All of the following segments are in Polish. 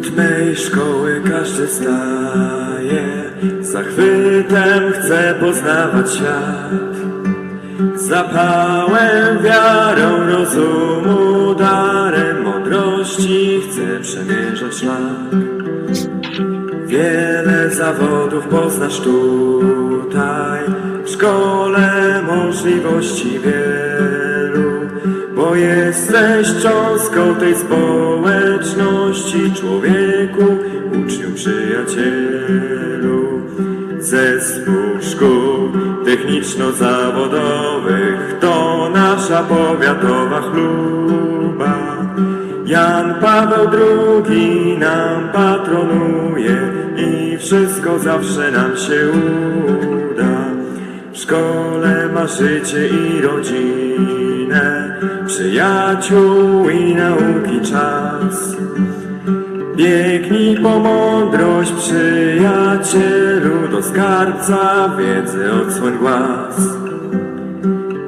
Wśród mej szkoły każdy staje, zachwytem chce poznawać świat. Zapałem, wiarą, rozumu, darem mądrości chce przemierzać szlak. Wiele zawodów poznasz tutaj, w szkole możliwości wielu, bo jesteś cząstką tej społeczności, człowieku, uczniu, przyjacielu. Zespół szkół techniczno-zawodowych to nasza powiatowa chluba. Jan Paweł II nam patronuje i wszystko zawsze nam się uda. W szkole ma życie i rodzinę, przyjaciół i nauki czas. Biegnij po mądrość, przyjacielu, do skarbca wiedzy odsłoń głaz.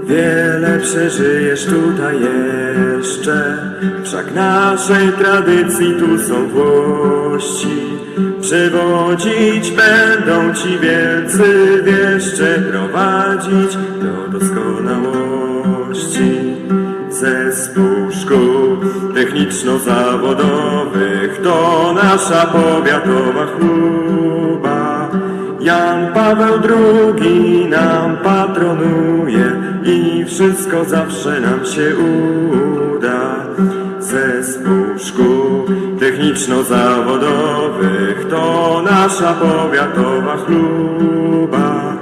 Wiele przeżyjesz tutaj jeszcze, wszak naszej tradycji tu są włości. Przewodzić będą ci wielcy wieszcze, prowadzić do doskonałości. Zespół szkół techniczno-zawodowych to nasza powiatowa chluba. Jan Paweł II nam patronuje i wszystko zawsze nam się uda. Zespół szkół techniczno-zawodowych to nasza powiatowa chluba.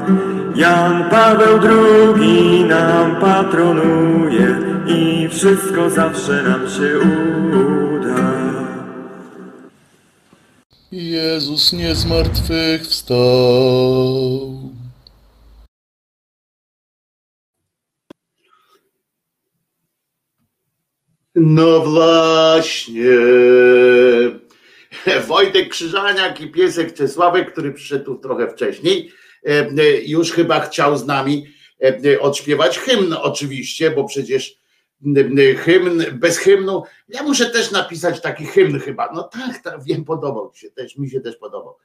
Jan Paweł II nam patronuje i wszystko zawsze nam się uda. Jezus nie zmartwychwstał. No właśnie. Wojtek Krzyżaniak i piesek Czesławek, który przyszedł tu trochę wcześniej, e, e, już chyba chciał z nami e, odśpiewać hymn oczywiście, bo przecież hymn, bez hymnu, ja muszę też napisać taki hymn chyba, no tak, tak wiem, podobał się też, mi się też podobał.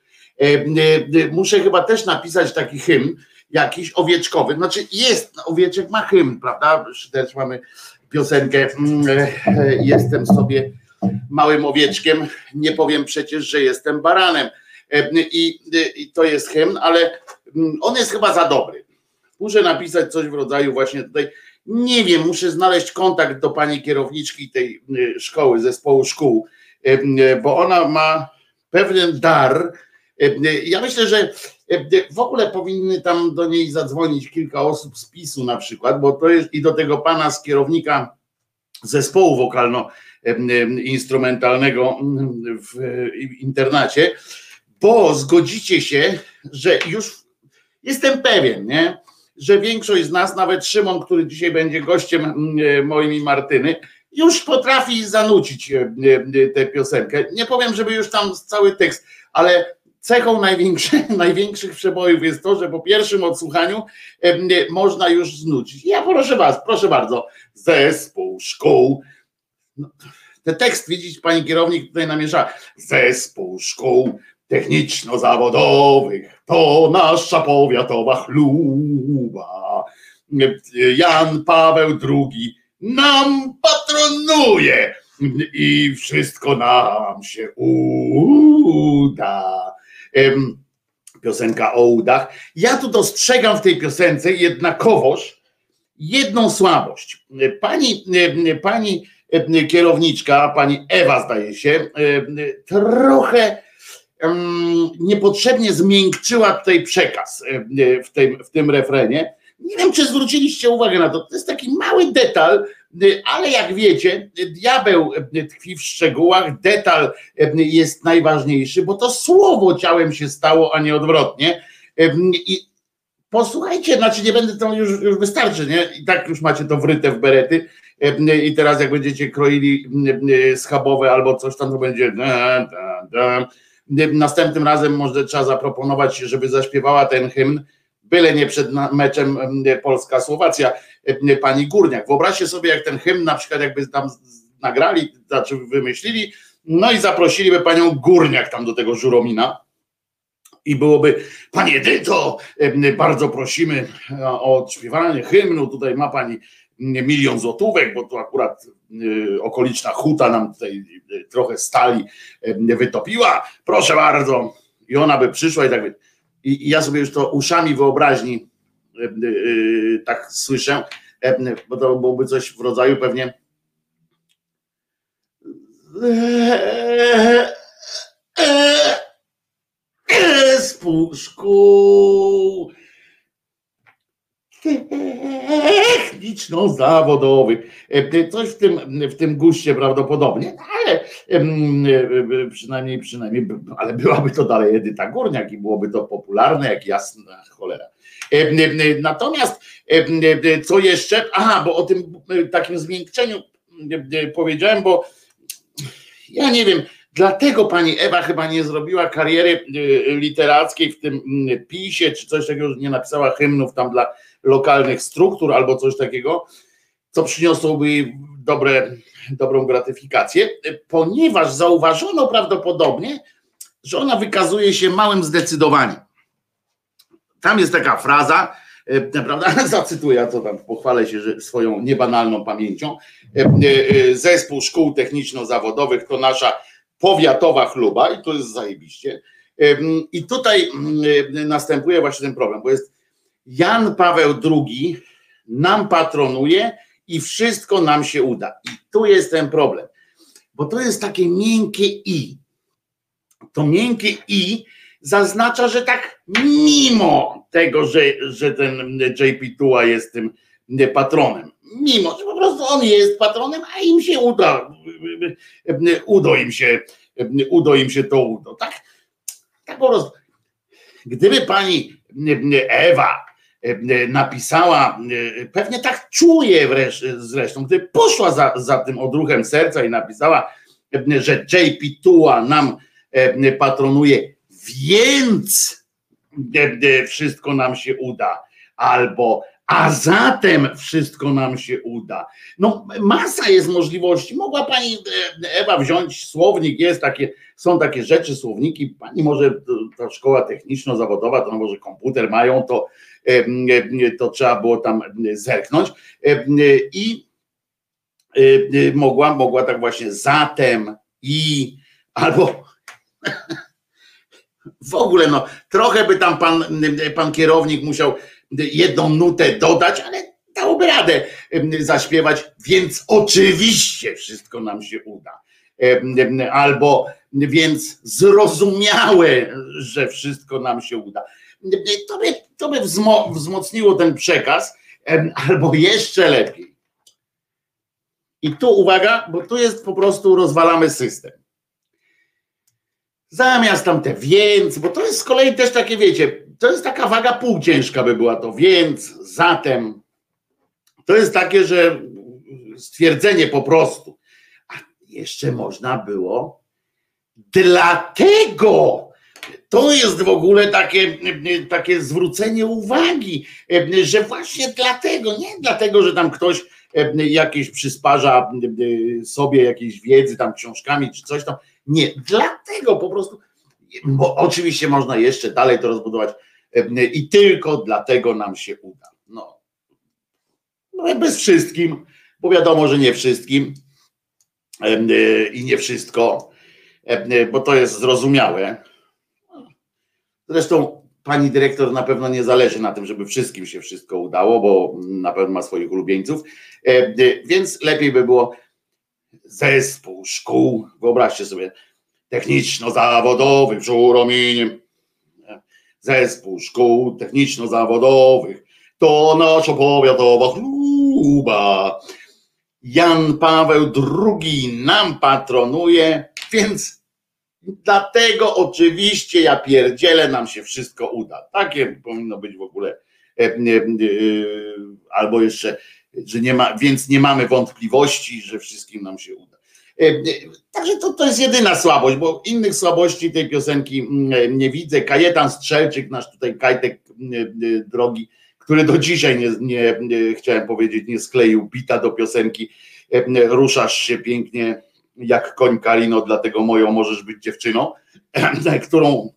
Muszę chyba też napisać taki hymn, jakiś owieczkowy, znaczy jest, owieczek ma hymn, prawda, też mamy piosenkę Jestem sobie małym owieczkiem, nie powiem przecież, że jestem baranem. I, I, to jest hymn, ale on jest chyba za dobry. Muszę napisać coś w rodzaju właśnie tutaj. Nie wiem, muszę znaleźć kontakt do pani kierowniczki tej szkoły, zespołu szkół, bo ona ma pewien dar. Ja myślę, że w ogóle powinny tam do niej zadzwonić kilka osób z PiSu na przykład, bo to jest i do tego pana z kierownika zespołu wokalno-instrumentalnego w internacie, bo zgodzicie się, że już jestem pewien, nie? Że większość z nas, nawet Szymon, który dzisiaj będzie gościem moim i Martyny, już potrafi zanucić tę piosenkę. Nie powiem, żeby już tam cały tekst, ale cechą największych przebojów jest to, że po pierwszym odsłuchaniu można już znucić. Ja proszę was, proszę bardzo, zespół szkół. No, ten tekst widzieć, pani kierownik tutaj namiesza. Zespół szkół techniczno-zawodowych to nasza powiatowa chluba. Jan Paweł II nam patronuje i wszystko nam się uda. Piosenka o udach. Ja tu dostrzegam w tej piosence jednakowoż jedną słabość. Pani, pani kierowniczka, pani Ewa zdaje się, trochę niepotrzebnie zmiękczyła tutaj przekaz w tym, w tym refrenie. Nie wiem, czy zwróciliście uwagę na to. To jest taki mały detal, ale jak wiecie, diabeł tkwi w szczegółach, detal jest najważniejszy, bo to słowo ciałem się stało, a nie odwrotnie. I posłuchajcie, znaczy nie będę to już, już wystarczy, nie? I tak już macie to wryte w berety. I teraz jak będziecie kroili schabowe albo coś tam, to będzie. Następnym razem może trzeba zaproponować, żeby zaśpiewała ten hymn byle nie przed meczem Polska-Słowacja, pani Górniak. Wyobraźcie sobie, jak ten hymn na przykład jakby tam nagrali, znaczy wymyślili No i zaprosiliby panią Górniak tam do tego Żuromina i byłoby, panie Edyto, bardzo prosimy o odśpiewanie hymnu, tutaj ma pani milion złotówek, bo tu akurat y, okoliczna huta nam tutaj y, trochę stali wytopiła, proszę bardzo, i ona by przyszła i tak i ja sobie już to uszami wyobraźni y, tak słyszę, bo to byłoby coś w rodzaju pewnie z puszku techniczno-zawodowy. Coś w tym, w tym guście prawdopodobnie, ale przynajmniej, przynajmniej, ale byłaby to dalej Edyta Górniak i byłoby to popularne jak jasna cholera. Natomiast co jeszcze? Aha, bo o tym takim zmiękczeniu powiedziałem, bo ja nie wiem, dlatego pani Ewa chyba nie zrobiła kariery literackiej w tym pisie, czy coś takiego, że nie napisała hymnów tam dla lokalnych struktur albo coś takiego, co przyniosłoby dobre, dobrą gratyfikację, ponieważ zauważono prawdopodobnie, że ona wykazuje się małym zdecydowaniem. Tam jest taka fraza, e, prawda, zacytuję, co tam pochwalę się że swoją niebanalną pamięcią. E, e, zespół szkół techniczno-zawodowych to nasza powiatowa chluba i to jest zajebiście. I tutaj następuje właśnie ten problem, bo jest Jan Paweł II nam patronuje i wszystko nam się uda. I tu jest ten problem, bo to jest takie miękkie i. To miękkie i zaznacza, że tak mimo tego, że, że ten JP Tua jest tym patronem, mimo, że po prostu on jest patronem, a im się uda, udo im się, udo im się to udo, tak? Tak po prostu. Gdyby pani Ewa napisała, e, pewnie tak czuje zresztą, gdy poszła za, za tym odruchem serca i napisała, e, że JP Tua nam patronuje, więc wszystko nam się uda. Albo a zatem wszystko nam się uda. No, masa jest możliwości. Mogła pani Ewa wziąć słownik, jest takie, są takie rzeczy, słowniki. Pani może, ta szkoła techniczno-zawodowa, to może komputer mają, to to trzeba było tam zerknąć i mogła, mogła tak właśnie zatem i albo w ogóle no trochę by tam pan, pan kierownik musiał jedną nutę dodać, ale dałoby radę zaśpiewać, więc oczywiście wszystko nam się uda. Albo więc zrozumiałe, że wszystko nam się uda to by, to by wzmocniło ten przekaz, albo jeszcze lepiej. I tu uwaga, bo tu jest po prostu rozwalamy system. Zamiast tam te więc, bo to jest z kolei też takie, wiecie, to jest taka waga półciężka by była to więc, zatem. To jest takie, że stwierdzenie po prostu. A jeszcze można było dlatego to jest w ogóle takie, takie zwrócenie uwagi, że właśnie dlatego, nie dlatego, że tam ktoś jakieś przysparza sobie jakiejś wiedzy tam książkami czy coś tam. Nie, dlatego po prostu, bo oczywiście można jeszcze dalej to rozbudować i tylko dlatego nam się uda. No, no bez wszystkim, bo wiadomo, że nie wszystkim i nie wszystko, bo to jest zrozumiałe Zresztą pani dyrektor na pewno nie zależy na tym, żeby wszystkim się wszystko udało, bo na pewno ma swoich ulubieńców, e, e, więc lepiej by było zespół szkół, wyobraźcie sobie, techniczno-zawodowych w Żurominie, zespół szkół techniczno-zawodowych, to nasza powiatowa chluba. Jan Paweł II nam patronuje, więc Dlatego oczywiście ja pierdzielę, nam się wszystko uda. Takie powinno być w ogóle. E, e, albo jeszcze, że nie ma, więc nie mamy wątpliwości, że wszystkim nam się uda. E, także to, to jest jedyna słabość, bo innych słabości tej piosenki mm, nie widzę. Kajetan Strzelczyk, nasz tutaj kajtek drogi, który do dzisiaj nie, nie chciałem powiedzieć, nie skleił bita do piosenki. Ruszasz się pięknie jak koń Kalino, dlatego moją możesz być dziewczyną, którą,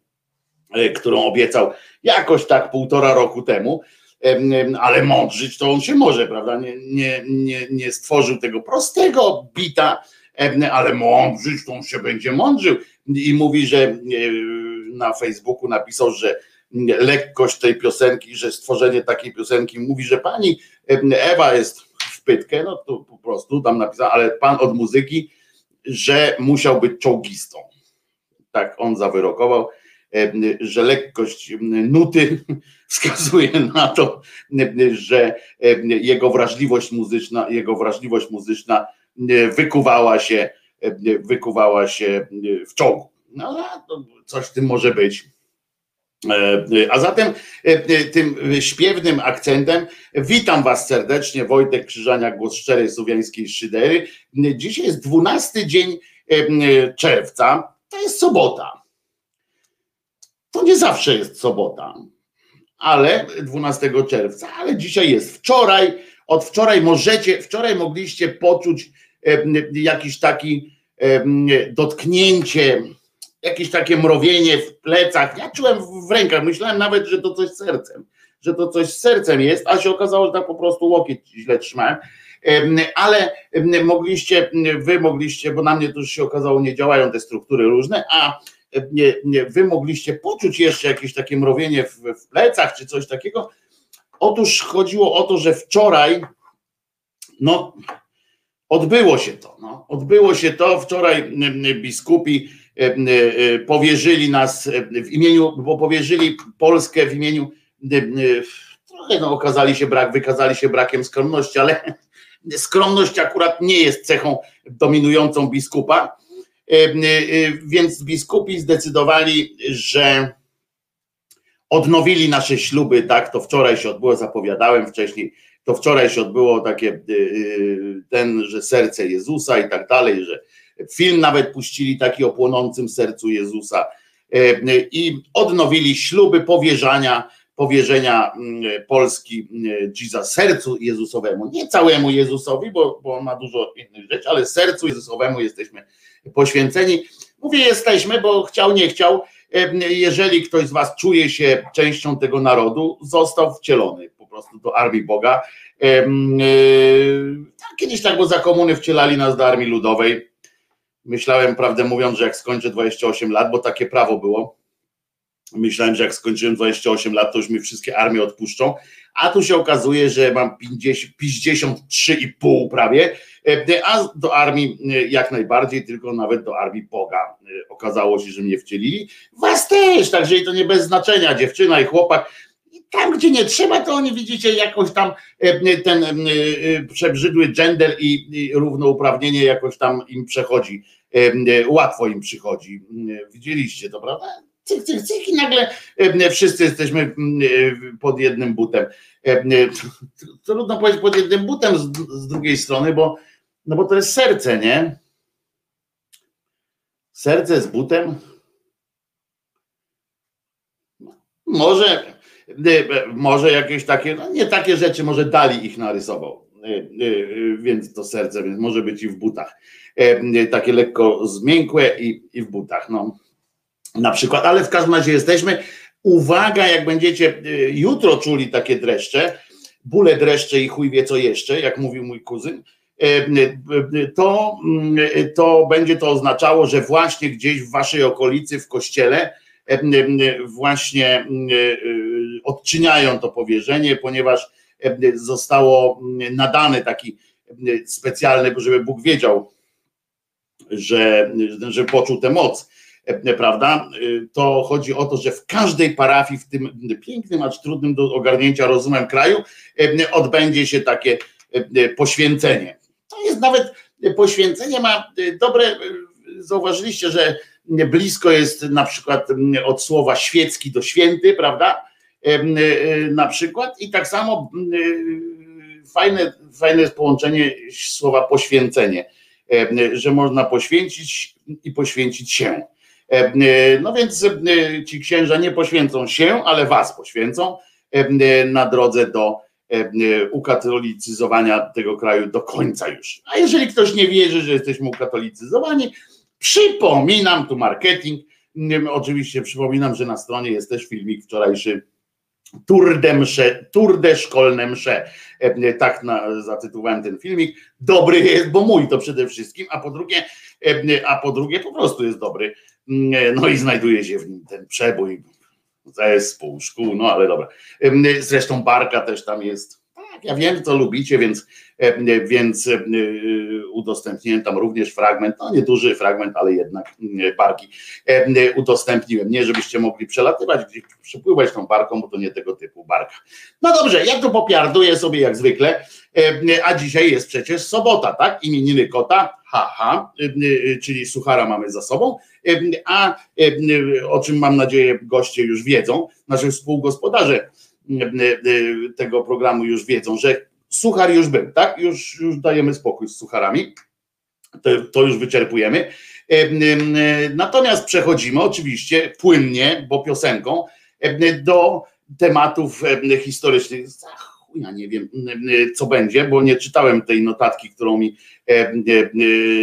którą obiecał jakoś tak półtora roku temu, ale mądrzyć to on się może, prawda? Nie, nie, nie, nie stworzył tego prostego bita, ale mądrzyć to on się będzie mądrzył. I mówi, że na Facebooku napisał, że lekkość tej piosenki, że stworzenie takiej piosenki mówi, że pani Ewa jest w pytkę, no to po prostu tam napisał, ale pan od muzyki, że musiał być czołgistą. Tak on zawyrokował, że lekkość nuty wskazuje na to, że jego wrażliwość muzyczna, jego wrażliwość muzyczna wykuwała się, wykuwała się w czołgu. No, coś w tym może być. E, a zatem e, e, tym śpiewnym akcentem witam Was serdecznie, Wojtek Krzyżania, głos szczerej słowiańskiej szydery. Dzisiaj jest 12 dzień czerwca, to jest sobota. To nie zawsze jest sobota, ale 12 czerwca, ale dzisiaj jest wczoraj. Od wczoraj możecie, wczoraj mogliście poczuć jakiś taki dotknięcie jakieś takie mrowienie w plecach. Ja czułem w rękach, myślałem nawet, że to coś z sercem, że to coś z sercem jest, a się okazało, że tak po prostu łokieć źle trzymałem. Ale mogliście, wy mogliście, bo na mnie to już się okazało, nie działają te struktury różne, a nie, nie, wy mogliście poczuć jeszcze jakieś takie mrowienie w, w plecach czy coś takiego. Otóż chodziło o to, że wczoraj, no, odbyło się to. No, odbyło się to. Wczoraj biskupi powierzyli nas e, w imieniu, bo powierzyli Polskę w imieniu, trochę no, okazali się brak, wykazali się brakiem skromności, ale skromność akurat nie jest cechą dominującą biskupa, więc biskupi zdecydowali, że odnowili nasze śluby, tak, to wczoraj się odbyło, zapowiadałem wcześniej, to wczoraj się odbyło takie ten, że serce Jezusa i tak dalej, że Film nawet puścili taki o płonącym sercu Jezusa e, i odnowili śluby powierzania, powierzenia mm, Polski za mm, sercu Jezusowemu. Nie całemu Jezusowi, bo, bo on ma dużo innych rzeczy, ale sercu Jezusowemu jesteśmy poświęceni. Mówię jesteśmy, bo chciał, nie chciał. E, jeżeli ktoś z Was czuje się częścią tego narodu, został wcielony po prostu do armii Boga. E, kiedyś tak, bo za komuny wcielali nas do armii ludowej Myślałem, prawdę mówiąc, że jak skończę 28 lat, bo takie prawo było, myślałem, że jak skończyłem 28 lat, to już mi wszystkie armie odpuszczą, a tu się okazuje, że mam 53,5 prawie, e, a do armii e, jak najbardziej, tylko nawet do armii Boga. E, okazało się, że mnie wcielili. Was też, także i to nie bez znaczenia, dziewczyna i chłopak, tam, gdzie nie trzeba, to oni widzicie jakoś tam ten przebrzydły gender i równouprawnienie jakoś tam im przechodzi łatwo im przychodzi. E, widzieliście to, prawda? Cyk, cyk, cyk i nagle wszyscy jesteśmy pod jednym butem. Trudno powiedzieć pod jednym butem z, z drugiej strony, bo, no bo to jest serce, nie? Serce z butem. Może, może jakieś takie, no nie takie rzeczy, może Dali ich narysował. Więc to serce, więc może być i w butach. E, takie lekko zmiękłe i, i w butach, no na przykład, ale w każdym razie jesteśmy. Uwaga, jak będziecie e, jutro czuli takie dreszcze, bóle dreszcze i chuj wie co jeszcze, jak mówił mój kuzyn, e, to, to będzie to oznaczało, że właśnie gdzieś w waszej okolicy, w kościele, właśnie odczyniają to powierzenie, ponieważ zostało nadany taki specjalny, żeby Bóg wiedział, że, że poczuł tę moc, e, prawda? E, to chodzi o to, że w każdej parafii, w tym pięknym, acz trudnym do ogarnięcia rozumem kraju, e, odbędzie się takie poświęcenie. To jest nawet poświęcenie ma dobre, zauważyliście, że blisko jest na przykład od słowa świecki do święty, prawda? Na przykład i tak samo fajne, fajne jest połączenie słowa poświęcenie E, że można poświęcić i poświęcić się. E, no więc e, ci księża nie poświęcą się, ale was poświęcą na drodze do ukatolicyzowania tego kraju do końca już. A jeżeli ktoś nie wierzy, że jesteśmy ukatolicyzowani, przypominam tu marketing. Oczywiście przypominam, że na stronie jest też filmik wczorajszy Tour de, msze, tour de szkolne msze. Tak na, zatytułowałem ten filmik. Dobry jest, bo mój to przede wszystkim, a po drugie, a po drugie po prostu jest dobry. No i znajduje się w nim ten przebój zespół, szkół, no ale dobra. Zresztą Barka też tam jest. Tak, ja wiem, co lubicie, więc, więc udostępniłem tam również fragment, no nieduży fragment, ale jednak Barki udostępniłem. Nie, żebyście mogli przelatywać, gdzieś przepływać tą barką, bo to nie tego typu barka. No dobrze, ja to popiarduję sobie jak zwykle, a dzisiaj jest przecież sobota, tak? Imieniny kota, haha, czyli suchara mamy za sobą, a o czym mam nadzieję goście już wiedzą, nasi współgospodarze tego programu już wiedzą, że suchar już był, tak? Już, już dajemy spokój z sucharami, to, to już wyczerpujemy. Natomiast przechodzimy oczywiście płynnie, bo piosenką, do tematów historycznych. Ja nie wiem, co będzie, bo nie czytałem tej notatki, którą mi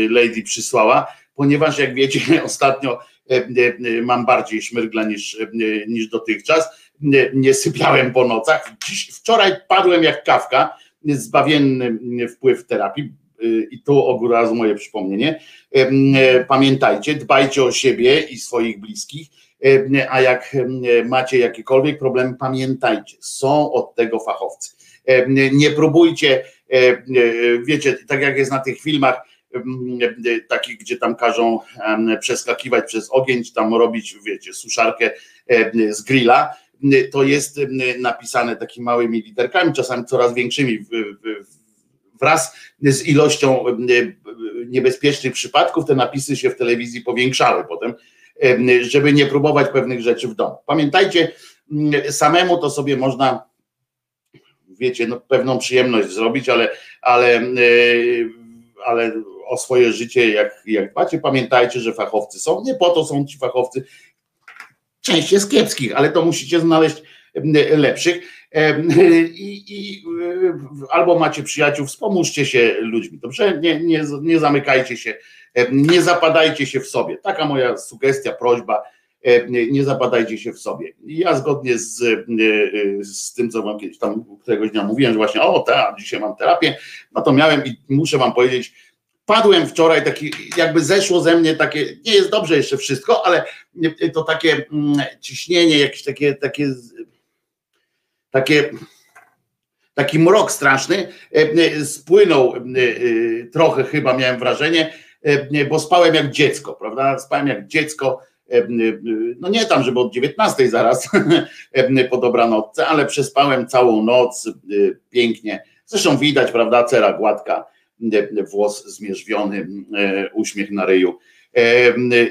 Lady przysłała, ponieważ jak wiecie, ostatnio mam bardziej szmyrgla niż, niż dotychczas. Nie, nie sypiałem po nocach. Dziś, wczoraj padłem jak kawka, zbawienny wpływ terapii. I tu od razu moje przypomnienie. Pamiętajcie, dbajcie o siebie i swoich bliskich, a jak macie jakiekolwiek problemy, pamiętajcie, są od tego fachowcy. Nie próbujcie, wiecie, tak jak jest na tych filmach, takich, gdzie tam każą przeskakiwać przez ogień, tam robić, wiecie, suszarkę z grilla, to jest napisane takimi małymi literkami, czasami coraz większymi wraz z ilością niebezpiecznych przypadków te napisy się w telewizji powiększały potem, żeby nie próbować pewnych rzeczy w domu. Pamiętajcie, samemu to sobie można wiecie, no, pewną przyjemność zrobić, ale, ale, ale o swoje życie, jak, jak dbacie, pamiętajcie, że fachowcy są. Nie po to są ci fachowcy. Część jest kiepskich, ale to musicie znaleźć lepszych. I, i albo macie przyjaciół, wspomóżcie się ludźmi. Dobrze? Nie, nie, nie zamykajcie się, nie zapadajcie się w sobie. Taka moja sugestia, prośba. Nie zapadajcie się w sobie. Ja zgodnie z, z tym, co wam kiedyś tam któregoś dnia mówiłem, że właśnie o, ta, dzisiaj mam terapię, no to miałem i muszę wam powiedzieć, padłem wczoraj, taki, jakby zeszło ze mnie takie, nie jest dobrze jeszcze wszystko, ale to takie ciśnienie, jakieś takie, takie, takie taki mrok straszny, spłynął trochę chyba, miałem wrażenie, bo spałem jak dziecko, prawda? Spałem jak dziecko, no nie tam, żeby od 19 zaraz po dobranocce, ale przespałem całą noc pięknie. Zresztą widać, prawda, cera gładka, włos zmierzwiony, uśmiech na ryju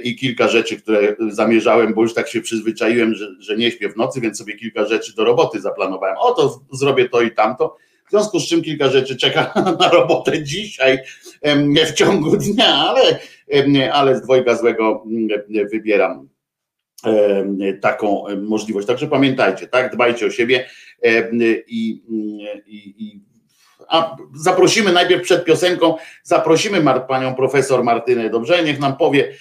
i kilka rzeczy, które zamierzałem, bo już tak się przyzwyczaiłem, że, że nie śpię w nocy, więc sobie kilka rzeczy do roboty zaplanowałem. O, to zrobię to i tamto. W związku z czym kilka rzeczy czeka na robotę dzisiaj, nie w ciągu dnia, ale, ale z dwojga złego wybieram taką możliwość. Także pamiętajcie, tak, dbajcie o siebie i, i, i a zaprosimy najpierw przed piosenką, zaprosimy panią profesor Martynę, dobrze? Niech nam powie,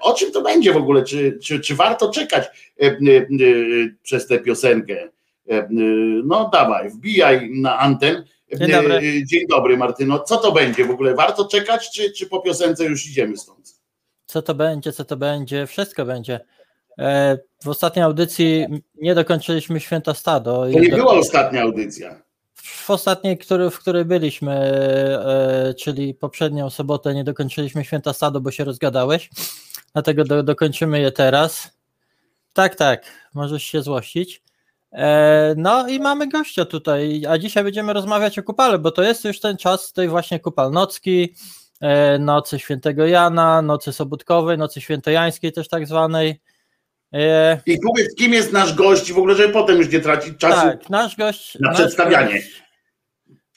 o czym to będzie w ogóle, czy, czy, czy warto czekać przez tę piosenkę. No dawaj, wbijaj na anten. Dzień dobry. Dzień dobry Martyno. Co to będzie w ogóle? Warto czekać, czy, czy po piosence już idziemy stąd? Co to będzie, co to będzie? Wszystko będzie. E, w ostatniej audycji nie dokończyliśmy Święta Stado. To nie była ostatnia audycja. W ostatniej, który, w której byliśmy, e, czyli poprzednią sobotę, nie dokończyliśmy Święta Stado, bo się rozgadałeś. Dlatego do, dokończymy je teraz. Tak, tak, możesz się złościć. E, no i mamy gościa tutaj, a dzisiaj będziemy rozmawiać o kupale, bo to jest już ten czas tej właśnie kupalnocki, e, nocy świętego Jana, nocy sobotkowej, nocy świętojańskiej też tak zwanej. E, I powiedz, kim jest nasz gość w ogóle, żeby potem już nie tracić czasu tak, nasz gość, na nasz przedstawianie. Gość,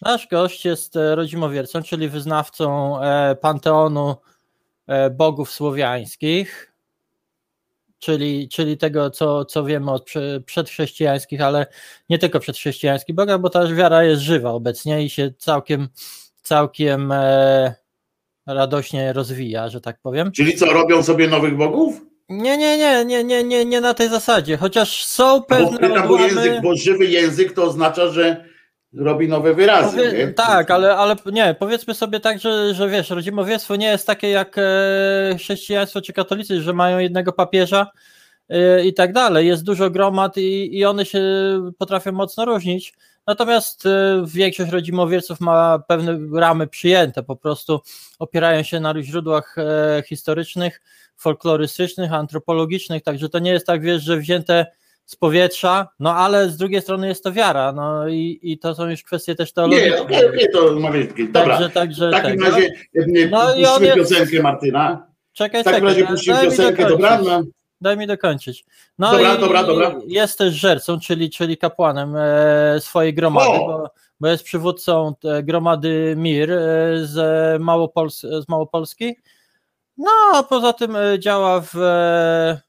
nasz gość jest rodzimowiercą, czyli wyznawcą panteonu bogów słowiańskich. czyli, czyli tego, co, co wiemy od przedchrześcijańskich, ale nie tylko przedchrześcijańskich bogach, bo ta wiara jest żywa obecnie i się całkiem, całkiem e, radośnie rozwija, że tak powiem. Czyli co, robią sobie nowych bogów? Nie, nie, nie, nie, nie, nie, nie na tej zasadzie, chociaż są pewne bo, bo, język, bo żywy język to oznacza, że robi nowe wyrazy. Powie? Tak, ale, ale nie, powiedzmy sobie tak, że, że wiesz, rodzimowiectwo nie jest takie jak e, chrześcijaństwo czy katolicy, że mają jednego papieża e, i tak dalej. Jest dużo gromad i, i one się potrafią mocno różnić. Natomiast e, większość rodzimowieców ma pewne ramy przyjęte, po prostu opierają się na źródłach historycznych, folklorystycznych, antropologicznych, także to nie jest tak, wiesz, że wzięte z powietrza, no ale z drugiej strony jest to wiara, no i, i to są już kwestie też teologiczne. Nie, nie, nie to mówię, dobra. Także, także, w takim tak, razie no, puścimy jest... piosenkę Martyna. Czekaj, w takim czekaj, razie puścimy piosenkę, dobra? No. Daj mi dokończyć. No dobra, i, dobra, dobra. Jest też żercą, czyli, czyli kapłanem e, swojej gromady, bo, bo, jest przywódcą gromady MIR e, z, Małopols z Małopolski. No, a poza tym e, działa w e,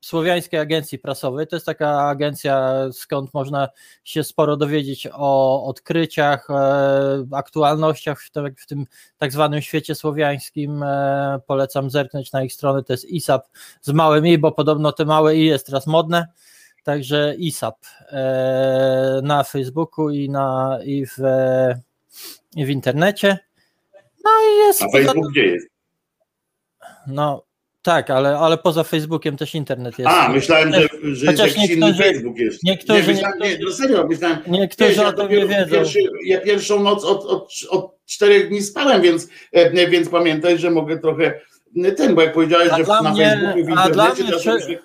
Słowiańskiej Agencji Prasowej. To jest taka agencja, skąd można się sporo dowiedzieć o odkryciach, e, aktualnościach w tym, tak zwanym świecie słowiańskim. Polecam zerknąć na ich stronę, to jest ISAP z małym i, bo podobno te małe i jest teraz modne. Także ISAP na Facebooku i, na, i, w, i w internecie. No i jest. A Facebook gdzie jest? No, tak, ale, ale poza Facebookiem też internet jest. A, myślałem, że, że Chociaż jest niektórzy, Facebook jest. Niektórzy, nie, myślałem, niektórzy, nie, no serio, myślałem, niektórzy wiesz, o tym nie wiedzą. Pierwszy, ja pierwszą noc od, od, od czterech dni spałem, więc, e, więc pamiętaj, że mogę trochę ten, bo jak powiedziałeś, a że na mnie, Facebooku, w a dla mnie, czy,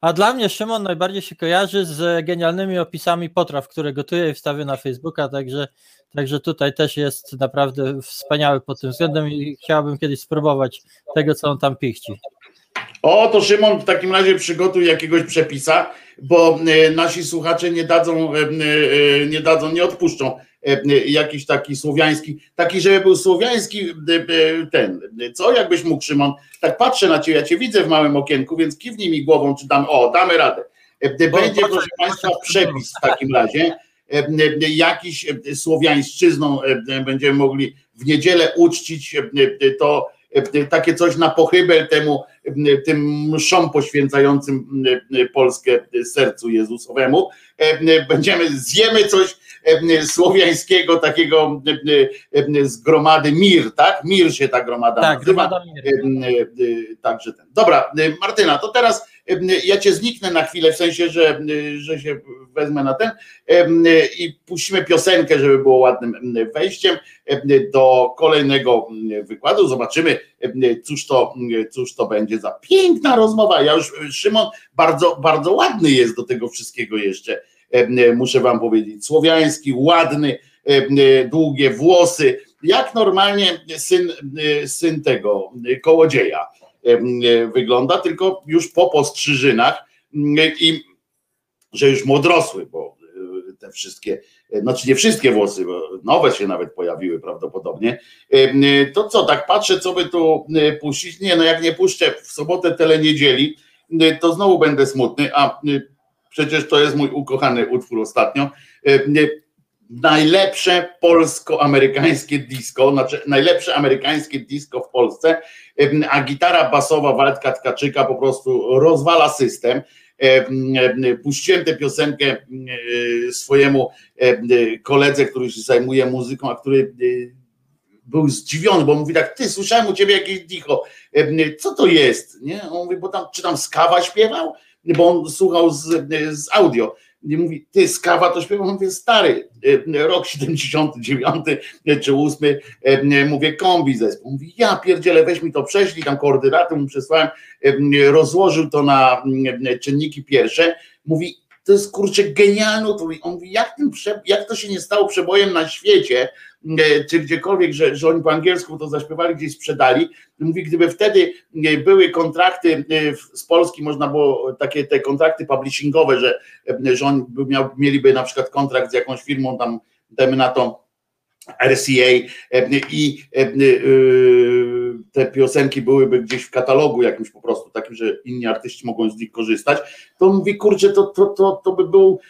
a dla mnie Szymon najbardziej się kojarzy z genialnymi opisami potraw, które gotuję i wstawię na Facebooka, także Także tutaj też jest naprawdę wspaniały pod tym względem i chciałbym kiedyś spróbować tego, co on tam pichci. O, to Szymon w takim razie przygotuj jakiegoś przepisa, bo e, nasi słuchacze nie dadzą, e, e, nie dadzą, nie odpuszczą jakiś taki słowiański, taki, żeby był słowiański ten, co jakbyś mógł Szymon, tak patrzę na ciebie, ja cię widzę w małym okienku, więc kiwnij mi głową, czy dam, o, damy radę. Będzie, proszę Państwa, przepis w takim razie, jakiś słowiańszczyzną będziemy mogli w niedzielę uczcić to takie coś na pochybel temu, tym mszom poświęcającym Polskę sercu Jezusowemu. Będziemy, zjemy coś słowiańskiego, takiego z gromady Mir, tak? Mir się ta gromada tak, nazywa. Także ten. Dobra, Martyna, to teraz ja cię zniknę na chwilę, w sensie, że, że się wezmę na ten i puścimy piosenkę, żeby było ładnym wejściem do kolejnego wykładu. Zobaczymy, cóż to, cóż to będzie za piękna rozmowa. Ja już, Szymon, bardzo, bardzo ładny jest do tego wszystkiego jeszcze, muszę wam powiedzieć. Słowiański, ładny, długie włosy, jak normalnie syn, syn tego kołodzieja wygląda, tylko już po postrzyżynach i że już młodrosły, bo e, te wszystkie, e, znaczy nie wszystkie włosy, bo nowe się nawet pojawiły prawdopodobnie. To co, tak patrzę, co by tu puścić? Nie, no jak nie puszczę w sobotę tyle niedzieli, to znowu będę smutny, a przecież to jest mój ukochany utwór ostatnio najlepsze polsko-amerykańskie disco, znaczy najlepsze amerykańskie disco w Polsce, a gitara basowa Waldka Tkaczyka po prostu rozwala system. Puściłem tę piosenkę swojemu koledze, który się zajmuje muzyką, a który był zdziwiony, bo mówi tak, ty, słyszałem u ciebie jakieś dicho, co to jest? Nie? On mówi, bo tam, czy tam Skawa śpiewał? Bo on słuchał z, z audio nie mówi, ty skawa to śpiewa, mówię stary, e, rok 79 e, czy 8, e, mówię kombi zespół, mówi ja pierdzielę, weź mi to prześlij, tam koordynaty mu przesłałem, rozłożył to na czynniki pierwsze, mówi to jest kurczę genialne, on mówi jak, prze, jak to się nie stało przebojem na świecie, czy gdziekolwiek, że, że oni po angielsku to zaśpiewali, gdzieś sprzedali. Mówi, gdyby wtedy e, były kontrakty e, z Polski, można było takie te kontrakty publishingowe, że, że oni miał, mieliby na przykład kontrakt z jakąś firmą tam, dajmy na to RCA i te piosenki byłyby gdzieś w katalogu jakimś po prostu takim, że inni artyści mogą z nich korzystać, to on mówi, kurczę, to, to, to, to by był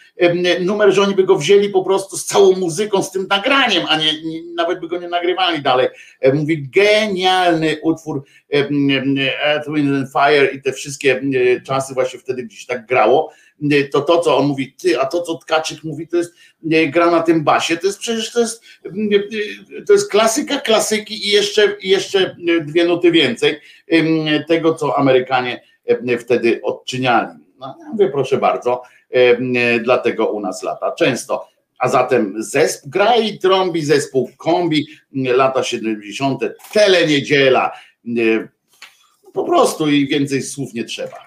numer, że oni by go wzięli po prostu z całą muzyką, z tym nagraniem, a nie, nie nawet by go nie nagrywali dalej. E, Mówi, genialny utwór Earth, Wind and Fire i te wszystkie e, czasy właśnie wtedy gdzieś tak grało, E, to to, co on mówi, ty, a to, co Tkaczyk mówi, to jest e, gra na tym basie, to jest przecież to jest, e, to jest klasyka klasyki i jeszcze, jeszcze dwie nuty więcej tego, co Amerykanie wtedy odczyniali. No, ja mówię, proszę bardzo, dlatego u nas lata często. A zatem zespół, gra i trąbi zespół kombi, lata 70., teleniedziela, e, po prostu i więcej słów nie trzeba.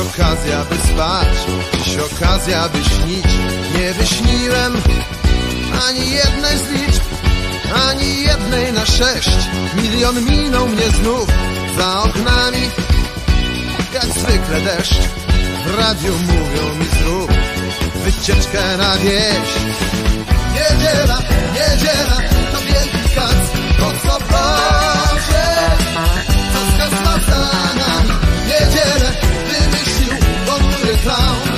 Okazja by spać. Dziś okazja by śnić Nie wyśniłem Ani jednej z liczb Ani jednej na sześć Milion minął mnie znów Za oknami Jak zwykle deszcz w radiu mówią mi zrób wycieczkę na wieś. Niedziela, niedziela, to wielki kac, to co Boże, co za nami. Niedzielę wymyślił ponury clown,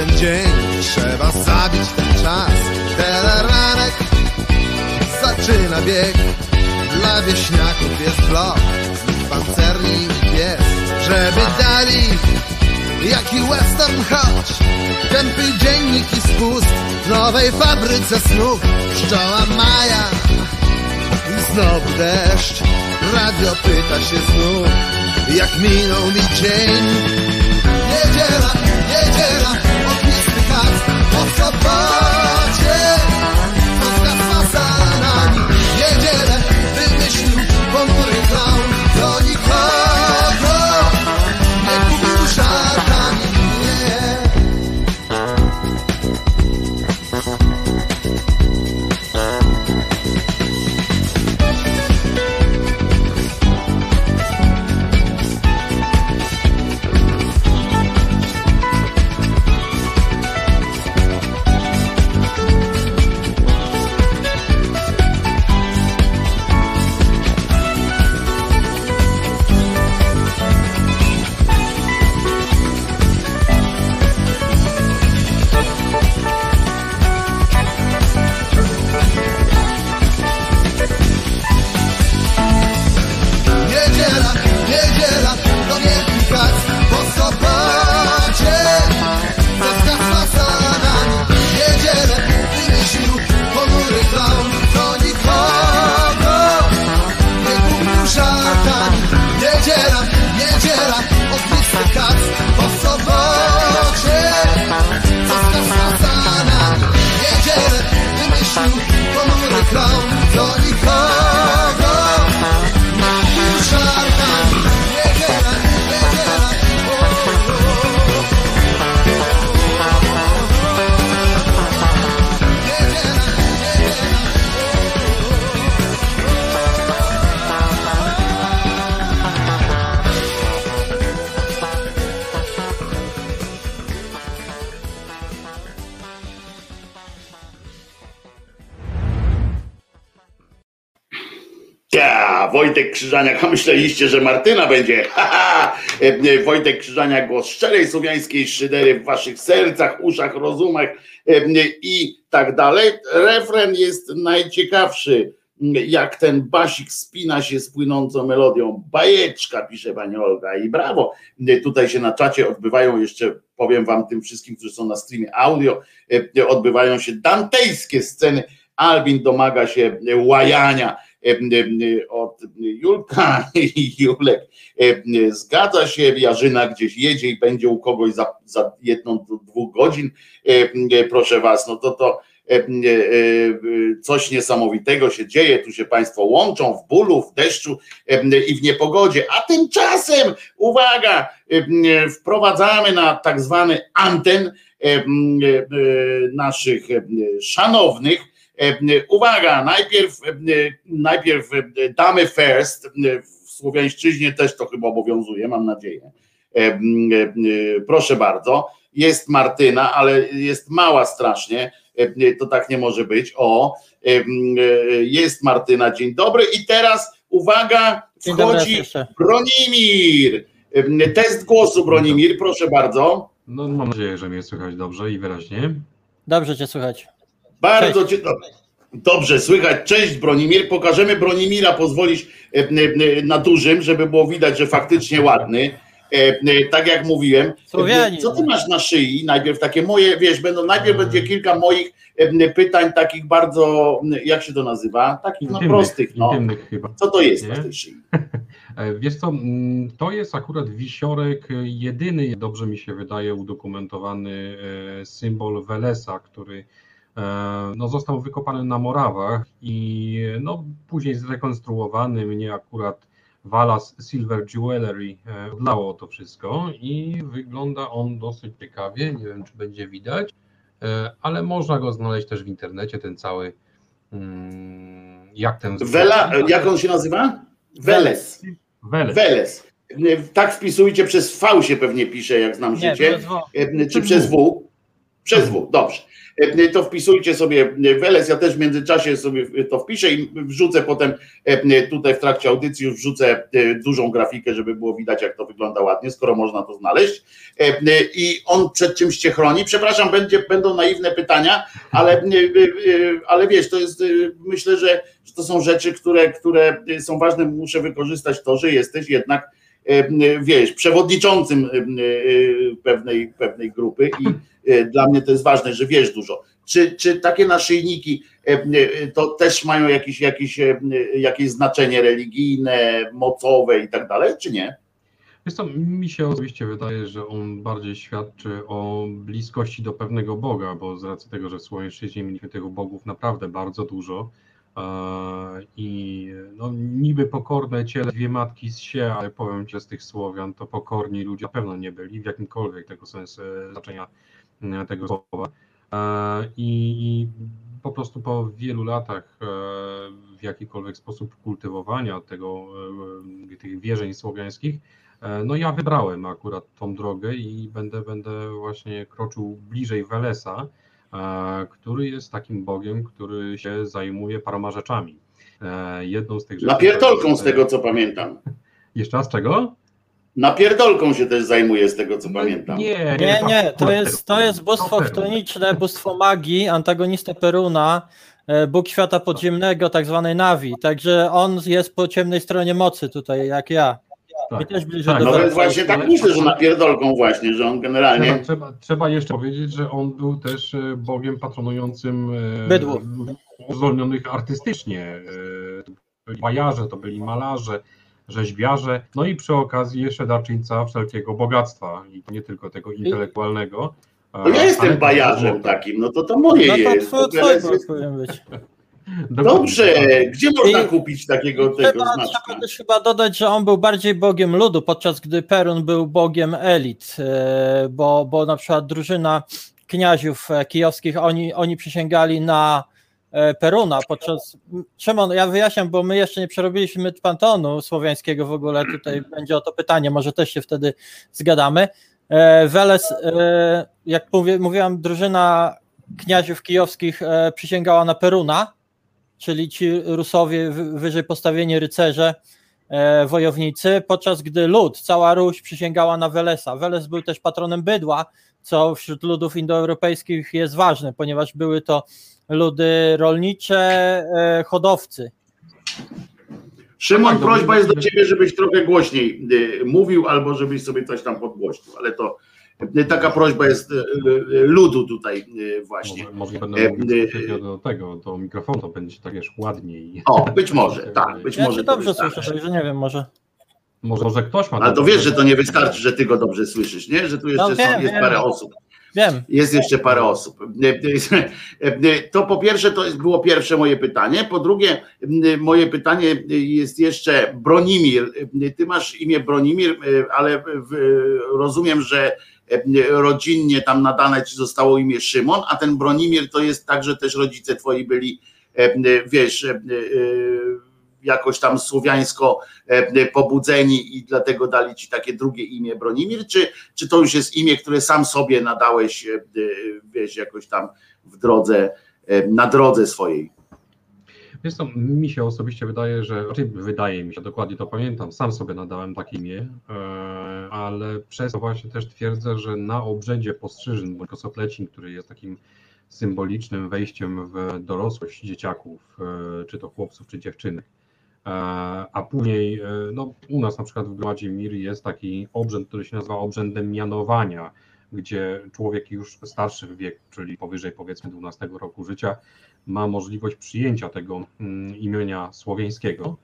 ten dzień. Trzeba zabić ten czas. Teleranek zaczyna bieg. Dla wieśniaków jest blok. Znów pancerni pies. Żeby dali Jaki western choć. Tępy dziennik i spust W nowej fabryce snów. Pszczoła Maja i znowu deszcz. Radio pyta się znów Jak minął mi dzień Niedziela, niedziela Ognisty kac Po sobocie Spotka za nami Niedzielę wymyślił Ponury Krzyżaniak, a myśleliście, że Martyna będzie. E, e, Wojtek Krzyżaniak, głos szczerej słowiańskiej szydery w waszych sercach, uszach, rozumach e, i tak dalej. Refren jest najciekawszy. jak ten basik spina się z płynącą melodią. Bajeczka, pisze pani Olga i brawo. Tutaj się na czacie odbywają jeszcze, powiem wam tym wszystkim, którzy są na streamie audio, odbywają się dantejskie sceny. Albin domaga się łajania od Julka i Julek. Zgadza się, Jarzyna gdzieś jedzie i będzie u kogoś za, za jedną do dwóch godzin. Proszę was, no to to coś niesamowitego się dzieje, tu się Państwo łączą w bólu, w deszczu i w niepogodzie, a tymczasem, uwaga, wprowadzamy na tak zwany anten naszych szanownych, uwaga, najpierw, najpierw damy first, w słowiańszczyźnie też to chyba obowiązuje, mam nadzieję. Proszę bardzo, jest Martyna, ale jest mała strasznie, to tak nie może być. O, jest Martyna, dzień dobry. I teraz uwaga, wchodzi. Bronimir. Test głosu, Bronimir, proszę bardzo. No mam nadzieję, że mnie słychać dobrze i wyraźnie. Dobrze cię słychać. Bardzo cię. do- Dobrze, słychać. Cześć Bronimir. Pokażemy Bronimira, pozwolisz e, e, na dużym, żeby było widać, że faktycznie ładny. E, e, Tak jak mówiłem. Słowianin. Co ty masz na szyi? Najpierw takie moje, wiesz, będą, najpierw będzie kilka moich e, pytań, takich bardzo, jak się to nazywa? Takich no Intymnych, prostych. No. intymnych chyba. Co to jest Nie? na tej szyi? E, Wiesz co, to jest akurat wisiorek, e, jedyny, dobrze mi się wydaje, udokumentowany e, symbol Welesa, który e, no, został wykopany na Morawach i no, później zrekonstruowany. Mnie akurat Walas Silver Jewelry e, odlało to wszystko i wygląda on dosyć ciekawie. Nie wiem, czy będzie widać, e, ale można go znaleźć też w internecie, ten cały. mm, Jak ten. Wela, jak on się nazywa? Weles. Weles. Weles. E, Tak wpisujcie, przez V się pewnie pisze, jak znam Nie, życie. E, czy przez W? Przez W, dobrze. E, To wpisujcie sobie Weles, ja też w międzyczasie sobie to wpiszę i wrzucę potem e, tutaj w trakcie audycji już wrzucę e, dużą grafikę, żeby było widać jak to wygląda ładnie, skoro można to znaleźć. E, I on przed czymś cię chroni. Przepraszam, będzie, będą naiwne pytania, ale, e, e, ale wiesz, to jest, e, myślę, że, że to są rzeczy, które, które są ważne. Muszę wykorzystać to, że jesteś jednak e, wiesz, przewodniczącym e, e, pewnej, pewnej grupy i e, dla mnie to jest ważne, że wiesz dużo. Czy, czy takie naszyjniki e, e, to też mają jakieś, jakieś, e, jakieś znaczenie religijne, mocowe i tak dalej, czy nie? Wiesz co, mi się osobiście wydaje, że on bardziej świadczy o bliskości do pewnego Boga, bo z racji tego, że w Słowiańszczyźnie mieliśmy tych bogów naprawdę bardzo dużo e, i no, niby pokorne ciele dwie matki z się, ale powiem Ci, z tych Słowian to pokorni ludzie na pewno nie byli w jakimkolwiek tego sensu e, znaczenia e, tego słowa. E, I, po prostu po wielu latach e, w jakikolwiek sposób kultywowania tego, e, tych wierzeń słowiańskich, E, No ja wybrałem akurat tą drogę i będę, będę właśnie kroczył bliżej Welesa, e, który jest takim bogiem, który się zajmuje paroma rzeczami. E, Jedną z tych rzeczy. Napierdolką z e, tego, co pamiętam. Jeszcze raz czego? Napierdolką się też zajmuje z tego, co No, pamiętam. Nie, Nie, nie, to jest, to jest bóstwo chtoniczne, bóstwo magii, antagonista Peruna, e, Bóg świata podziemnego, tak zwany Navi. Także on jest po ciemnej stronie mocy tutaj, jak ja. Tak. I też bliżej Tak, do No ale- więc właśnie tak myślę, że napierdolką właśnie, że on generalnie... Trzeba, trzeba, trzeba jeszcze powiedzieć, że on był też e, bogiem patronującym e, Bydłów. uzdolnionych artystycznie. To byli bajarze, to byli malarze, rzeźbiarze, no i przy okazji jeszcze darczyńca wszelkiego bogactwa i nie tylko tego intelektualnego. No ja jestem bajarzem takim, no to to moje No to jest. Bóg jest... powinien być. Dobrze, gdzie można I- kupić takiego tego Trzeba, znaczka? trzeba też chyba dodać, że on był bardziej bogiem ludu, podczas gdy Perun był bogiem elit, e, bo, bo na przykład drużyna kniaziów e, kijowskich, oni, oni przysięgali na Peruna podczas... Szymon, ja wyjaśniam, bo my jeszcze nie przerobiliśmy pantonu słowiańskiego w ogóle, tutaj będzie o to pytanie, może też się wtedy zgadamy. E, Weles, e, jak mówiłam, drużyna kniaziów kijowskich e, przysięgała na Peruna, czyli ci Rusowie wy- wyżej postawieni rycerze, e, wojownicy, podczas gdy lud, cała Ruś przysięgała na Welesa. Weles był też patronem bydła, co wśród ludów indoeuropejskich jest ważne, ponieważ były to ludy rolnicze, e, hodowcy. Szymon, Tak, prośba jest do my- ciebie, żebyś trochę głośniej y, mówił, albo żebyś sobie coś tam podgłośnił, ale to y, taka prośba jest ludu tutaj właśnie. Może, może będę E, mówił e, do tego, do mikrofonu, to będzie tak wiesz, ładniej. O, być może, tak, być Ja może dobrze wystarczy. słyszę, także nie wiem, może. Może, może ktoś ma... Ale to wiesz, że to nie wystarczy, że ty go dobrze słyszysz, nie? Że tu jeszcze No są, wiem, jest wiem. parę osób. Wiem. Jest jeszcze parę osób. To po pierwsze, to było pierwsze moje pytanie. Po drugie, moje pytanie jest jeszcze Bronimir. Ty masz imię Bronimir, ale rozumiem, że rodzinnie tam nadane ci zostało imię Szymon, a ten Bronimir to jest tak, że też rodzice twoi byli, wiesz, jakoś tam słowiańsko pobudzeni i dlatego dali ci takie drugie imię Bronimir, czy, czy to już jest imię, które sam sobie nadałeś, e, e, wiesz, jakoś tam w drodze, e, na drodze swojej? Wiesz mi się osobiście wydaje, że, raczej wydaje mi się, dokładnie to pamiętam, sam sobie nadałem takie imię, e, ale przez to właśnie też twierdzę, że na obrzędzie postrzyżyn bądź kosoplecin, który jest takim symbolicznym wejściem w dorosłość dzieciaków, e, czy to chłopców, czy dziewczynek, e, a później, e, no u nas na przykład w Gromadzie Mir jest taki obrzęd, który się nazywa obrzędem mianowania, gdzie człowiek już starszy w wieku, czyli powyżej powiedzmy 12 roku życia, ma możliwość przyjęcia tego mm, imienia słowiańskiego.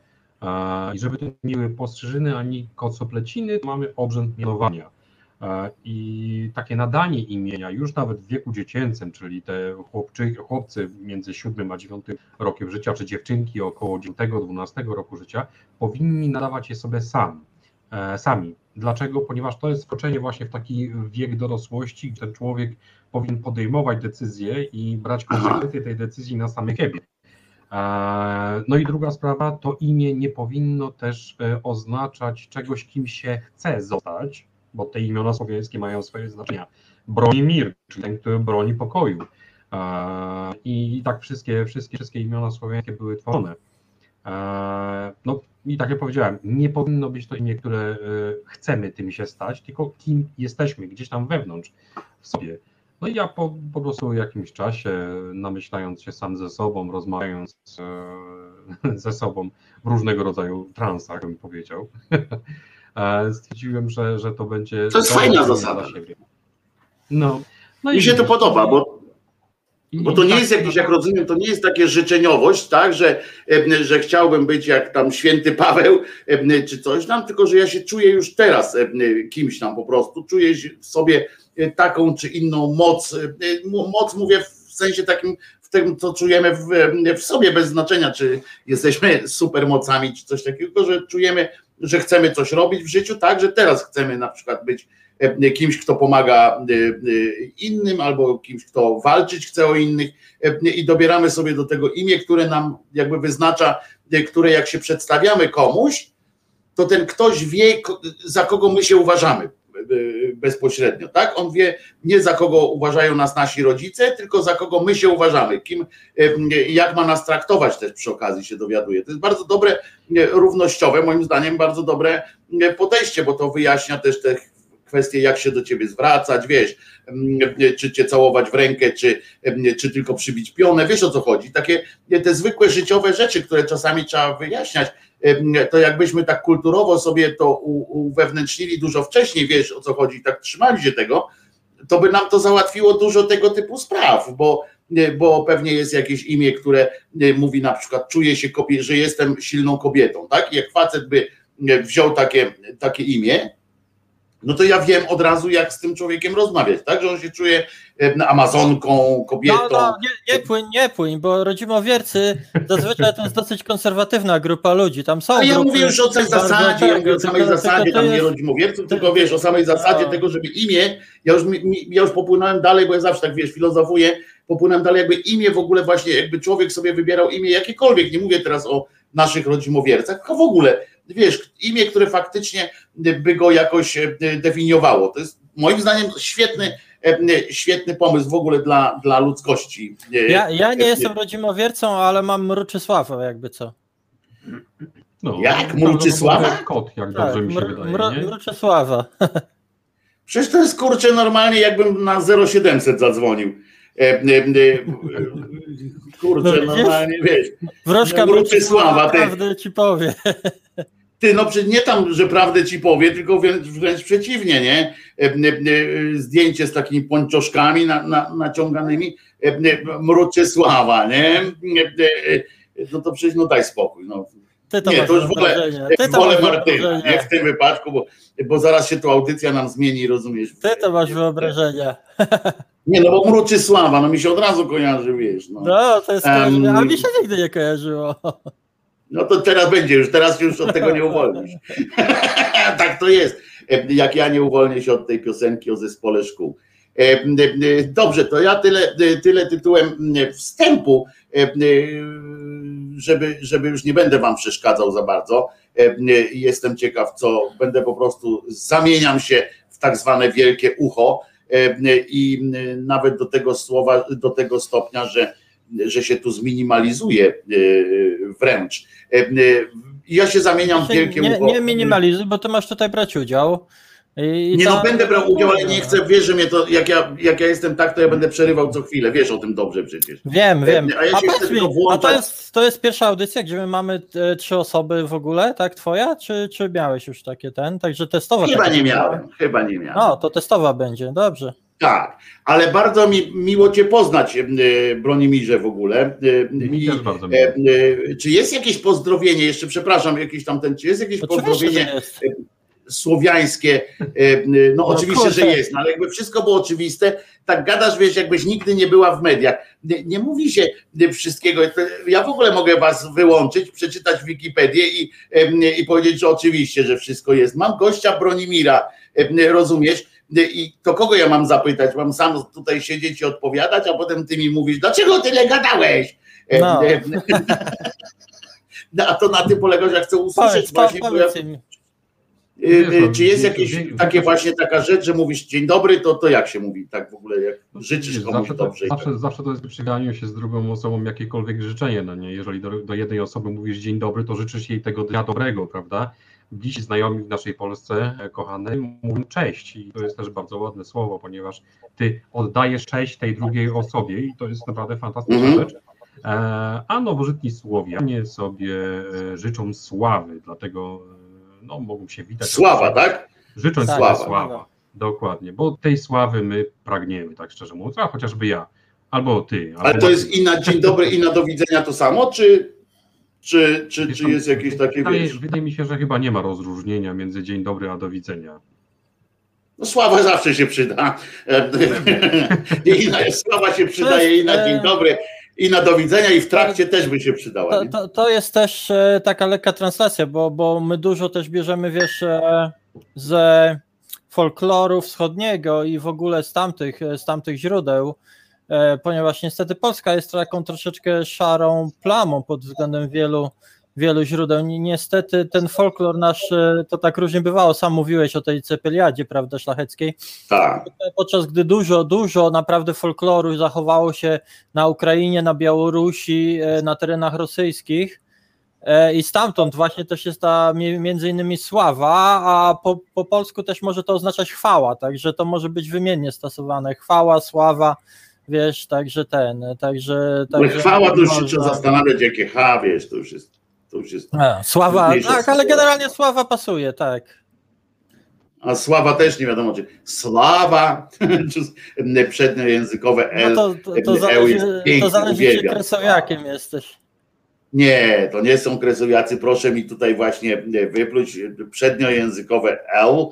E, I żeby to nie były postrzyżyny ani kocopleciny, mamy obrzęd mianowania. E, I takie nadanie imienia już nawet w wieku dziecięcym, czyli te chłopczy, chłopcy między 7 a 9 rokiem życia, czy dziewczynki około 9-12 roku życia, powinni nadawać je sobie sam, e, sami. Dlaczego? Ponieważ to jest wkroczenie właśnie w taki wiek dorosłości, gdzie ten człowiek powinien podejmować decyzje i brać konsekwencje tej decyzji na samej siebie. E, No i druga sprawa, to imię nie powinno też oznaczać czegoś, kim się chce zostać, bo te imiona słowiańskie mają swoje znaczenia. Broni mir, czyli ten, który broni pokoju. I tak wszystkie, wszystkie, wszystkie imiona słowiańskie były tworzone. No i tak jak powiedziałem, nie powinno być to imię, które e, chcemy tym się stać, tylko kim jesteśmy, gdzieś tam wewnątrz w sobie. No i ja po, po prostu jakimś czasie, namyślając się sam ze sobą, rozmawiając e, ze sobą w różnego rodzaju transach, bym powiedział, stwierdziłem, że, że to będzie. To jest fajna zasada. No, no Mi się to podoba, bo Bo to nie tak jest jakieś, jak naprawdę- rozumiem, to nie jest takie życzeniowość, tak, że, że chciałbym być jak tam święty Paweł czy coś tam, tylko że ja się czuję już teraz kimś tam po prostu, czuję w sobie e, taką czy inną moc, e, mo- moc mówię w sensie takim, w tym, co czujemy w, w sobie, bez znaczenia, czy jesteśmy supermocami, czy coś takiego, tylko że czujemy, że chcemy coś robić w życiu, tak, że teraz chcemy na przykład być e, kimś, kto pomaga e, e, innym, albo kimś, kto walczyć chce o innych i dobieramy sobie do tego imię, które nam jakby wyznacza, które jak się przedstawiamy komuś, to ten ktoś wie, za kogo my się uważamy bezpośrednio, tak? On wie nie za kogo uważają nas nasi rodzice, tylko za kogo my się uważamy, kim, e, jak ma nas traktować też przy okazji się dowiaduje. To jest bardzo dobre, e, równościowe, moim zdaniem bardzo dobre podejście, bo to wyjaśnia też te kwestie, jak się do ciebie zwracać, wiesz, czy cię całować w rękę, czy, czy tylko przybić pionę, wiesz o co chodzi. Takie te zwykłe życiowe rzeczy, które czasami trzeba wyjaśniać, to jakbyśmy tak kulturowo sobie to uwewnętrznili dużo wcześniej, wiesz o co chodzi, tak trzymali się tego, to by nam to załatwiło dużo tego typu spraw, bo, bo pewnie jest jakieś imię, które mówi na przykład, czuję się, że jestem silną kobietą, tak? Jak facet by wziął takie, takie imię, no to ja wiem od razu, jak z tym człowiekiem rozmawiać, tak? Że on się czuje e, amazonką, kobietą. No, no, nie, nie płyń, nie płyń, bo rodzimowiercy zazwyczaj to jest dosyć konserwatywna grupa ludzi. Tam są A ja grupy mówię już o tej zasadzie, ja mówię o samej tylko- zasadzie, tylko to tam nie jest- rodzimowierców, tylko wiesz, o samej zasadzie No. tego, żeby imię, ja już, ja już popłynąłem dalej, bo ja zawsze tak, wiesz, filozofuję, popłynąłem dalej, jakby imię w ogóle właśnie, jakby człowiek sobie wybierał imię jakiekolwiek, nie mówię teraz o naszych rodzimowiercach, tylko w ogóle, wiesz, imię, które faktycznie by go jakoś e, definiowało. To jest moim zdaniem świetny, e, świetny pomysł w ogóle dla, dla ludzkości. E, Ja, ja nie jestem rodzimowiercą, ale mam Mruczysławę, jakby co. No, Jak? to Multisława? jest Kot, jak Tak, dobrze mi się mr, wydaje. mr, nie? Mruczysława. Przecież to jest kurczę normalnie, jakbym na 0700 zadzwonił. E, e, e, Kurczę, No normalnie wiesz. Wróżka No, wróćcie sława, ty. prawdę ci powie. Ty, no przecież nie tam, że prawdę ci powie, tylko wręcz, przeciwnie, nie? E, e, e, Zdjęcie z takimi pończoszkami na, na, naciąganymi, Mruczysława, nie? No to przecież, no daj spokój, no. Ty to Nie, to już w ogóle wolę Martyna, nie? W tym wypadku, bo, bo zaraz się tu audycja nam zmieni, rozumiesz? Ty to masz wyobrażenia. Nie, no bo Mruczysława, no mi się od razu kojarzy, wiesz, no. No, to jest kojarzenie, a mi się nigdy nie kojarzyło. No to teraz będzie już, teraz już od tego nie uwolnisz. tak to jest, E, jak ja nie uwolnię się od tej piosenki o zespole szkół. E, e, Dobrze, to ja tyle, tyle tytułem wstępu, żeby, żeby już nie będę wam przeszkadzał za bardzo. Jestem ciekaw, co będę po prostu zamieniam się w tak zwane wielkie ucho i nawet do tego słowa, do tego stopnia, że, że się tu zminimalizuje e, wręcz. E, e, Ja się zamieniam w wielkie nie, nie minimalizuj, bo ty masz tutaj brać udział. I, Nie no, tam- będę brał udziału, ale nie chcę, wiesz, że mnie to, jak ja, jak ja jestem tak, to ja będę przerywał co chwilę, wiesz o tym dobrze przecież. Wiem, wiem. A ja się chcę mi, a to jest, to jest pierwsza audycja, gdzie my mamy trzy osoby w ogóle, tak twoja? Czy, czy miałeś już takie ten? Także testowa. Chyba nie miałem, chyba nie miałem. No, to testowa będzie, dobrze. Tak, ale bardzo mi miło Cię poznać, e, Bronimirze w ogóle. E, Mi też bardzo e, miło. Czy jest jakieś pozdrowienie, jeszcze przepraszam, jakieś tam ten, czy jest jakieś Oczywiście, że pozdrowienie jest. słowiańskie, no No oczywiście, że kurczę. jest, no ale jakby wszystko było oczywiste, tak gadasz, wiesz, jakbyś nigdy nie była w mediach. Nie, nie mówi się wszystkiego. Ja w ogóle mogę was wyłączyć, przeczytać Wikipedię i, i powiedzieć, że oczywiście, że wszystko jest. Mam gościa Bronimira, rozumiesz? I to kogo ja mam zapytać? Mam sam tutaj siedzieć i odpowiadać, a potem ty mi mówisz, dlaczego tyle gadałeś? E, No. e, No, a to na tym polega, że ja chcę usłyszeć Powiedz, właśnie, y, Wiesz, no, Czy jest jakieś takie właśnie taka rzecz, że mówisz dzień dobry, to, to jak się mówi tak w ogóle, jak życzysz Wiesz, komuś zawsze, to, dobrze? tak. zawsze, zawsze to jest przy ganiu się z drugą osobą jakiekolwiek życzenie, no nie? Jeżeli do, do jednej osoby mówisz dzień dobry, to życzysz jej tego dnia dobrego, prawda? Dziś znajomi w naszej Polsce, e, kochane, mówią cześć i to jest też bardzo ładne słowo, ponieważ ty oddajesz cześć tej drugiej osobie i to jest naprawdę fantastyczna Mhm. rzecz. E, A nowożytni Słowianie sobie e, życzą sławy, dlatego no, mogą się witać. Sława, tak? Życząc Tak, sława. sława. Dokładnie, bo tej sławy my pragniemy, tak szczerze mówiąc, a chociażby ja, albo ty. Ale albo to jest i na dzień dobry, i na do widzenia to samo, czy, czy, czy, czy jest jakieś takie, wydaje, wiesz, wydaje mi się, że chyba nie ma rozróżnienia między dzień dobry a do widzenia. no sława zawsze się przyda. I na, sława się przydaje i na dzień dobry, i na do widzenia, i w trakcie też by się przydała. To, nie? to, to jest też e, taka lekka translacja, bo, bo my dużo też bierzemy, wiesz, e, ze folkloru wschodniego i w ogóle z tamtych, z tamtych źródeł, e, ponieważ niestety Polska jest taką troszeczkę szarą plamą pod względem wielu, wielu źródeł. Ni- Niestety ten folklor nasz, e, to tak różnie bywało, sam mówiłeś o tej cepeliadzie, prawda, szlacheckiej, Tak. podczas gdy dużo, dużo naprawdę folkloru zachowało się na Ukrainie, na Białorusi, e, na terenach rosyjskich. E, I stamtąd właśnie też jest ta mi- między innymi sława, a po, po polsku też może to oznaczać chwała, także to może być wymiennie stosowane. Chwała, sława, wiesz, także ten, także... Ale także chwała to już się trzeba zastanawiać, jakie H, wiesz, to już jest, to już jest. A, Sława, tak, ale generalnie sława pasuje, tak. A sława też nie wiadomo, czy sława, czy przedniojęzykowe No L. to, to, to Eł zależy, jest to piękny, zależy czy kresowiakiem jesteś. Nie, to nie są kresowiacy. Proszę mi tutaj właśnie wypluć przedniojęzykowe L.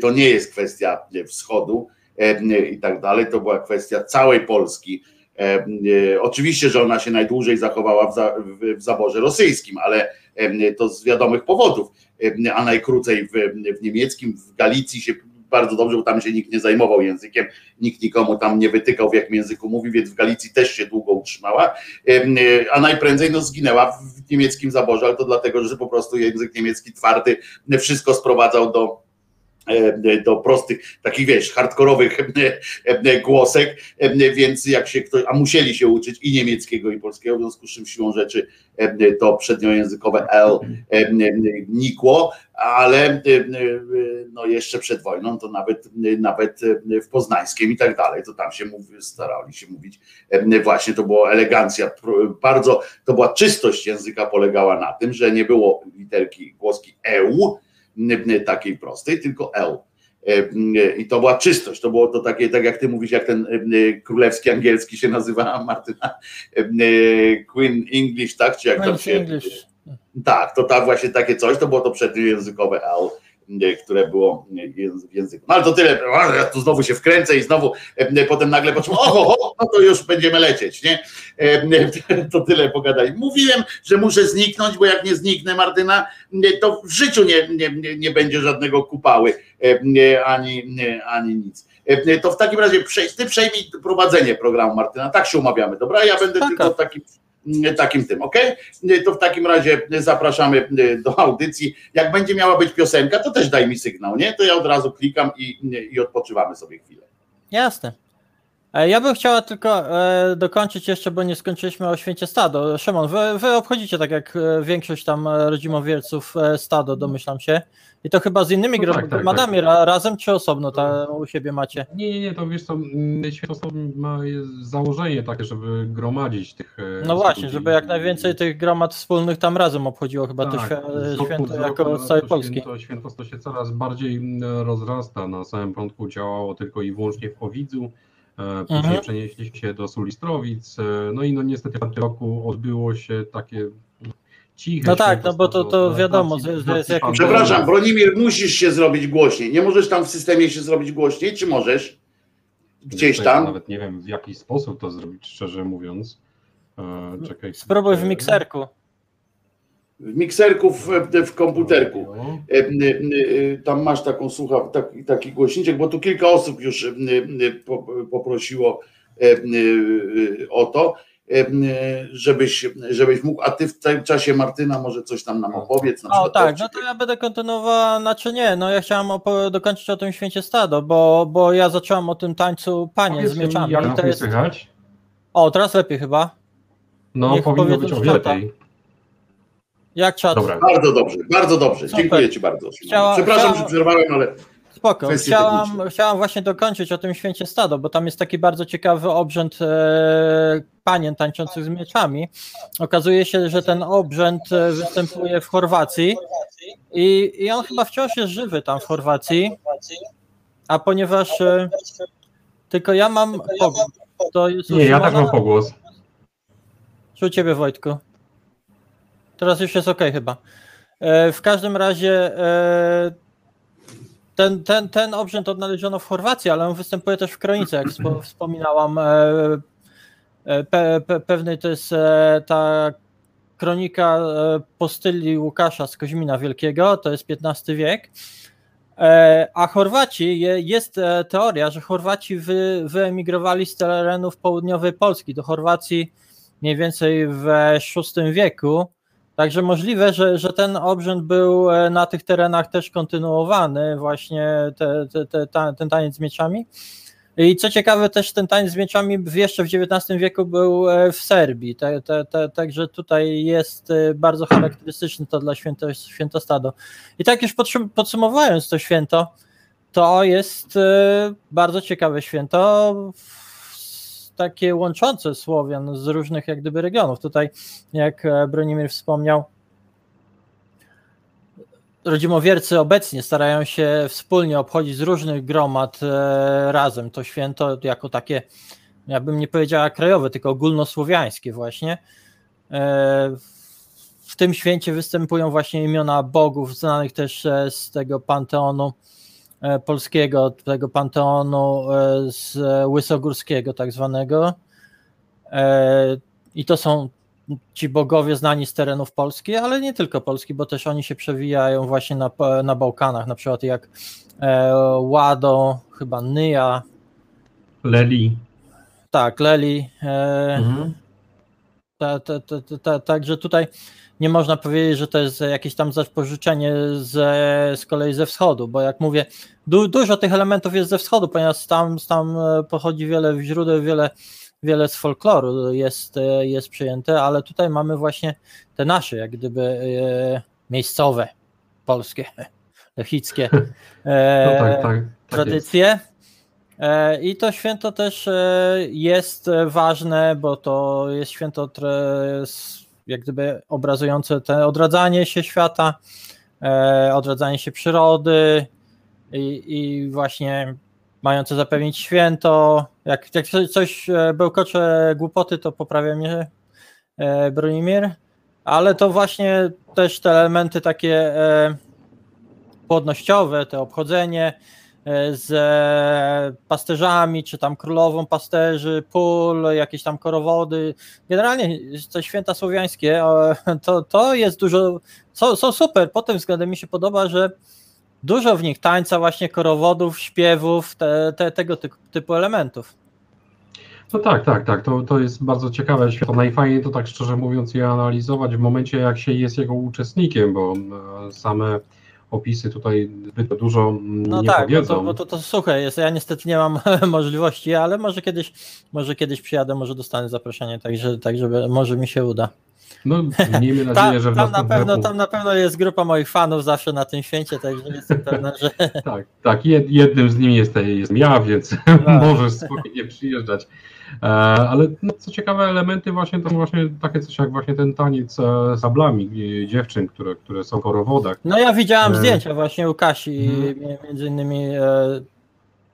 To nie jest kwestia wschodu i tak dalej. To była kwestia całej Polski. E, e, Oczywiście, że ona się najdłużej zachowała w, za, w, w zaborze rosyjskim, ale e, to z wiadomych powodów, a najkrócej w, niemieckim, w Galicji się bardzo dobrze, bo tam się nikt nie zajmował językiem, nikt nikomu tam nie wytykał, w jakim języku mówi, więc w Galicji też się długo utrzymała, a najprędzej no, zginęła w niemieckim zaborze, ale to dlatego, że po prostu język niemiecki twardy wszystko sprowadzał do, do prostych, takich wiesz, hardkorowych e, e, głosek, e, więc jak się ktoś, a musieli się uczyć i niemieckiego i polskiego, w związku z czym siłą rzeczy e, to przedniojęzykowe L e, e, nikło, ale e, e, no jeszcze przed wojną to nawet, nawet e, w Poznańskim i tak dalej, to tam się mówi, starali się mówić, e, właśnie to była elegancja, bardzo, to była czystość języka polegała na tym, że nie było literki głoski EU, takiej prostej, tylko L. E, m, I to była czystość, to było to takie, tak jak ty mówisz, jak ten e, królewski angielski się nazywa, Martyna, e, Queen English, tak? Czy jak tam French się... English. Tak, to tak właśnie takie coś, to było to przedjęzykowe L, które było języ- w języku. No ale to tyle, ja tu znowu się wkręcę i znowu e, potem nagle poczułem, oho, ho, no to już będziemy lecieć, nie? E, To tyle pogadaj. Mówiłem, że muszę zniknąć, bo jak nie zniknę, Martyna, to w życiu nie, nie, nie, będzie żadnego kupały, e, nie, ani, ani nic. E, To w takim razie ty przejmij prowadzenie programu, Martyna, tak się umawiamy, dobra? Ja będę Spoko. tylko takim, takim tym, ok? To w takim razie zapraszamy do audycji. Jak będzie miała być piosenka, to też daj mi sygnał, nie? To ja od razu klikam i, i odpoczywamy sobie chwilę. Jasne. E, Ja bym chciała tylko e, dokończyć jeszcze, bo nie skończyliśmy o święcie stado. Szymon, wy, wy obchodzicie tak jak e, większość tam rodzimowierców stado, domyślam się. I to chyba z innymi No tak, tak, gromadami ra, razem, czy osobno ta, u siebie macie? Nie, nie, nie, to wiesz co, święto ma jest założenie takie, żeby gromadzić tych... No właśnie, żeby jak najwięcej tych gromad wspólnych tam razem obchodziło chyba to Tak, świ- z roku święto jako z całej Polski. Święto, święto to się coraz bardziej rozrasta. Na samym początku działało tylko i wyłącznie w Powidzu, później Mhm. przenieśli się do Sulistrowic, e, no i no niestety w tamtym roku odbyło się takie ciche No tak, no bo to- to wiadomo, z że- z pandemii. Przepraszam, Bronimir, musisz się zrobić głośniej. Nie możesz tam w systemie się zrobić głośniej, czy możesz? Gdzieś tam? Nawet nie wiem w jaki sposób to zrobić, szczerze mówiąc. E, Czekaj. Spróbuj w mikserku. W mikserku, w, w komputerku. No. E, e, e, Tam masz taką słucha, taki, taki głośniczek, bo tu kilka osób już po- poprosiło o to, żebyś, żebyś mógł, a ty w tym czasie Martyna może coś tam nam opowiedz. Na O tak, no to ja będę kontynuowała, znaczy nie, no ja chciałam dokończyć o tym święcie stado, bo, bo ja zacząłem o tym tańcu panie z mi, mieczami. Jak to jest... słychać? O, teraz lepiej chyba. No, Niech powinno być o wiele lepiej. Jak czat? Dobra. Bardzo dobrze, bardzo dobrze. Super. Dziękuję Ci bardzo. Chciała- Przepraszam, chciała- że przerwałem, ale Spoko. Chciałam, techniczne. chciałam właśnie dokończyć o tym święcie stado, bo tam jest taki bardzo ciekawy obrzęd e, panien tańczących z mieczami. Okazuje się, że ten obrzęd e, występuje w Chorwacji i, i on chyba wciąż jest żywy tam w Chorwacji, a ponieważ e, tylko ja mam pogłos, to jest Nie, ja tak mam pogłos. czy u ciebie Wojtku? Teraz już jest ok chyba. E, W każdym razie e, ten, ten, ten obrzęd odnaleziono w Chorwacji, ale on występuje też w Kronice, jak wspo- wspominałam. e, Pe, pe, pewnej to jest ta kronika postyli Łukasza z Koźmina Wielkiego, to jest XV wiek. A Chorwaci, je- jest teoria, że Chorwaci wy, wyemigrowali z terenów południowej Polski do Chorwacji mniej więcej w VI wieku. Także możliwe, że, że ten obrzęd był e, na tych terenach też kontynuowany, właśnie te, te, te, ta, ten taniec z mieczami. I co ciekawe, też ten taniec z mieczami jeszcze w XIX wieku był e, w Serbii. Także tutaj jest e, bardzo charakterystyczny to dla święto, świętostado. I tak już podsum- podsumowując to święto, to jest bardzo ciekawe święto, takie łączące Słowian z różnych jak gdyby regionów. Tutaj, jak e, Bronimir wspomniał, rodzimowiercy obecnie starają się wspólnie obchodzić z różnych gromad e, razem to święto jako takie, ja bym nie powiedziała krajowe, tylko ogólnosłowiańskie właśnie. E, W tym święcie występują właśnie imiona bogów znanych też z tego panteonu polskiego, tego panteonu e, z Łysogórskiego tak zwanego. E, I to są ci bogowie znani z terenów Polski, ale nie tylko Polski, bo też oni się przewijają właśnie na, na Bałkanach, na przykład jak e, Łado, chyba Nyja, Leli. tak, Leli, e, Mhm. Ta, ta, ta, ta, ta, także tutaj nie można powiedzieć, że to jest jakieś tam zapożyczenie ze, z kolei ze wschodu, bo jak mówię, du, dużo tych elementów jest ze wschodu, ponieważ tam, tam e, pochodzi wiele źródeł, wiele, wiele z folkloru jest, e, jest przyjęte, ale tutaj mamy właśnie te nasze, jak gdyby e, miejscowe, polskie, lechickie No tak, tak. tak jest. tradycje. E, I to święto też e, jest e, ważne, bo to jest święto jak gdyby obrazujące te odradzanie się świata, e, odradzanie się przyrody i, i właśnie mające zapewnić święto. Jak, jak coś- e, bełkocze głupoty, to poprawia mnie e, Bronimir, ale to właśnie też te elementy takie e, płodnościowe, te obchodzenie, e, z e, pasterzami, czy tam królową pasterzy, pól, jakieś tam korowody. Generalnie te święta słowiańskie e, to, to jest dużo, są, są super. Pod tym względem mi się podoba, że dużo w nich tańca, właśnie korowodów, śpiewów, te, te, tego typu, elementów. No tak, tak, tak. To, to jest bardzo ciekawe święto. Najfajniej to tak szczerze mówiąc je analizować w momencie, jak się jest jego uczestnikiem, bo e, same opisy tutaj zbyt dużo No nie tak, bo powiedzą. to, bo to, to suche jest. Ja niestety nie mam możliwości, ale może kiedyś, może kiedyś przyjadę, może dostanę zaproszenie, także, tak żeby może mi się uda. No, miejmy nadzieję, Tam, że w tam, na pewno, tam na pewno jest grupa moich fanów zawsze na tym święcie, także jestem pewna, że Tak, tak. Jed, jednym z nimi jest, jest ja, więc Tak. możesz spokojnie przyjeżdżać. E, ale no, co ciekawe, elementy właśnie to właśnie takie coś jak właśnie ten taniec e, sablami e, dziewczyn, które, które są w korowodach. No ja widziałem E. zdjęcia właśnie u Kasi, mi- między innymi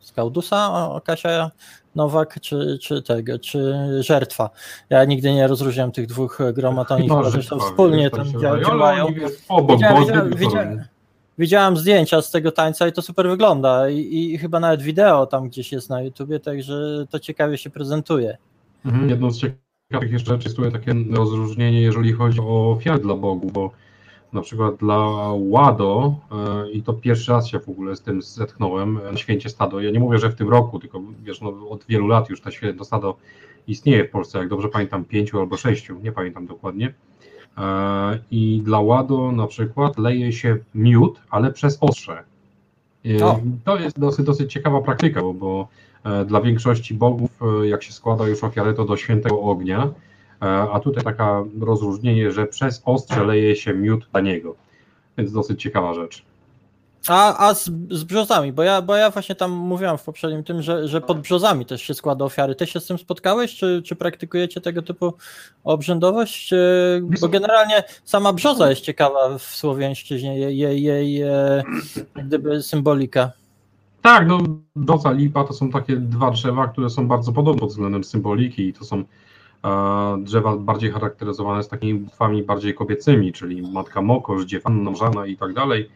z Kaudusa, Kasia Nowak, czy, czy tego, czy Żertwa. Ja nigdy nie rozróżniam tych dwóch gromad, oni chyba zresztą wspólnie tam działają. Widziałem, widziałem, widziałem, widziałem zdjęcia z tego tańca i to super wygląda i, i chyba nawet wideo tam gdzieś jest na YouTubie, także to ciekawie się prezentuje. Mhm. Jedną z ciekawych jeszcze rzeczy jest takie rozróżnienie, jeżeli chodzi o ofiary dla Bogu, bo na przykład dla Łado, e, i to pierwszy raz się w ogóle z tym zetknąłem, e, na święcie stado, ja nie mówię, że w tym roku, tylko wiesz, no, od wielu lat już to święto stado istnieje w Polsce, jak dobrze pamiętam, pięciu albo sześciu, nie pamiętam dokładnie. E, I dla Łado na przykład leje się miód, ale przez ostrze. E, O. To jest dosyć, dosyć ciekawa praktyka, bo, bo e, dla większości bogów, jak się składa już ofiarę, to do świętego ognia, a tutaj taka rozróżnienie, że przez ostrze leje się miód dla niego. Więc dosyć ciekawa rzecz. A, a z, z brzozami, bo ja, bo ja właśnie tam mówiłam w poprzednim tym, że, że pod brzozami też się składa ofiary. Ty się z tym spotkałeś, czy, czy praktykujecie tego typu obrzędowość? E, Bo generalnie sama brzoza jest ciekawa w słowiańszczyźnie, jej, jej, jej gdyby symbolika. Tak, no brzoza, lipa to są takie dwa drzewa, które są bardzo podobne pod względem symboliki i to są e, drzewa bardziej charakteryzowane z takimi bitwami bardziej kobiecymi, czyli Matka Mokosz, Dziewanna, Żana i tak dalej.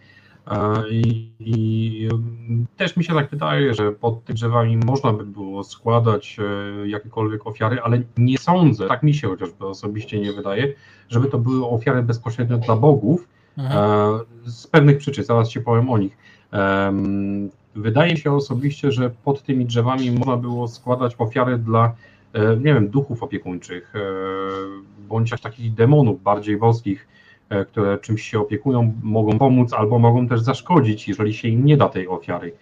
I, I też mi się tak wydaje, że pod tymi drzewami można by było składać e, jakiekolwiek ofiary, ale nie sądzę, tak mi się chociażby osobiście nie wydaje, żeby to były ofiary bezpośrednio dla bogów, Mhm. E, z pewnych przyczyn, zaraz Ci powiem o nich. Wydaje się osobiście, że pod tymi drzewami można było składać ofiary dla, e, nie wiem, duchów opiekuńczych, bądź też takich demonów bardziej boskich, które czymś się opiekują, mogą pomóc albo mogą też zaszkodzić, jeżeli się im nie da tej ofiary.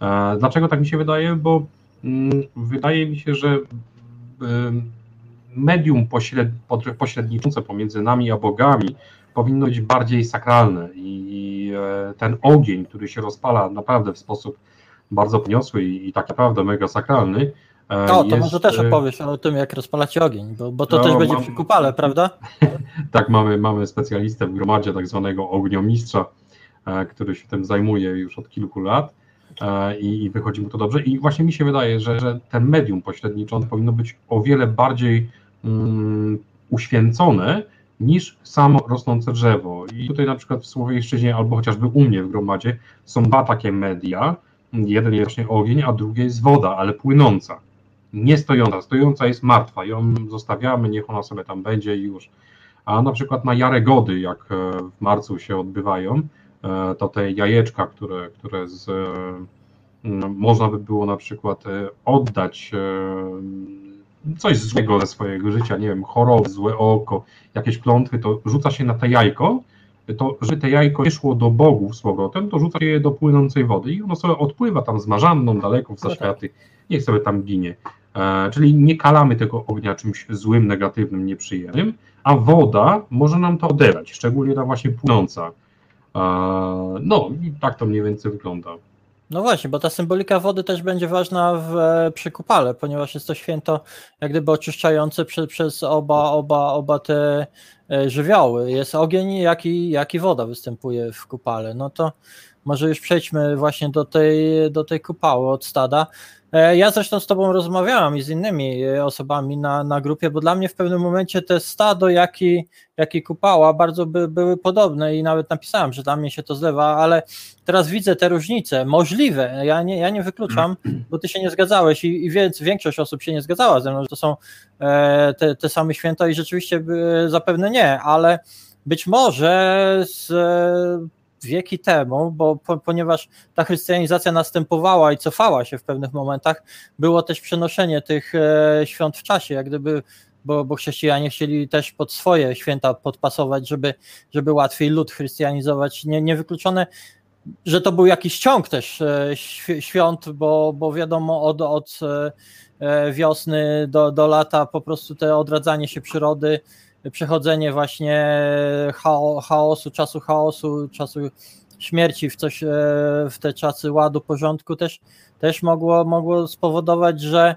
E, Dlaczego tak mi się wydaje? Bo mm, wydaje mi się, że em, medium pośredniczące pomiędzy nami a bogami powinno być bardziej sakralne i e, ten ogień, który się rozpala naprawdę w sposób bardzo poniosły i tak naprawdę mega sakralny. E, O, to może też e, opowiesz o tym, jak rozpalacie ogień, bo, bo to No, też będzie mam- przy kupale, prawda? Tak, mamy, mamy specjalistę w gromadzie, tak zwanego ogniomistrza, e, który się tym zajmuje już od kilku lat i, i wychodzi mu to dobrze. I właśnie mi się wydaje, że, że ten medium pośredniczące powinno być o wiele bardziej mm, uświęcone niż samo rosnące drzewo. I tutaj na przykład w Słowiańszczyźnie albo chociażby u mnie w gromadzie są dwa takie media. Jeden jest właśnie ogień, a drugie jest woda, ale płynąca. Nie stojąca. Stojąca jest martwa. Ją zostawiamy, niech ona sobie tam będzie i już. A na przykład na Jaregody, jak e, w marcu się odbywają, e, to te jajeczka, które, które z, e, można by było na przykład oddać coś złego ze swojego życia, nie wiem, choroby, złe oko, jakieś klątwy, to rzuca się na to jajko, to żeby te jajko nie szło do bogów z powrotem, to rzuca się je do płynącej wody i ono sobie odpływa tam z marzanną daleko w zaświaty, niech sobie tam ginie. E, czyli nie kalamy tego ognia czymś złym, negatywnym, nieprzyjemnym, a woda może nam to odebrać, szczególnie ta właśnie płynąca. E, no i tak to mniej więcej wygląda. No właśnie, bo ta symbolika wody też będzie ważna w e, przy kupale, ponieważ jest to święto jak gdyby oczyszczające przez, oba, oba, oba te żywioły. Jest ogień, jak i, jak i woda występuje w kupale. No to może już przejdźmy właśnie do tej, do tej kupały od stada. E, Ja zresztą z Tobą rozmawiałam i z innymi e, osobami na, na grupie, bo dla mnie w pewnym momencie te stado, jak i, jak i kupała bardzo by, były podobne i nawet napisałem, że dla mnie się to zlewa, ale teraz widzę te różnice, możliwe, ja nie, ja nie wykluczam, bo Ty się nie zgadzałeś i, i więc większość osób się nie zgadzała ze mną, że to są e, te, te same święta i rzeczywiście zapewne nie, ale być może z wieki temu, bo po, ponieważ ta chrystianizacja następowała i cofała się w pewnych momentach, było też przenoszenie tych e, świąt w czasie, jak gdyby, bo, bo chrześcijanie chcieli też pod swoje święta podpasować, żeby, żeby łatwiej lud chrystianizować. Nie, niewykluczone, że to był jakiś ciąg też e, świ- świąt, bo, bo wiadomo od, od e, e, wiosny do, do lata po prostu te odradzanie się przyrody, przechodzenie właśnie chao, chaosu, czasu chaosu, czasu śmierci w coś, e, w te czasy ładu, porządku też, też mogło, mogło spowodować, że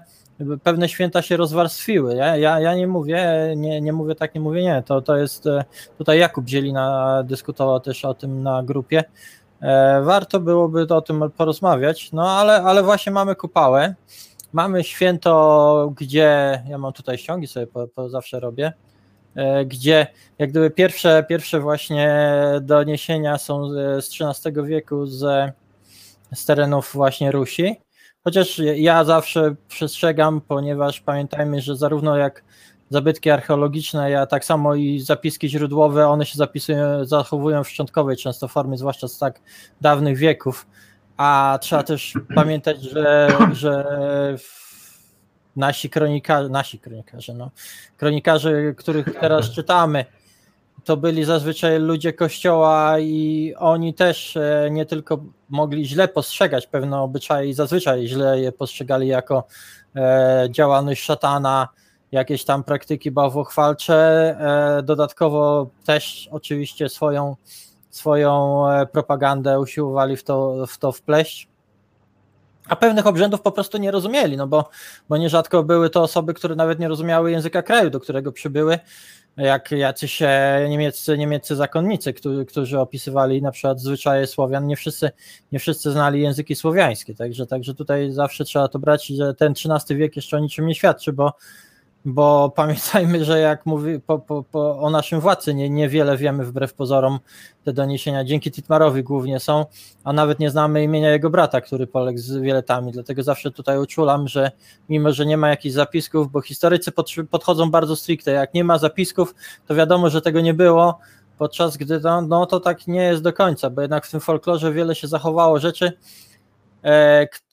pewne święta się rozwarstwiły. Ja, ja, ja nie mówię, nie, nie mówię tak, nie mówię nie. To, to jest e, tutaj Jakub Zielina dyskutował też o tym na grupie. E, Warto byłoby o tym porozmawiać, no ale, ale właśnie mamy kupałę. Mamy święto, gdzie ja mam tutaj ściągi sobie po, po zawsze robię, gdzie jak gdyby pierwsze, pierwsze właśnie doniesienia są z XIII wieku z, z terenów właśnie Rusi. Chociaż ja zawsze przestrzegam, ponieważ pamiętajmy, że zarówno jak zabytki archeologiczne, ja tak samo i zapiski źródłowe, one się zapisują, zachowują w szczątkowej często formie, zwłaszcza z tak dawnych wieków. A trzeba też pamiętać, że, że nasi kronikarze, nasi kronikarze, no, kronikarze, których teraz czytamy, to byli zazwyczaj ludzie kościoła i oni też e, nie tylko mogli źle postrzegać pewne obyczaje i zazwyczaj źle je postrzegali jako e, działalność szatana, jakieś tam praktyki bałwochwalcze, e, dodatkowo też oczywiście swoją, swoją propagandę usiłowali w to, w to wpleść. A pewnych obrzędów po prostu nie rozumieli, no bo, bo nierzadko były to osoby, które nawet nie rozumiały języka kraju, do którego przybyły, jak jacyś e, niemieccy, niemieccy zakonnicy, którzy, którzy opisywali na przykład zwyczaje Słowian, nie wszyscy, nie wszyscy znali języki słowiańskie, także, także tutaj zawsze trzeba to brać, że ten XIII wiek jeszcze o niczym nie świadczy, bo, bo pamiętajmy, że jak mówi po, po, po, o naszym władcy nie, niewiele wiemy wbrew pozorom, te doniesienia dzięki Titmarowi głównie są, a nawet nie znamy imienia jego brata, który poległ z wieletami, dlatego zawsze tutaj uczulam, że mimo, że nie ma jakichś zapisków, bo historycy podsz- podchodzą bardzo stricte, jak nie ma zapisków, to wiadomo, że tego nie było, podczas gdy to, no to tak nie jest do końca, bo jednak w tym folklorze wiele się zachowało rzeczy,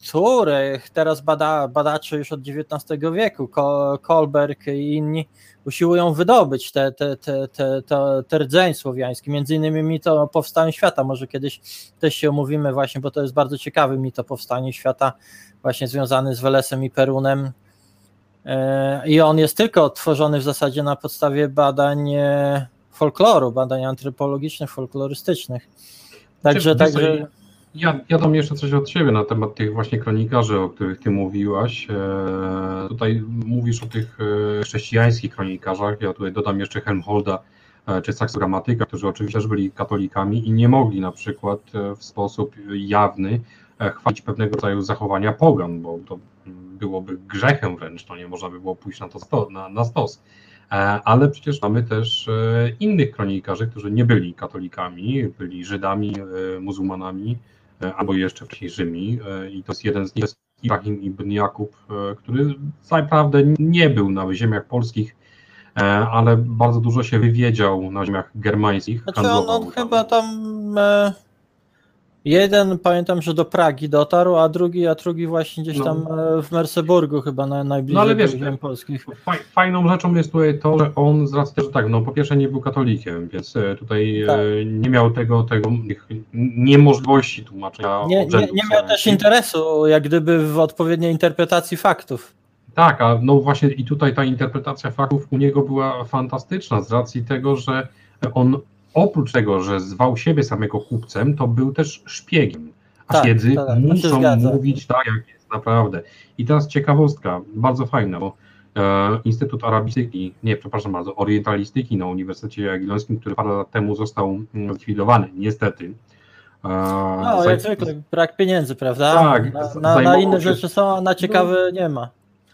których teraz bada, badacze już od XIX wieku, Ko- Kolberg i inni, usiłują wydobyć te, te, te, te, te, te rdzeń słowiański, między innymi mit o powstaniu świata, może kiedyś też się omówimy właśnie, bo to jest bardzo ciekawy mit o powstaniu świata, właśnie związany z Welesem i Perunem. E, i on jest tylko tworzony w zasadzie na podstawie badań e, folkloru, badań antropologicznych, folklorystycznych. Także, co, także Ja, ja dam jeszcze coś od siebie na temat tych właśnie kronikarzy, o których ty mówiłaś. E, tutaj mówisz o tych e, chrześcijańskich kronikarzach. Ja tutaj dodam jeszcze Helmholda e, czy Saxo Gramatyka, którzy oczywiście też byli katolikami i nie mogli na przykład e, w sposób jawny chwalić pewnego rodzaju zachowania pogan, bo to mm, byłoby grzechem wręcz, to nie można by było pójść na to sto, na, na stos. Ale przecież mamy też innych kronikarzy, którzy nie byli katolikami, byli Żydami, muzułmanami, albo jeszcze wcześniej Rzymi. e, I to jest jeden z nich, Ibrahim ibn Jakub, e, który naprawdę nie był na ziemiach polskich, e, ale bardzo dużo się wywiedział na ziemiach germańskich. Znaczy on, on chyba tam e, Jeden pamiętam, że do Pragi dotarł, a drugi, a drugi właśnie gdzieś No. tam e, w Merseburgu chyba na, najbliżej No ale wiesz, polskich. Faj- Fajną rzeczą jest tutaj to, że on z racji że tak, no po pierwsze nie był katolikiem, więc e, tutaj e, Tak. nie miał tego, tego niemożliwości tłumaczenia Nie, nie, nie miał też interesu jak gdyby w odpowiedniej interpretacji faktów. Tak, a no właśnie i tutaj ta interpretacja faktów u niego była fantastyczna z racji tego, że on oprócz tego, że zwał siebie samego kupcem, to był też szpiegiem. A Tak, Szpiedzy tak, się muszą mówić tak, jak jest naprawdę. I teraz ciekawostka, bardzo fajna, bo e, Instytut Arabistyki, nie, przepraszam bardzo, Orientalistyki na Uniwersytecie Jagiellońskim, który parę lat temu został mm, zlikwidowany, niestety. E, No, zaj- jak zwykle, brak pieniędzy, prawda? Tak, na, na, na inne się- rzeczy są, a na ciekawe nie ma.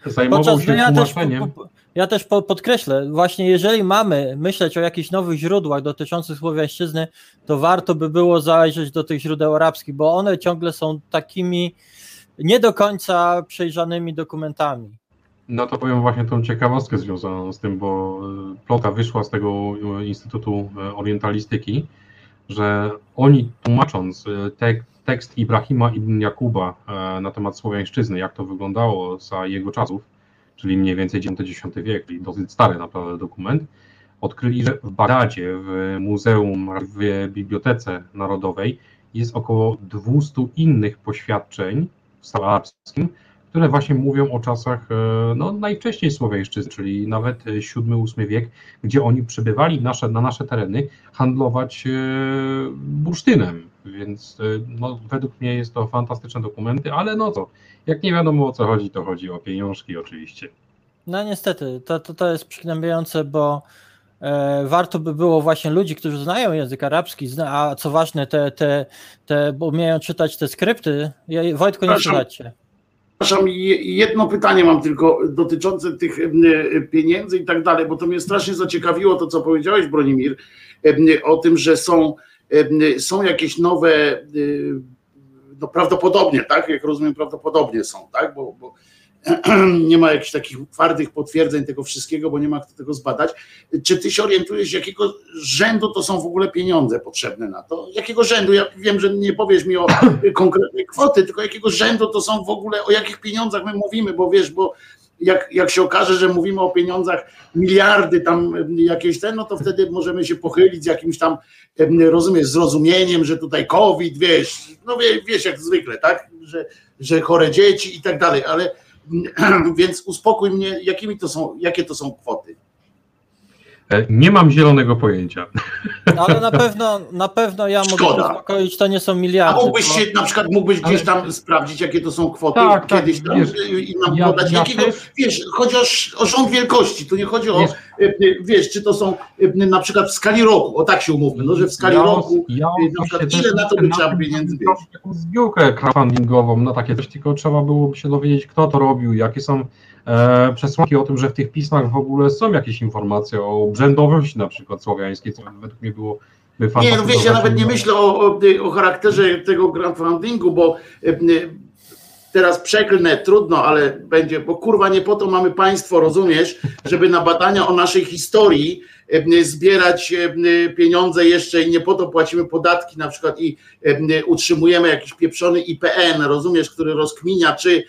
Zajmował Podczas się ja też, tłumaczeniem. po- ja też po- podkreślę, właśnie jeżeli mamy myśleć o jakichś nowych źródłach dotyczących słowiańszczyzny, to warto by było zajrzeć do tych źródeł arabskich, bo one ciągle są takimi nie do końca przejrzanymi dokumentami. No to powiem właśnie tą ciekawostkę związaną z tym, bo e, plotka wyszła z tego e, Instytutu e, Orientalistyki, że oni tłumacząc tek, tekst Ibrahima ibn Jakuba na temat słowiańszczyzny, jak to wyglądało za jego czasów, czyli mniej więcej IX-X wiek, czyli dosyć stary naprawdę dokument, odkryli, że w Bagdadzie, w muzeum, w Bibliotece Narodowej jest około 200 innych poświadczeń w arabskim, które właśnie mówią o czasach e, no, najwcześniej słowiańszczyzny, czyli nawet VII-VIII wiek, gdzie oni przybywali nasze, na nasze tereny handlować e, bursztynem. Więc e, no, według mnie jest to fantastyczne dokumenty, ale no co, jak nie wiadomo o co chodzi, to chodzi o pieniążki oczywiście. No niestety, to, to, to jest przygnębiające, bo e, warto by było właśnie ludzi, którzy znają język arabski, zna, a co ważne, te, te, te bo umieją czytać te skrypty. Ja, Wojtku, nie czytacie. Przepraszam, je- jedno pytanie mam tylko dotyczące tych e, pieniędzy i tak dalej, bo to mnie strasznie zaciekawiło to, co powiedziałeś, Bronimir, e, o tym, że są, są jakieś nowe, e, no prawdopodobnie, tak, jak rozumiem, prawdopodobnie są, tak, bo, bo nie ma jakichś takich twardych potwierdzeń tego wszystkiego, bo nie ma kto tego zbadać. Czy ty się orientujesz, jakiego rzędu to są w ogóle pieniądze potrzebne na to? Jakiego rzędu? Ja wiem, że nie powiesz mi o konkretnej kwoty, tylko jakiego rzędu to są w ogóle, o jakich pieniądzach my mówimy, bo wiesz, bo jak, jak się okaże, że mówimy o pieniądzach miliardy tam em, jakieś ten, no to wtedy możemy się pochylić z jakimś tam, rozumiesz, zrozumieniem, że tutaj COVID, wiesz, no wie, wiesz jak zwykle, tak, że, że chore dzieci i tak dalej, ale więc uspokój mnie, jakimi to są, jakie to są kwoty. E, Nie mam zielonego pojęcia. Ale na pewno, na pewno ja mogę uspokoić, to nie są A miliardy. mógłbyś bo- się na przykład mógłbyś gdzieś Ale- tam sprawdzić, jakie to są kwoty Tak, tak, kiedyś tam wiesz, i nam ja- podać. ja jakiego, też- wiesz, chodzi o, o rząd wielkości, tu nie chodzi o, Wiesz- e, e, wiesz, czy to są e, na przykład w skali roku, o tak się umówmy, no, że w skali Ja roku ja e, na przykład ile na to by trzeba tym, pieniędzy mieć. taką zbiórkę crowdfundingową na takie coś, tylko trzeba byłoby się dowiedzieć, kto to robił, jakie są e, przesłanki o tym, że w tych pismach w ogóle są jakieś informacje o obrzędowości na przykład słowiańskiej, co według mnie było by Nie, no wiesz, ja nawet nie myślę o, o, o charakterze tego crowdfundingu, bo e, e, teraz przeklnę, trudno, ale będzie, bo kurwa nie po to mamy państwo, rozumiesz, żeby na badania o naszej historii e, zbierać pieniądze jeszcze i nie po to płacimy podatki na przykład i utrzymujemy jakiś pieprzony IPN, rozumiesz, który rozkminia, czy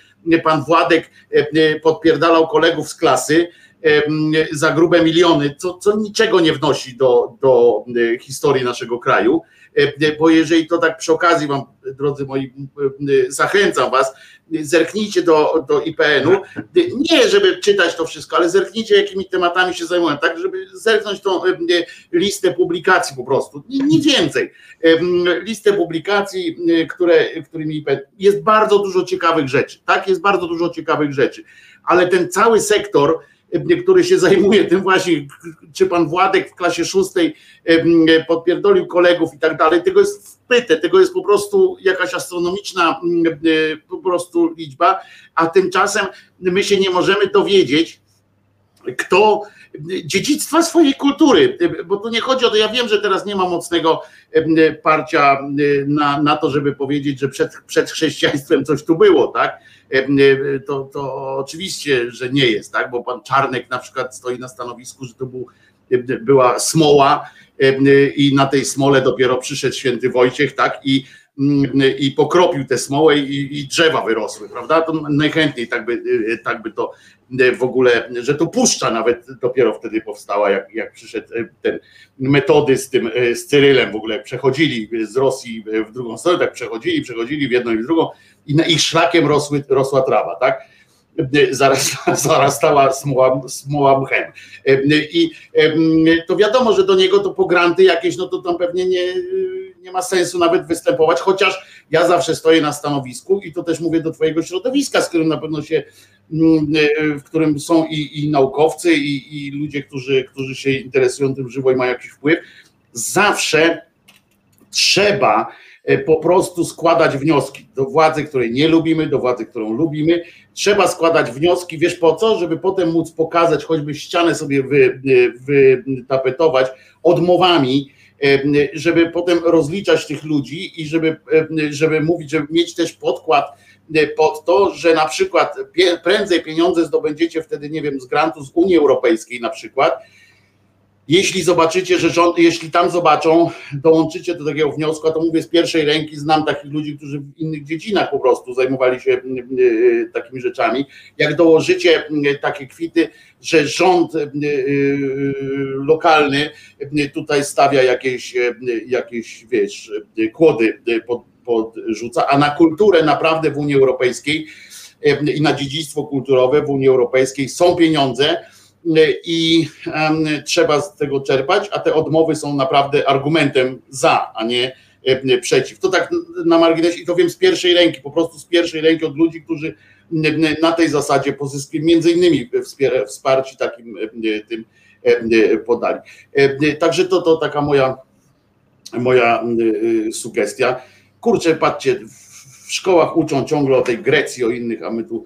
pan Władek e, podpierdalał kolegów z klasy, em, za grube miliony, co, co niczego nie wnosi do, do e, historii naszego kraju. E, Bo jeżeli to tak przy okazji wam, drodzy moi, e, zachęcam was, zerknijcie do, do IPN-u, nie żeby czytać to wszystko, ale zerknijcie jakimi tematami się zajmują, tak żeby zerknąć tą e, listę publikacji po prostu, Ni- nic więcej. Em, Listę publikacji, e, które, którymi IPN, jest bardzo dużo ciekawych rzeczy, tak, jest bardzo dużo ciekawych rzeczy, ale ten cały sektor, e, który się zajmuje tym właśnie, czy pan Władek w klasie szóstej em, podpierdolił kolegów i tak dalej, tego jest wpyte, tego jest po prostu jakaś astronomiczna e, po prostu liczba, a tymczasem my się nie możemy dowiedzieć, kto dziedzictwa swojej kultury, bo tu nie chodzi o to, ja wiem, że teraz nie ma mocnego parcia na, na to, żeby powiedzieć, że przed, przed chrześcijaństwem coś tu było, tak? Em, To, to oczywiście, że nie jest, tak? Bo pan Czarnek na przykład stoi na stanowisku, że to był, była smoła i na tej smole dopiero przyszedł święty Wojciech, tak, i, i pokropił tę smołę i, i drzewa wyrosły, prawda? To najchętniej tak by, tak by to w ogóle, że to puszcza nawet dopiero wtedy powstała, jak, jak przyszedł ten metody z tym, z Cyrylem w ogóle, przechodzili z Rosji w drugą stronę, tak przechodzili, przechodzili w jedną i w drugą i ich szlakiem rosły, rosła trawa, tak? zaraz, zarastała smoła, smoła mchem. I to wiadomo, że do niego to po granty jakieś, no to tam pewnie nie, nie ma sensu nawet występować, chociaż ja zawsze stoję na stanowisku i to też mówię do twojego środowiska, z którym na pewno się, w którym są i, i naukowcy, i, i ludzie, którzy, którzy się interesują tym żywo i mają jakiś wpływ. Zawsze trzeba po prostu składać wnioski do władzy, której nie lubimy, do władzy, którą lubimy. Trzeba składać wnioski, wiesz po co? Żeby potem móc pokazać, choćby ścianę sobie wy, wytapetować odmowami, e, żeby potem rozliczać tych ludzi i żeby, e, żeby mówić, żeby mieć też podkład pod to, że na przykład prędzej pieniądze zdobędziecie wtedy, nie wiem, z grantu z Unii Europejskiej na przykład, jeśli zobaczycie, że rząd, jeśli tam zobaczą, dołączycie do takiego wniosku, a to mówię z pierwszej ręki, znam takich ludzi, którzy w innych dziedzinach po prostu zajmowali się mm, mm, takimi rzeczami. Jak dołożycie mm, takie kwity, że rząd lokalny tutaj stawia jakieś, jakieś wiesz, kłody pod, podrzuca, a na kulturę naprawdę w Unii Europejskiej i na dziedzictwo kulturowe w Unii Europejskiej są pieniądze, i trzeba z tego czerpać, a te odmowy są naprawdę argumentem za, a nie przeciw. To tak na marginesie i to wiem z pierwszej ręki, po prostu z pierwszej ręki od ludzi, którzy na tej zasadzie pozyskują między innymi wsparci takim tym podali. Także to, to taka moja, moja sugestia. Kurczę, patrzcie, w szkołach uczą ciągle o tej Grecji, o innych, a my tu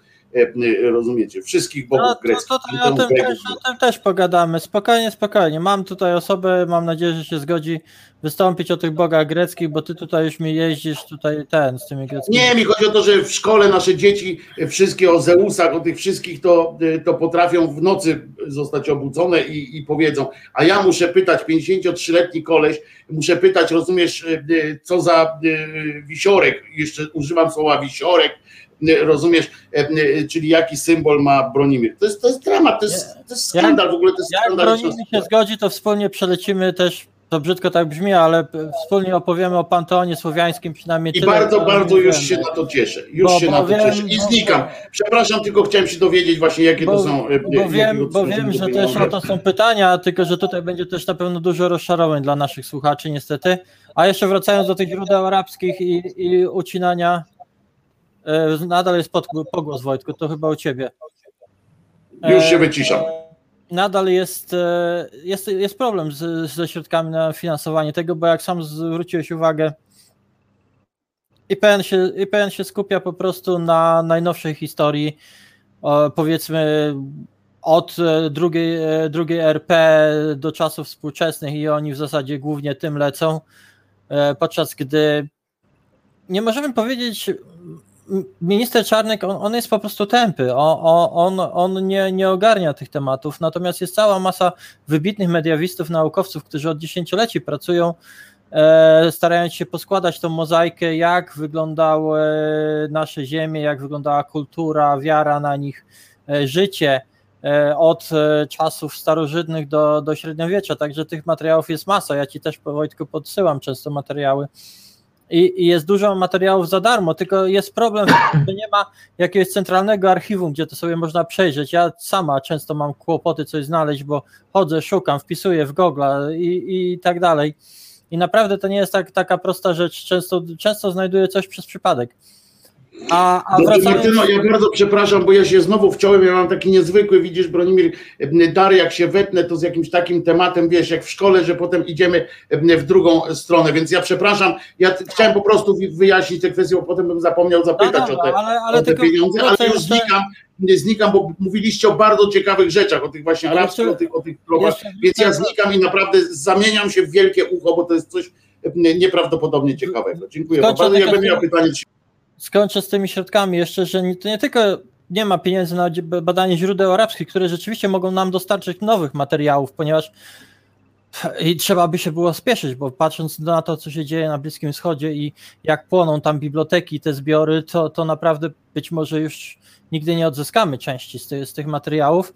rozumiecie, wszystkich bogów no, greckich. O, tym też, o tym też pogadamy, spokojnie, spokojnie. Mam tutaj osobę, mam nadzieję, że się zgodzi wystąpić o tych bogach greckich, bo ty tutaj już mi jeździsz tutaj ten z tymi greckimi. Nie, mi chodzi o to, że w szkole nasze dzieci wszystkie o Zeusach, o tych wszystkich to, to potrafią w nocy zostać obudzone i, i powiedzą, a ja muszę pytać, 53-letni koleś, muszę pytać, rozumiesz, e, co za wisiorek, jeszcze używam słowa wisiorek, rozumiesz, e, e, czyli jaki symbol ma Bronimir. To jest, to jest dramat, to jest, to jest skandal w ogóle. To jest jak Bronimir się zgodzi, to wspólnie przelecimy też to brzydko tak brzmi, ale wspólnie opowiemy o panteonie słowiańskim przynajmniej. I tyle, bardzo, bardzo już się na to cieszę. Już bo, się bo na to wiem, cieszę. I znikam. Przepraszam, tylko chciałem się dowiedzieć właśnie, jakie bo, to są. E, bo wiem, bo wiem że też o to są pytania, tylko że tutaj będzie też na pewno dużo rozczarowań dla naszych słuchaczy, niestety. A jeszcze wracając do tych źródeł arabskich i, i ucinania E, nadal jest pod, pogłos Wojtku, to chyba u ciebie. Już się e, wyciszam. Nadal jest, e, jest, jest problem z, ze środkami na finansowanie tego, bo jak sam zwróciłeś uwagę, IPN się, IPN się skupia po prostu na najnowszej historii, powiedzmy od drugiej, drugiej RP do czasów współczesnych i oni w zasadzie głównie tym lecą, podczas gdy nie możemy powiedzieć minister Czarnek, on, on, jest po prostu tępy, on, on, on nie, nie ogarnia tych tematów, natomiast jest cała masa wybitnych mediawistów, naukowców, którzy od dziesięcioleci pracują, e, starając się poskładać tą mozaikę, jak wyglądały nasze ziemie, jak wyglądała kultura, wiara na nich, e, życie e, od czasów starożytnych do, do średniowiecza, także tych materiałów jest masa, ja Ci też Wojtku podsyłam często materiały, i, i, jest dużo materiałów za darmo, tylko jest problem, że nie ma jakiegoś centralnego archiwum, gdzie to sobie można przejrzeć. Ja sama często mam kłopoty coś znaleźć, bo chodzę, szukam, wpisuję w Google i, i tak dalej. I naprawdę to nie jest tak, taka prosta rzecz. Często, często znajduję coś przez przypadek. A, a wracając... Martyno, ja bardzo przepraszam, bo ja się znowu wciąłem, ja mam taki niezwykły, widzisz Bronimir, dary jak się wetnę, to z jakimś takim tematem, wiesz, jak w szkole, że potem idziemy w drugą stronę, więc ja przepraszam, ja chciałem po prostu wyjaśnić tę kwestię, bo potem bym zapomniał zapytać no, no, o te, ale, ale o te pieniądze, ale już znikam, nie znikam, bo mówiliście o bardzo ciekawych rzeczach, o tych właśnie arabskich, o tych, o tych więc ja znikam i naprawdę zamieniam się w wielkie ucho, bo to jest coś nieprawdopodobnie ciekawego. Dziękuję bardzo. Jakbym miał pytanie, skończę z tymi środkami jeszcze, że nie, to nie tylko nie ma pieniędzy na badanie źródeł arabskich, które rzeczywiście mogą nam dostarczyć nowych materiałów, ponieważ I trzeba by się było spieszyć, bo patrząc na to, co się dzieje na Bliskim Wschodzie i jak płoną tam biblioteki, te zbiory, to, to naprawdę być może już nigdy nie odzyskamy części z, z tych materiałów.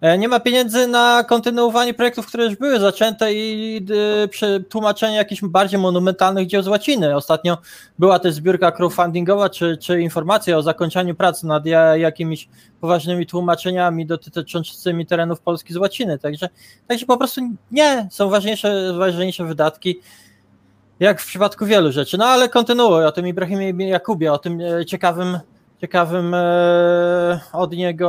E, Nie ma pieniędzy na kontynuowanie projektów, które już były zaczęte i przy- tłumaczenie jakichś bardziej monumentalnych dzieł z łaciny. Ostatnio była też zbiórka crowdfundingowa, czy, czy informacja o zakończeniu prac nad ja, jakimiś poważnymi tłumaczeniami dotyczącymi terenów Polski z łaciny. Także, także po prostu nie, są ważniejsze, ważniejsze wydatki. Jak w przypadku wielu rzeczy. No ale kontynuuję o tym Ibrahimie Jakubie, o tym e, ciekawym, ciekawym e, od niego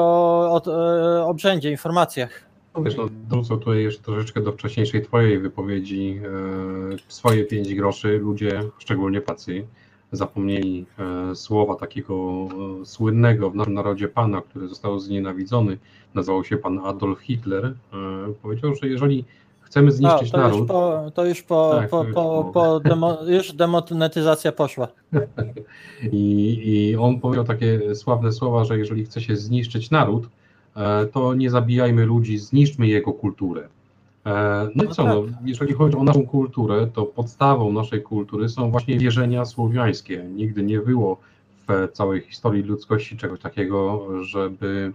od, e, obrzędzie, informacjach. No Wiesz, no, wrócę tutaj jeszcze troszeczkę do wcześniejszej twojej wypowiedzi. E, swoje pięć groszy ludzie, szczególnie Polacy, zapomnieli e, słowa takiego e, słynnego w naszym narodzie pana, który został znienawidzony, nazywał się pan Adolf Hitler. E, powiedział, że jeżeli chcemy No, zniszczyć to, już naród, po, to już po, Tak, po, to już po, po- demo, już demonetyzacja poszła. I, I on powiedział takie sławne słowa, że jeżeli chce się zniszczyć naród, e, to nie zabijajmy ludzi, zniszczmy jego kulturę. E, No i No co, tak. no, jeżeli chodzi o naszą kulturę, to podstawą naszej kultury są właśnie wierzenia słowiańskie. Nigdy nie było w całej historii ludzkości czegoś takiego, żeby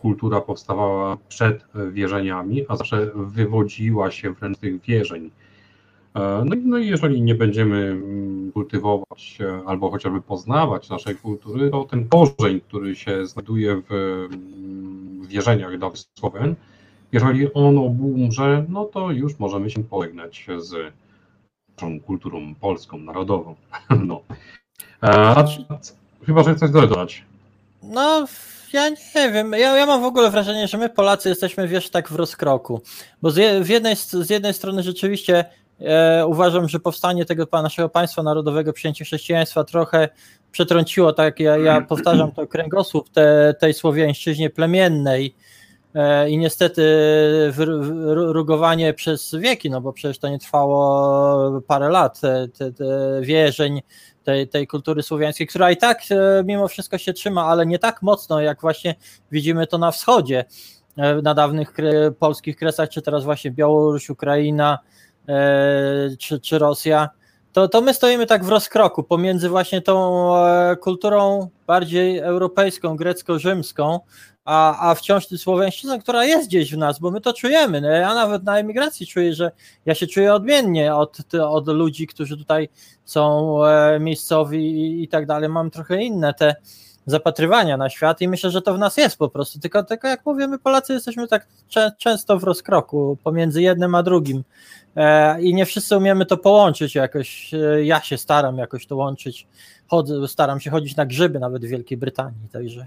kultura powstawała przed wierzeniami, a zawsze wywodziła się wręcz z tych wierzeń. E, No i, no i jeżeli nie będziemy mm, kultywować e, albo chociażby poznawać naszej kultury, to ten korzeń, który się znajduje w mm, wierzeniach dawnych Słowian, jeżeli on obumrze, no to już możemy się pożegnać z naszą kulturą polską, narodową. No. E, A, chyba, że chcesz dodać. No, ja nie wiem. Ja, ja mam w ogóle wrażenie, że my Polacy jesteśmy, wiesz, tak w rozkroku. Bo z, je, jednej, z jednej strony rzeczywiście e, uważam, że powstanie tego naszego państwa narodowego, przyjęcie chrześcijaństwa trochę przetrąciło, tak ja, ja powtarzam to, kręgosłup te, tej słowiańszczyźnie plemiennej e, i niestety rugowanie przez wieki, no bo przecież to nie trwało parę lat, te, te, te wierzeń, tej, tej kultury słowiańskiej, która i tak e, mimo wszystko się trzyma, ale nie tak mocno, jak właśnie widzimy to na wschodzie, e, na dawnych polskich kresach, czy teraz właśnie Białoruś, Ukraina, e, czy, czy Rosja, to, to my stoimy tak w rozkroku pomiędzy właśnie tą kulturą bardziej europejską, grecko-rzymską, a, a wciąż tym słowiańszczyzną, która jest gdzieś w nas, bo my to czujemy. No, ja nawet na emigracji czuję, że ja się czuję odmiennie od, od ludzi, którzy tutaj są e, miejscowi i, i tak dalej. Mam trochę inne te zapatrywania na świat i myślę, że to w nas jest po prostu. Tylko, tylko jak mówię, my Polacy jesteśmy tak cze- często w rozkroku pomiędzy jednym a drugim e, i nie wszyscy umiemy to połączyć jakoś. E, ja się staram jakoś to łączyć. Chodzę, staram się chodzić na grzyby nawet w Wielkiej Brytanii, także.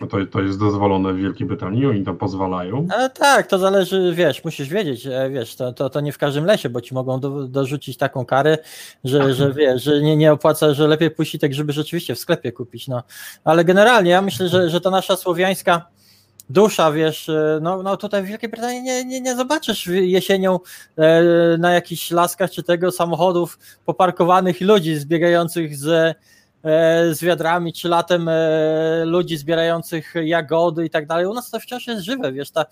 No to, to jest dozwolone w Wielkiej Brytanii, oni tam pozwalają. Ale tak, to zależy, wiesz, musisz wiedzieć, e, wiesz, to, to, to nie w każdym lesie, bo ci mogą do, dorzucić taką karę, że, że wiesz, że nie, nie opłaca, że lepiej puścić te grzyby rzeczywiście w sklepie kupić, no. Ale generalnie ja myślę, że, że ta nasza słowiańska dusza, wiesz, e, no, no tutaj w Wielkiej Brytanii nie, nie, nie zobaczysz jesienią e, na jakichś laskach czy tego samochodów poparkowanych ludzi zbiegających z, e, z wiadrami, czy latem ludzi zbierających jagody i tak dalej. U nas to wciąż jest żywe, wiesz, ta,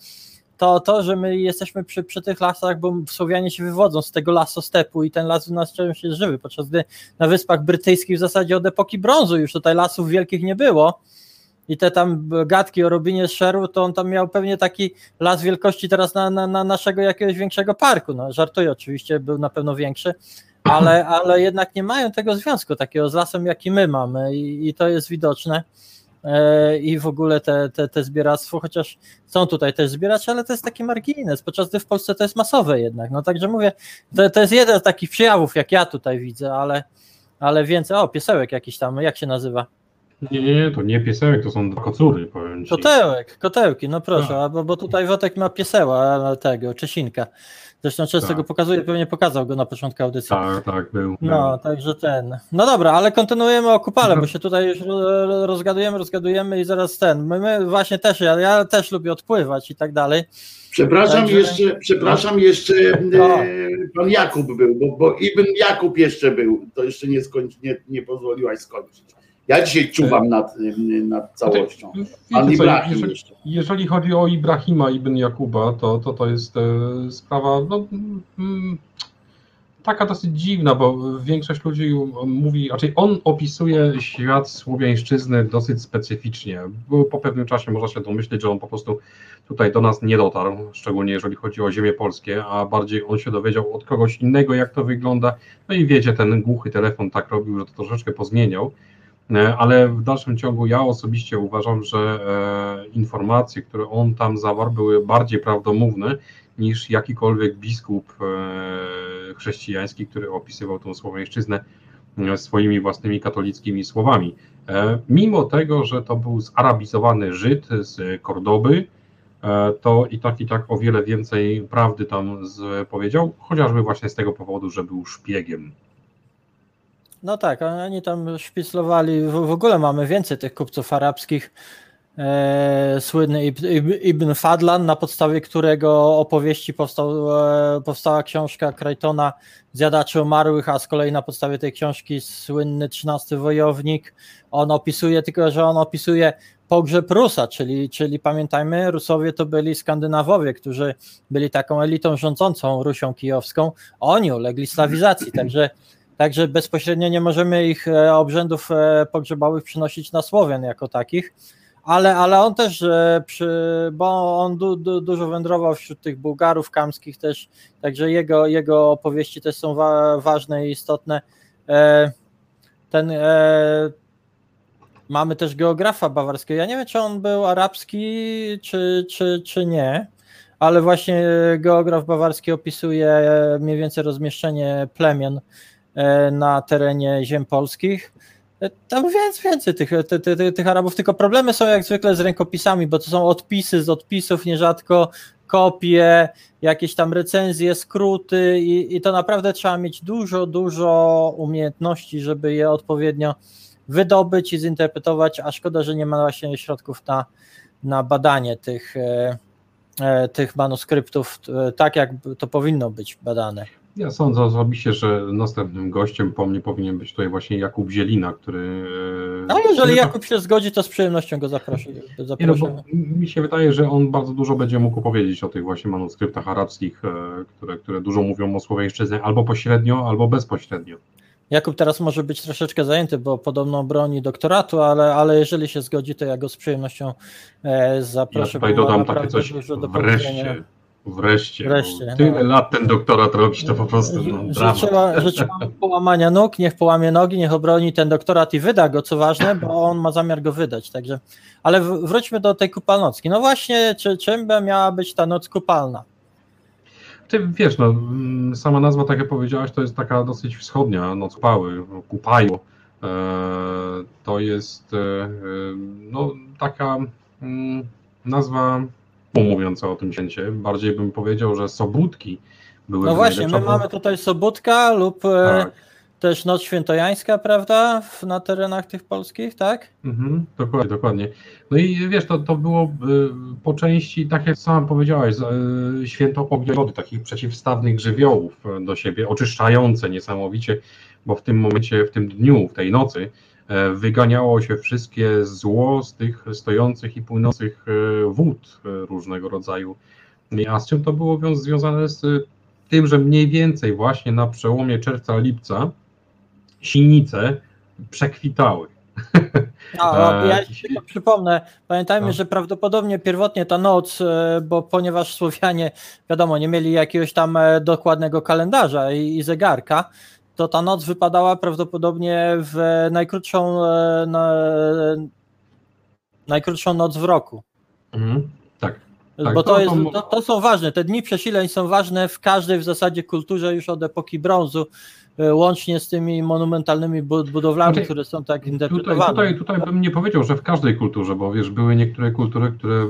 to, to, że my jesteśmy przy, przy tych lasach, bo Słowianie się wywodzą z tego lasostepu i ten las u nas wciąż jest żywy, podczas gdy na Wyspach Brytyjskich w zasadzie od epoki brązu już tutaj lasów wielkich nie było i te tam gadki o Robinie z Szeru, to on tam miał pewnie taki las wielkości teraz na, na, na naszego jakiegoś większego parku, no żartuję oczywiście, był na pewno większy, ale, ale jednak nie mają tego związku takiego z lasem, jaki my mamy. I, i to jest widoczne. E, i w ogóle te, te, te zbieractwo, chociaż są tutaj też zbieracze, ale to jest taki margines, podczas gdy w Polsce to jest masowe jednak, no także mówię, to, to jest jeden z takich przejawów, jak ja tutaj widzę, ale, ale więcej, o piesełek jakiś tam, jak się nazywa? Nie, nie, to nie piesełek, to są dwa kocury, powiem ci. Kotełek, kotełki, no proszę, Tak. a bo, bo tutaj Wotek ma pieseła tego, Czesinka. Zresztą często Tak. go pokazuje, pewnie pokazał go na początku audycji. Tak, tak, był. No, także ten. No dobra, ale kontynuujemy o kupale, bo się tutaj już ro- rozgadujemy, rozgadujemy i zaraz ten. My, my właśnie też, ja, ja też lubię odpływać i tak dalej. Przepraszam Także- jeszcze, przepraszam jeszcze, e, pan Jakub był, bo, bo Ibn Jakub jeszcze był, to jeszcze nie, skończy, nie, nie pozwoliłaś skończyć. Ja dzisiaj czuwam nad, nad całością. Pan Wiecie co, Ibrahim jeżeli, jeżeli chodzi o Ibrahima ibn Jakuba, to to, to jest e, sprawa no, mm, taka dosyć dziwna, bo większość ludzi mówi, raczej on opisuje świat słowiańszczyzny dosyć specyficznie. Po pewnym czasie można się domyśleć, że on po prostu tutaj do nas nie dotarł, szczególnie jeżeli chodzi o ziemię polskie, a bardziej on się dowiedział od kogoś innego, jak to wygląda. No i wiecie, ten głuchy telefon tak robił, że to troszeczkę pozmieniał. E, Ale w dalszym ciągu ja osobiście uważam, że e, informacje, które on tam zawarł, były bardziej prawdomówne niż jakikolwiek biskup e, chrześcijański, który opisywał tą słowiańszczyznę swoimi własnymi katolickimi słowami. Mimo tego, że to był zarabizowany Żyd z Kordoby, to i tak i tak o wiele więcej prawdy tam powiedział, chociażby właśnie z tego powodu, że był szpiegiem. No tak, oni tam szpiclowali, w, w ogóle mamy więcej tych kupców arabskich. E, słynny Ib- Ib- Ibn Fadlan, na podstawie którego opowieści powstał, e, powstała książka Krajtona Zjadaczy Umarłych, a z kolei na podstawie tej książki słynny XIII Wojownik. On opisuje, tylko że on opisuje pogrzeb Rusa, czyli, czyli pamiętajmy, Rusowie to byli Skandynawowie, którzy byli taką elitą rządzącą Rusią Kijowską. Oni ulegli slawizacji, także Także bezpośrednio nie możemy ich e, obrzędów e, pogrzebowych przynosić na Słowian jako takich, ale, ale on też, e, przy, bo on du, du, dużo wędrował wśród tych Bułgarów kamskich też, także jego, jego opowieści też są wa, ważne i istotne. Ten, mamy też geografa bawarskiego, ja nie wiem, czy on był arabski, czy, czy, czy nie, ale właśnie geograf bawarski opisuje mniej więcej rozmieszczenie plemion na terenie ziem polskich. E, Tam więc więcej tych, ty, ty, ty, tych Arabów, tylko problemy są jak zwykle z rękopisami, bo to są odpisy z odpisów, nierzadko kopie, jakieś tam recenzje, skróty i, i to naprawdę trzeba mieć dużo, dużo umiejętności, żeby je odpowiednio wydobyć i zinterpretować, a szkoda, że nie ma właśnie środków na, na badanie tych, e, e, tych manuskryptów e, tak, jak to powinno być badane. Ja sądzę osobiście, że następnym gościem po mnie powinien być tutaj właśnie Jakub Zielina, który. e, No jeżeli Jakub się zgodzi, to z przyjemnością go zaproszę. Nie, no, bo mi się wydaje, że on bardzo dużo będzie mógł powiedzieć o tych właśnie manuskryptach arabskich, e, które, które dużo mówią o słowiańszczyźnie, albo pośrednio, albo bezpośrednio. Jakub teraz może być troszeczkę zajęty, bo podobno broni doktoratu, ale, ale jeżeli się zgodzi, to ja go z przyjemnością e, Ja zaproszę. tutaj bo ma dodam takie coś do wreszcie. Wreszcie. Wreszcie, Tyle no. lat ten doktorat robić, to po prostu no, dramat. Życzyła, życzyła połamania nóg, niech połamie nogi, niech obroni ten doktorat i wyda go, co ważne, bo on ma zamiar go wydać. Także, ale wróćmy do tej kupalnocki. No właśnie, czy, czym by miała być ta noc kupalna? Ty wiesz, no, sama nazwa, tak jak powiedziałaś, to jest taka dosyć wschodnia, noc pały, kupaju. E, to jest e, e, no, taka mm, nazwa mówiąca o tym święcie. Bardziej bym powiedział, że sobótki były No właśnie, my mamy tutaj Sobótka lub e, Tak. też Noc Świętojańska, prawda, na terenach tych polskich, tak? Mhm, dokładnie, dokładnie. No i wiesz, to, to było y, po części, tak jak sam powiedziałeś, y, święto ognia wody, takich przeciwstawnych żywiołów do siebie, oczyszczające niesamowicie, bo w tym momencie, w tym dniu, w tej nocy e, wyganiało się wszystkie zło z tych stojących i płynących e, wód e, różnego rodzaju. A z czym to było wią- związane z tym, że mniej więcej właśnie na przełomie czerwca-lipca sinice przekwitały. E, ja tylko przypomnę, pamiętajmy, No. że prawdopodobnie pierwotnie ta noc, e, bo ponieważ Słowianie, wiadomo, nie mieli jakiegoś tam e, dokładnego kalendarza i, i zegarka, to ta noc wypadała prawdopodobnie w najkrótszą, e, na, najkrótszą noc w roku. Mhm, tak. Tak, bo to, to- jest, to- to, są ważne. Te dni przesileń są ważne w każdej w zasadzie kulturze już od epoki brązu, e, łącznie z tymi monumentalnymi bu- budowlami, Znaczy, które są tak Tutaj, interpretowane. tutaj, tutaj bym nie powiedział, że w każdej kulturze, bo wiesz, były niektóre kultury, które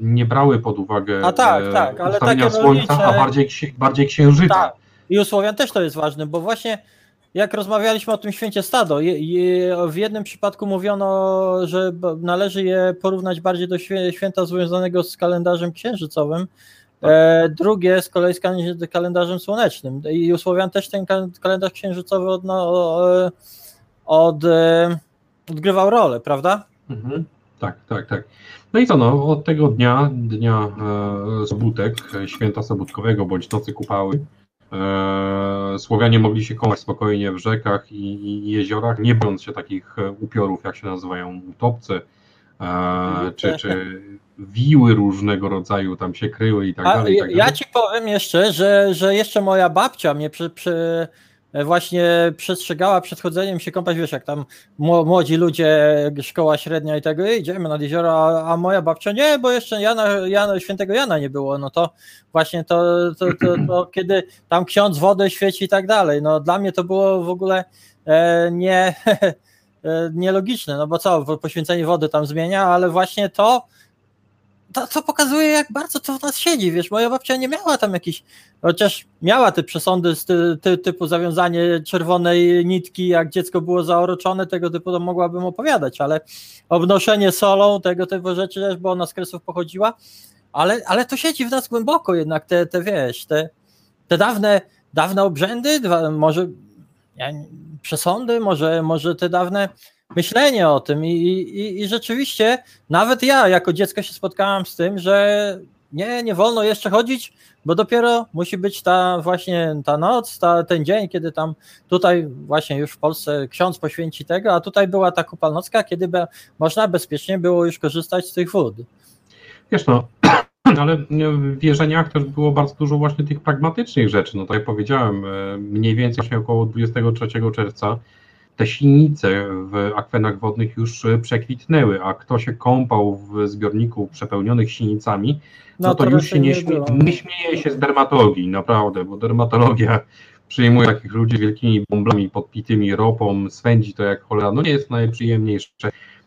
nie brały pod uwagę A tak, e, tak, ale takie słońca, rolnicze- a bardziej, bardziej księżyca. Tak. I u Słowian też to jest ważne, bo właśnie jak rozmawialiśmy o tym święcie stado, je, je, w jednym przypadku mówiono, że należy je porównać bardziej do święta związanego z kalendarzem księżycowym, e, drugie z kolei z kal- kalendarzem słonecznym. I u Słowian też ten kal- kalendarz księżycowy od, no, od, e, odgrywał rolę, prawda? Mhm. Tak, tak, tak. No i co, no, od tego dnia, dnia e, Sobótek, e, święta Sobótkowego bądź Nocy Kupały, Słowianie mogli się kąpać spokojnie w rzekach i, i jeziorach, nie bojąc się takich e, upiorów, jak się nazywają utopce, e, czy, czy wiły różnego rodzaju tam się kryły i tak dalej. i tak ja dalej. ci powiem jeszcze, że, że jeszcze moja babcia mnie przy, przy, właśnie przestrzegała przed chodzeniem się kąpać, wiesz, jak tam mło- młodzi ludzie, szkoła średnia i tego, "Ej, idziemy nad jezioro, a, moja babcia nie, bo jeszcze Jana, Jana, świętego Jana nie było, no to właśnie to, to, to, to kiedy tam ksiądz wodę świeci i tak dalej, no dla mnie to było w ogóle e, nie, e, nielogiczne, no bo co, poświęcenie wody tam zmienia, ale właśnie to, to, to pokazuje, jak bardzo to w nas siedzi, wiesz, moja babcia nie miała tam jakichś, chociaż miała te przesądy z ty, ty, typu zawiązanie czerwonej nitki, jak dziecko było zaoroczone, tego typu to mogłabym opowiadać, ale obnoszenie solą, tego typu rzeczy też, bo ona z kresów pochodziła, ale, ale to siedzi w nas głęboko jednak, te, te wiesz, te, te dawne, dawne obrzędy, może ja, przesądy, może, może te dawne myślenie o tym i, i, i rzeczywiście nawet ja jako dziecko się spotkałem z tym, że nie, nie wolno jeszcze chodzić, bo dopiero musi być ta właśnie ta noc, ta, ten dzień, kiedy tam tutaj właśnie już w Polsce ksiądz poświęci tego, a tutaj była ta kupalnocka, kiedy be, można bezpiecznie było już korzystać z tych wód. Wiesz no, ale w wierzeniach też było bardzo dużo właśnie tych pragmatycznych rzeczy. No tak jak powiedziałem, e, mniej więcej około 23 czerwca te silnice w akwenach wodnych już e, przekwitnęły, a kto się kąpał w zbiorniku przepełnionych silnicami, no, to, to już się nie, nie śmie- nie śmieje się z dermatologii, naprawdę, bo dermatologia przyjmuje takich ludzi wielkimi bąblami podpitymi ropą, swędzi to jak cholera, no nie jest najprzyjemniejsze.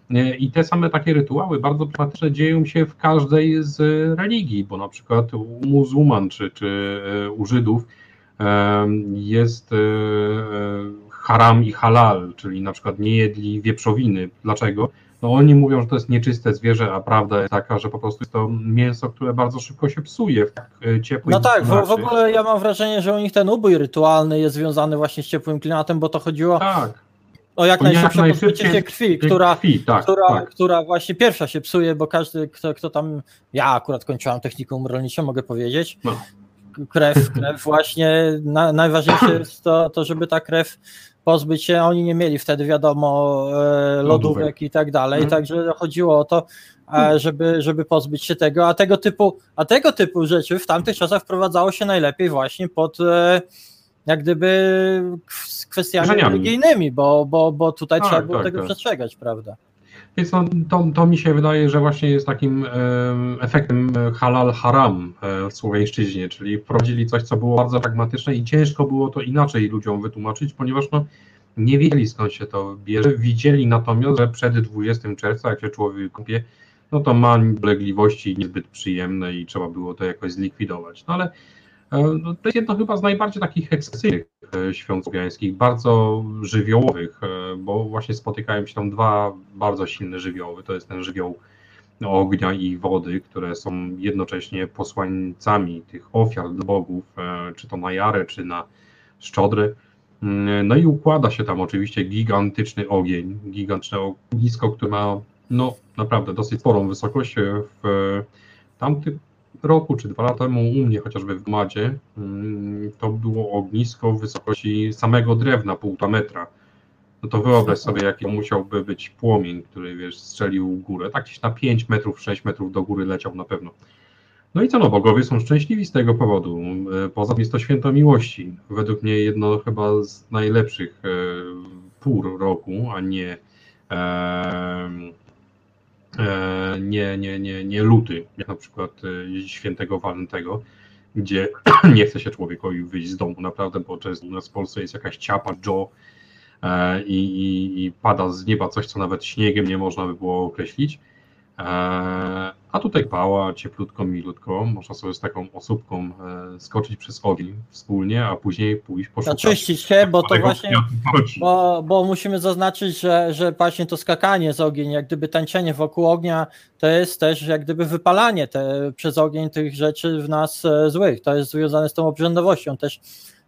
Nie, I te same takie rytuały bardzo pragmatyczne dzieją się w każdej z religii, bo na przykład u muzułman czy, czy e, u Żydów jest e, e, haram i halal, czyli na przykład nie jedli wieprzowiny. Dlaczego? No oni mówią, że to jest nieczyste zwierzę, a prawda jest taka, że po prostu jest to mięso, które bardzo szybko się psuje w tak e, ciepłej No tak, w, ogóle ja mam wrażenie, że u nich ten ubój rytualny jest związany właśnie z ciepłym klimatem, bo to chodziło Tak, o jak najszybsze pozbycie się krwi, która, krwi, tak, która, tak. która właśnie pierwsza się psuje, bo każdy, kto, kto tam, ja akurat kończyłam technikum rolniczą, mogę powiedzieć, No. Krew, krew właśnie, na, najważniejsze jest to, to, żeby ta krew pozbyć się, oni nie mieli wtedy wiadomo e, lodówek Lodówek. i tak dalej, Mhm. także chodziło o to, e, żeby, żeby pozbyć się tego, a tego typu, a tego typu rzeczy w tamtych czasach wprowadzało się najlepiej właśnie pod e, jak gdyby z kwestiami religijnymi, bo, bo, bo tutaj Tak, trzeba było tak, tego tak. przestrzegać, prawda? Więc no, to, to mi się wydaje, że właśnie jest takim em, efektem e, halal haram e, w słowiańszczyźnie, czyli wprowadzili coś, co było bardzo pragmatyczne i ciężko było to inaczej ludziom wytłumaczyć, ponieważ no, nie wiedzieli skąd się to bierze. Widzieli natomiast, że przed 20 czerwca, jak się człowiek kupie, no to ma dolegliwości niezbyt przyjemne i trzeba było to jakoś zlikwidować. No ale e, no, to jest jedno chyba z najbardziej takich ekscesyjnych świąt słowiańskich, bardzo żywiołowych, e, bo właśnie spotykają się tam dwa bardzo silne żywioły. To jest ten żywioł ognia i wody, które są jednocześnie posłańcami tych ofiar bogów, e, czy to na Jarę, czy na Szczodry. Mm, No i układa się tam oczywiście gigantyczny ogień, gigantyczne ognisko, które ma no naprawdę dosyć sporą wysokość. E, W tamtym roku czy dwa lata temu u mnie chociażby w Madzie mm, to było ognisko w wysokości samego drewna półtora metra. No to wyobraź sobie, jaki musiałby być płomień, który wiesz, strzelił górę. Tak gdzieś na 5 metrów, 6 metrów do góry leciał na pewno. No i co no, bogowie są szczęśliwi z tego powodu. E, Poza tym jest to święto miłości. Według mnie jedno chyba z najlepszych e, pór roku, a nie nie, nie, nie, nie luty, jak na przykład e, świętego Walentego, gdzie nie chce się człowiekowi wyjść z domu naprawdę, bo często u nas w Polsce jest jakaś ciapa Joe e, i, i, i pada z nieba coś, co nawet śniegiem nie można by było określić. A tutaj pała, cieplutko, milutko. Można sobie z taką osóbką e, skoczyć przez ogień wspólnie, a później pójść poszukać. Oczyścić się, bo to właśnie, bo, bo musimy zaznaczyć, że, że właśnie to skakanie z ogień, jak gdyby tańczenie wokół ognia, to jest też jak gdyby wypalanie te, przez ogień tych rzeczy w nas e, złych. To jest związane z tą obrzędowością. Też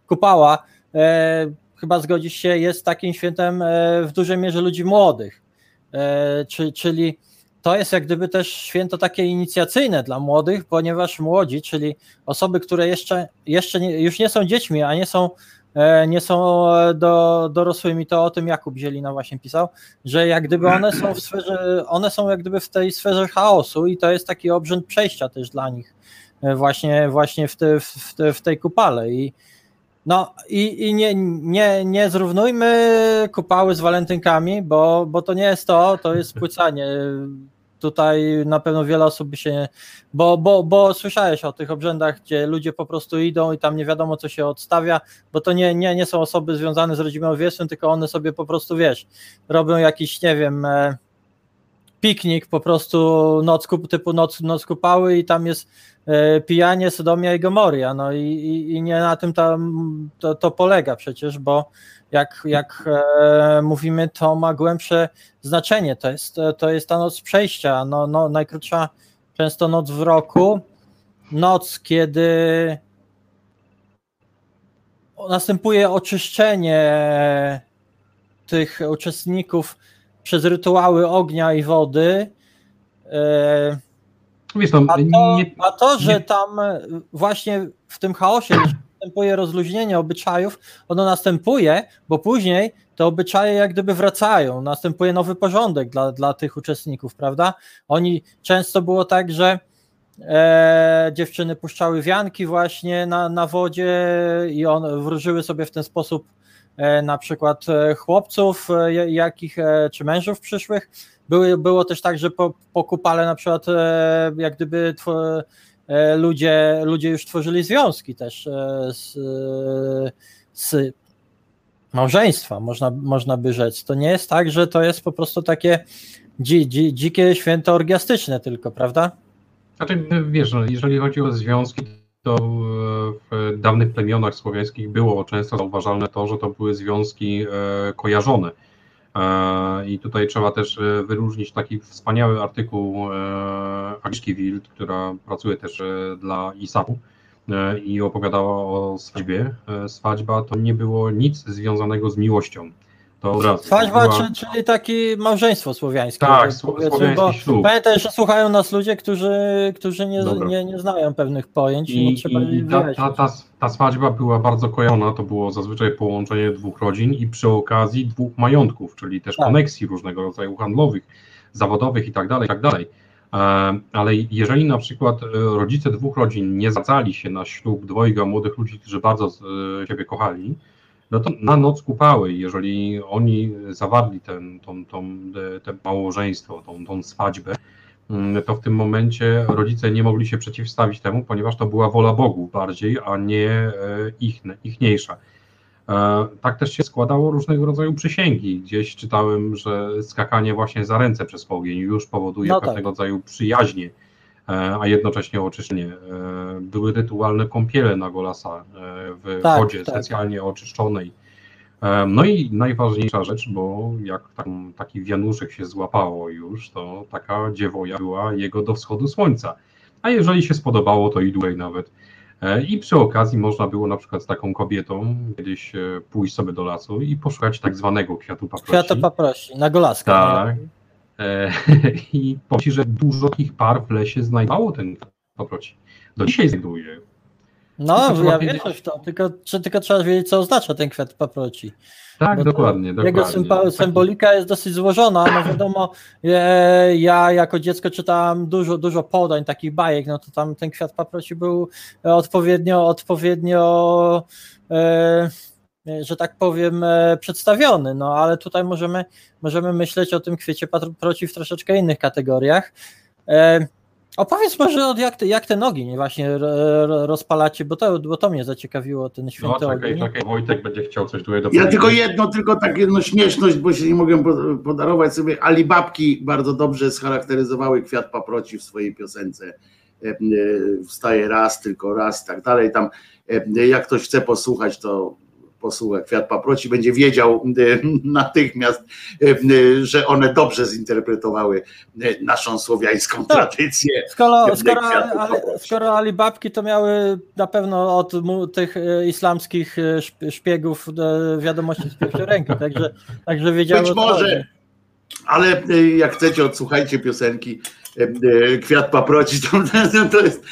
kupała, e, chyba zgodzisz się, jest takim świętem e, w dużej mierze ludzi młodych. E, czy, czyli to jest jak gdyby też święto takie inicjacyjne dla młodych, ponieważ młodzi, czyli osoby, które jeszcze, jeszcze nie, już nie są dziećmi, a nie są, e, nie są e, do, dorosłymi, to o tym Jakub Zielina właśnie pisał, że jak gdyby one są w sferze, one są jak gdyby w tej sferze chaosu i to jest taki obrzęd przejścia też dla nich e, właśnie, właśnie w, te, w, te, w tej kupale. I no i, i nie, nie, nie zrównujmy kupały z walentynkami, bo, bo to nie jest to, to jest spłycanie. Tutaj na pewno wiele osób by się. Bo, bo, bo słyszałeś o tych obrzędach, gdzie ludzie po prostu idą i tam nie wiadomo, co się odstawia, bo to nie, nie, nie są osoby związane z rodziną wieszczą, tylko one sobie po prostu wiesz, robią jakiś, nie wiem. E, piknik po prostu noc, typu noc, noc kupały i tam jest e, pijanie Sodomia i Gomoria, no i, i, i nie na tym tam to, to polega przecież, bo jak, jak e, mówimy, to ma głębsze znaczenie, to jest, to jest ta noc przejścia, no, no, najkrótsza często noc w roku, noc, kiedy następuje oczyszczenie tych uczestników przez rytuały ognia i wody. E, Wiesz, no, A to, nie, a to że nie- tam właśnie w tym chaosie następuje rozluźnienie obyczajów, ono następuje, bo później te obyczaje jak gdyby wracają, następuje nowy porządek dla, dla tych uczestników, prawda? Oni często było tak, że e, dziewczyny puszczały wianki właśnie na, na wodzie i on, wróżyły sobie w ten sposób na przykład e, chłopców, e, jakich, e, czy mężów przyszłych. Były, było też tak, że po, po kupale na przykład e, jak gdyby e, ludzie, ludzie już tworzyli związki też e, z, e, z małżeństwa, można, można by rzec. To nie jest tak, że to jest po prostu takie dzi, dzi, dzikie święto orgiastyczne tylko, prawda? Znaczy, wiesz, no, jeżeli chodzi o związki, to e, w dawnych plemionach słowiańskich było często zauważalne to, że to były związki e, kojarzone. E, I tutaj trzeba też wyróżnić taki wspaniały artykuł Agnieszki Wild, która pracuje też dla ISAP-u i opowiadała o swadźbie. Swadźba to nie było nic związanego z miłością. To od razu. Była- czy, czyli takie małżeństwo słowiańskie. Tak, słowiański bo ślub. Pamiętaj, że słuchają nas ludzie, którzy, którzy nie, nie, nie znają pewnych pojęć i, trzeba i, i ta, ta, ta, ta swadźba była bardzo kojarzona, to było zazwyczaj połączenie dwóch rodzin i przy okazji dwóch majątków, czyli też Tak. koneksji różnego rodzaju handlowych, zawodowych i tak dalej, i tak dalej. Ale jeżeli na przykład e, rodzice dwóch rodzin nie zgadzali się na ślub dwojga młodych ludzi, którzy bardzo e, siebie kochali, no to na noc kupały, jeżeli oni zawarli ten, tą, tą, e, te małżeństwo, tą, tą swadźbę, mm, to w tym momencie rodzice nie mogli się przeciwstawić temu, ponieważ to była wola Bogów bardziej, a nie e, ich, ichniejsza. E, Tak też się składało różnego rodzaju przysięgi. Gdzieś czytałem, że skakanie właśnie za ręce przez ogień już powoduje No tak. pewnego rodzaju przyjaźnie, a jednocześnie oczyszczenie. E, Były rytualne kąpiele na Golasa e, w Tak, wodzie tak. specjalnie oczyszczonej. E, No i najważniejsza rzecz, bo jak tam, taki wianuszek się złapało już, to taka dziewoja była jego do wschodu słońca. A jeżeli się spodobało, to i dłużej nawet. E, I przy okazji można było na przykład z taką kobietą kiedyś e, pójść sobie do lasu i poszukać tak zwanego kwiatu paproci. Kwiata paprości, na Golaska. Tak. E, I powiem że dużo takich par w lesie znajdowało ten kwiat paproci. Do dzisiaj znajduje. No, trzeba ja wiedzieć- wierzę w to, tylko, czy, tylko trzeba wiedzieć, co oznacza ten kwiat paproci. Tak, Bo to- dokładnie, Jego dokładnie. Taki- symbolika jest dosyć złożona, no wiadomo, e, ja jako dziecko czytałem dużo, dużo podań, takich bajek, no to tam ten kwiat paproci był odpowiednio, odpowiednio e, że tak powiem, e, przedstawiony, no ale tutaj możemy, możemy myśleć o tym kwiecie paproci w troszeczkę innych kategoriach. E, Opowiedz może, od jak, te, jak ten ogień właśnie ro- ro- rozpalacie, bo to, bo to mnie zaciekawiło, ten No święty czekaj, ogień. czekaj, Wojtek będzie chciał coś tutaj Ja dopowiedzieć. tylko jedno, tylko tak jedno śmieszność, bo się nie mogę po- podarować sobie. Alibabki bardzo dobrze scharakteryzowały kwiat paproci w swojej piosence. E, e, Wstaje raz, tylko raz i tak dalej. Tam e, jak ktoś chce posłuchać, to posłucha kwiat paproci, będzie wiedział e, natychmiast, e, e, że one dobrze zinterpretowały naszą słowiańską tradycję. Skoro, skoro, ale, skoro Alibabki to miały na pewno od tych islamskich szp- szpiegów wiadomości z pierwszej ręki, także, także wiedziały Być może. Ale jak chcecie, odsłuchajcie piosenki Kwiat Paproci. To, jest,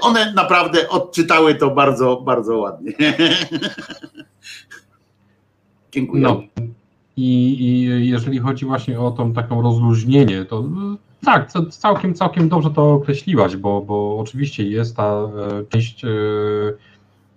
one naprawdę odczytały to bardzo, bardzo ładnie. Dziękuję. No. I, I jeżeli chodzi właśnie o tą taką rozluźnienie, to y, tak, całkiem, całkiem dobrze to określiłaś, bo, bo oczywiście jest ta e, część, e,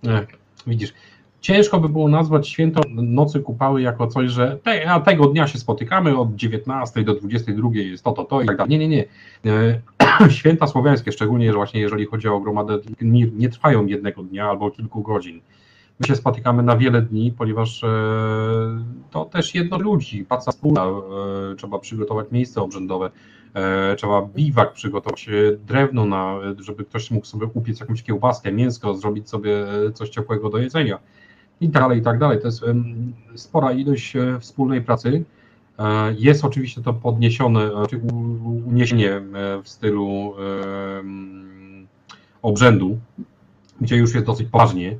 e, widzisz, ciężko by było nazwać święto Nocy Kupały jako coś, że te, a tego dnia się spotykamy od 19 do 22 jest to, to, to i tak dalej. Nie, nie, nie. E, Święta słowiańskie, szczególnie że właśnie jeżeli chodzi o gromadę, nie, trwają jednego dnia albo kilku godzin. My się spotykamy na wiele dni, ponieważ e, to też jedno ludzi, praca wspólna, e, trzeba przygotować miejsce obrzędowe, trzeba biwak przygotować, drewno, na, żeby ktoś mógł sobie upiec jakąś kiełbaskę, mięsko, zrobić sobie coś ciepłego do jedzenia i tak dalej, i tak dalej. To jest spora ilość e, wspólnej pracy. E, Jest oczywiście to podniesione, czy u- uniesienie e, w stylu obrzędu, gdzie już jest dosyć poważnie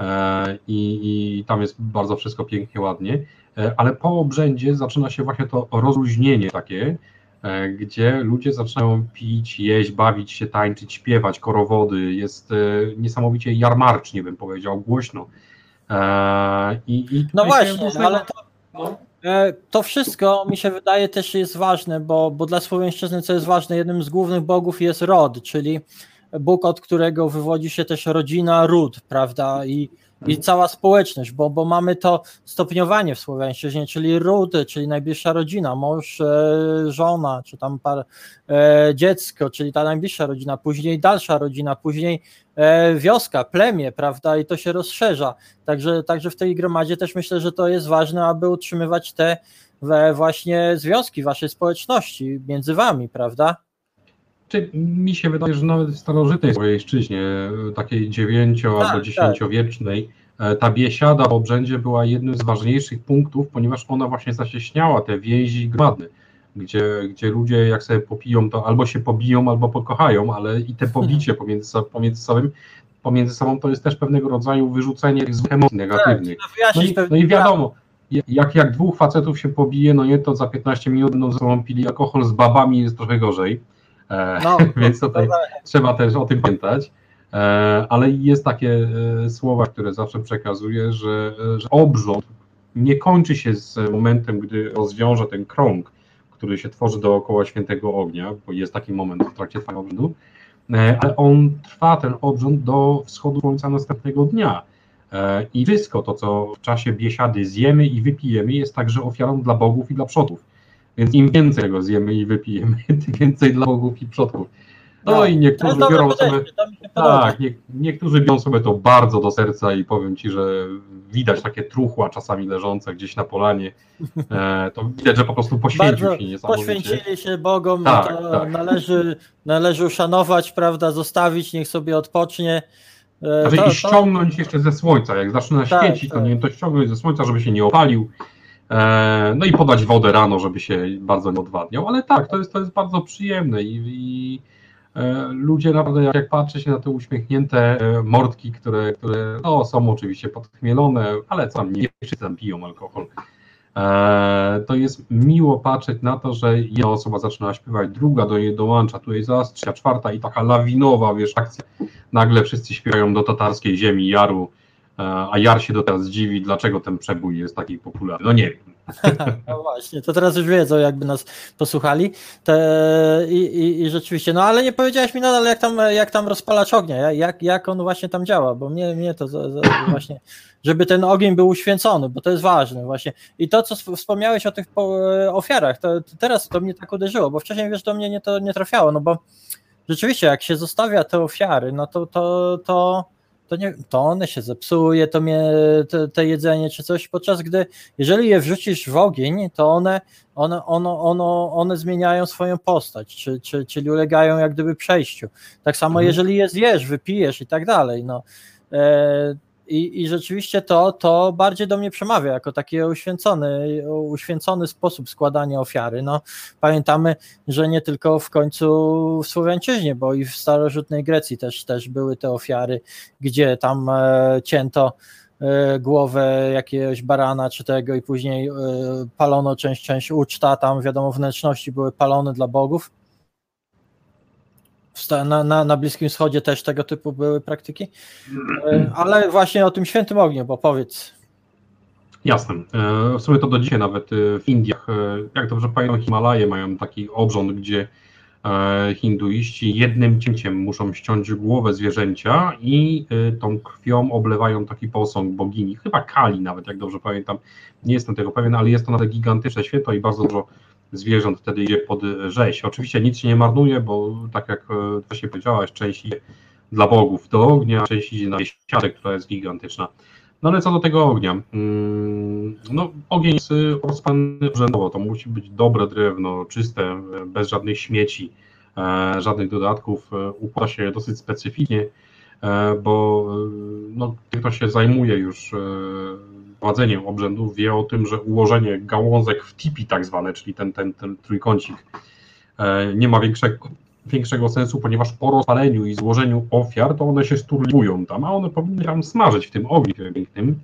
e, i, i tam jest bardzo wszystko pięknie, ładnie, E, ale po obrzędzie zaczyna się właśnie to rozluźnienie takie, e, gdzie ludzie zaczynają pić, jeść, bawić się, tańczyć, śpiewać, korowody, jest e, niesamowicie jarmarcznie, bym powiedział, głośno. E, I, i No właśnie, no ale to, e, to wszystko mi się wydaje też jest ważne, bo, bo dla Słowiańszczyzny co jest ważne, jednym z głównych bogów jest rod, czyli Bóg, od którego wywodzi się też rodzina, ród, prawda, i, i cała społeczność, bo, bo mamy to stopniowanie w Słowiańszczyźnie, czyli ródy, czyli najbliższa rodzina, mąż, e, żona, czy tam par, e, dziecko, czyli ta najbliższa rodzina, później dalsza rodzina, później e, wioska, plemię, prawda, i to się rozszerza. Także, także w tej gromadzie też myślę, że to jest ważne, aby utrzymywać te właśnie związki waszej społeczności między wami, prawda? Czy mi się wydaje, że nawet w starożytnej swojejszczyźnie, takiej dziewięcio- Tak, albo dziesięciowiecznej, e, ta biesiada w obrzędzie była jednym z ważniejszych punktów, ponieważ ona właśnie zacieśniała te więzi gromadne, gdzie, gdzie ludzie jak sobie popiją, to albo się pobiją, albo pokochają, ale i te pobicie pomiędzy, pomiędzy, sobą, pomiędzy sobą to jest też pewnego rodzaju wyrzucenie tych złych emocji negatywnych. No No wyjaśnić i, no i wiadomo, jak, jak dwóch facetów się pobije, no nie, to za 15 minut będą ze sobą pili alkohol, z babami jest trochę gorzej. E, No, więc tutaj trzeba też o tym pamiętać. E, ale jest takie e, słowa, które zawsze przekazuję, że, że obrząd nie kończy się z momentem, gdy rozwiąże ten krąg, który się tworzy dookoła świętego ognia, bo jest taki moment w trakcie trwania obrzędu, ale on trwa, ten obrząd, do wschodu słońca następnego dnia. I wszystko to, co w czasie biesiady zjemy i wypijemy, jest także ofiarą dla bogów i dla przodków. Więc im więcej tego zjemy i wypijemy, tym więcej dla bogów i przodków. No, No, i To niektórzy biorą sobie. to. Tak, nie, niektórzy biorą sobie to bardzo do serca i powiem ci, że widać takie truchła czasami leżące gdzieś na polanie. E, to widać, że po prostu poświęcił Bardzo się niesamowicie. poświęcili się Bogom, Tak, to tak. Należy, należy uszanować, prawda, zostawić, niech sobie odpocznie. E, Znaczy, to- I to- ściągnąć jeszcze ze słońca. Jak zaczyna Tak, świecić, to tak. nie to ściągnąć ze słońca, żeby się nie opalił. E, no i podać wodę rano, żeby się bardzo nie odwadniał. Ale tak, to jest, to jest bardzo przyjemne i, i e, ludzie naprawdę, jak, jak patrzy się na te uśmiechnięte e, mordki, które, które no, są oczywiście podchmielone, ale co tam, nie wszyscy tam piją alkohol. To jest miło patrzeć na to, że jedna osoba zaczyna śpiewać, druga do niej dołącza, tutaj zaraz trzecia, czwarta i taka lawinowa, wiesz, akcja. Nagle wszyscy śpiewają do tatarskiej ziemi Jaru, a Jar się do teraz dziwi, dlaczego ten przebój jest taki popularny. No nie wiem. No właśnie, to teraz już wiedzą, jakby nas posłuchali. Te, i, i, I rzeczywiście, no ale nie powiedziałeś mi nadal, jak tam, jak tam rozpalacz ognia, jak, jak on właśnie tam działa, bo mnie, mnie to za, za, właśnie, żeby ten ogień był uświęcony, bo to jest ważne właśnie. I to, co sp- wspomniałeś o tych po, ofiarach, to, to teraz to mnie tak uderzyło, bo wcześniej, wiesz, do mnie nie, to nie trafiało, no bo rzeczywiście, jak się zostawia te ofiary, no to, to, to, to, nie, to one się zepsuje, to mnie, te, te jedzenie czy coś, podczas gdy jeżeli je wrzucisz w ogień, to one, one, ono, ono, one zmieniają swoją postać, czy, czy, czyli ulegają jak gdyby przejściu. Tak samo Mhm. jeżeli je zjesz, wypijesz i tak dalej. No. E, i, I rzeczywiście to, to bardziej do mnie przemawia jako taki uświęcony, uświęcony sposób składania ofiary. No, pamiętamy, że nie tylko w końcu w Słowiańczyźnie, bo i w starożytnej Grecji też, też były te ofiary, gdzie tam e, cięto e, głowę jakiegoś barana czy tego i później e, palono część, część uczta, tam wiadomo wnętrzności były palone dla bogów. Na, na, na Bliskim Wschodzie też tego typu były praktyki. E, Ale właśnie o tym świętym ogniu, bo powiedz. Jasne. E, W sumie to do dzisiaj nawet e, w Indiach, jak dobrze pamiętam, Himalaje mają taki obrząd, gdzie hinduiści jednym cięciem muszą ściąć głowę zwierzęcia i tą krwią oblewają taki posąg bogini, chyba Kali nawet, jak dobrze pamiętam. Nie jestem tego pewien, ale jest to naprawdę gigantyczne święto i bardzo dużo zwierząt wtedy idzie pod rzeź. Oczywiście nic się nie marnuje, bo tak jak właśnie powiedziałaś, część idzie dla bogów do ognia, część idzie na siatę, która jest gigantyczna. No ale co do tego ognia? Mm, No, ogień jest rozpalany urzędowo. To musi być dobre drewno, czyste, bez żadnych śmieci, e, żadnych dodatków. E, Układa się dosyć specyficznie, e, bo no, kto się zajmuje już prowadzeniem obrzędów, wie o tym, że ułożenie gałązek w tipi tak zwane, czyli ten, ten, ten trójkącik, e, nie ma większego, większego sensu, ponieważ po rozpaleniu i złożeniu ofiar, to one się sturliwują tam, a one powinny tam smażyć w tym ogniu pięknym.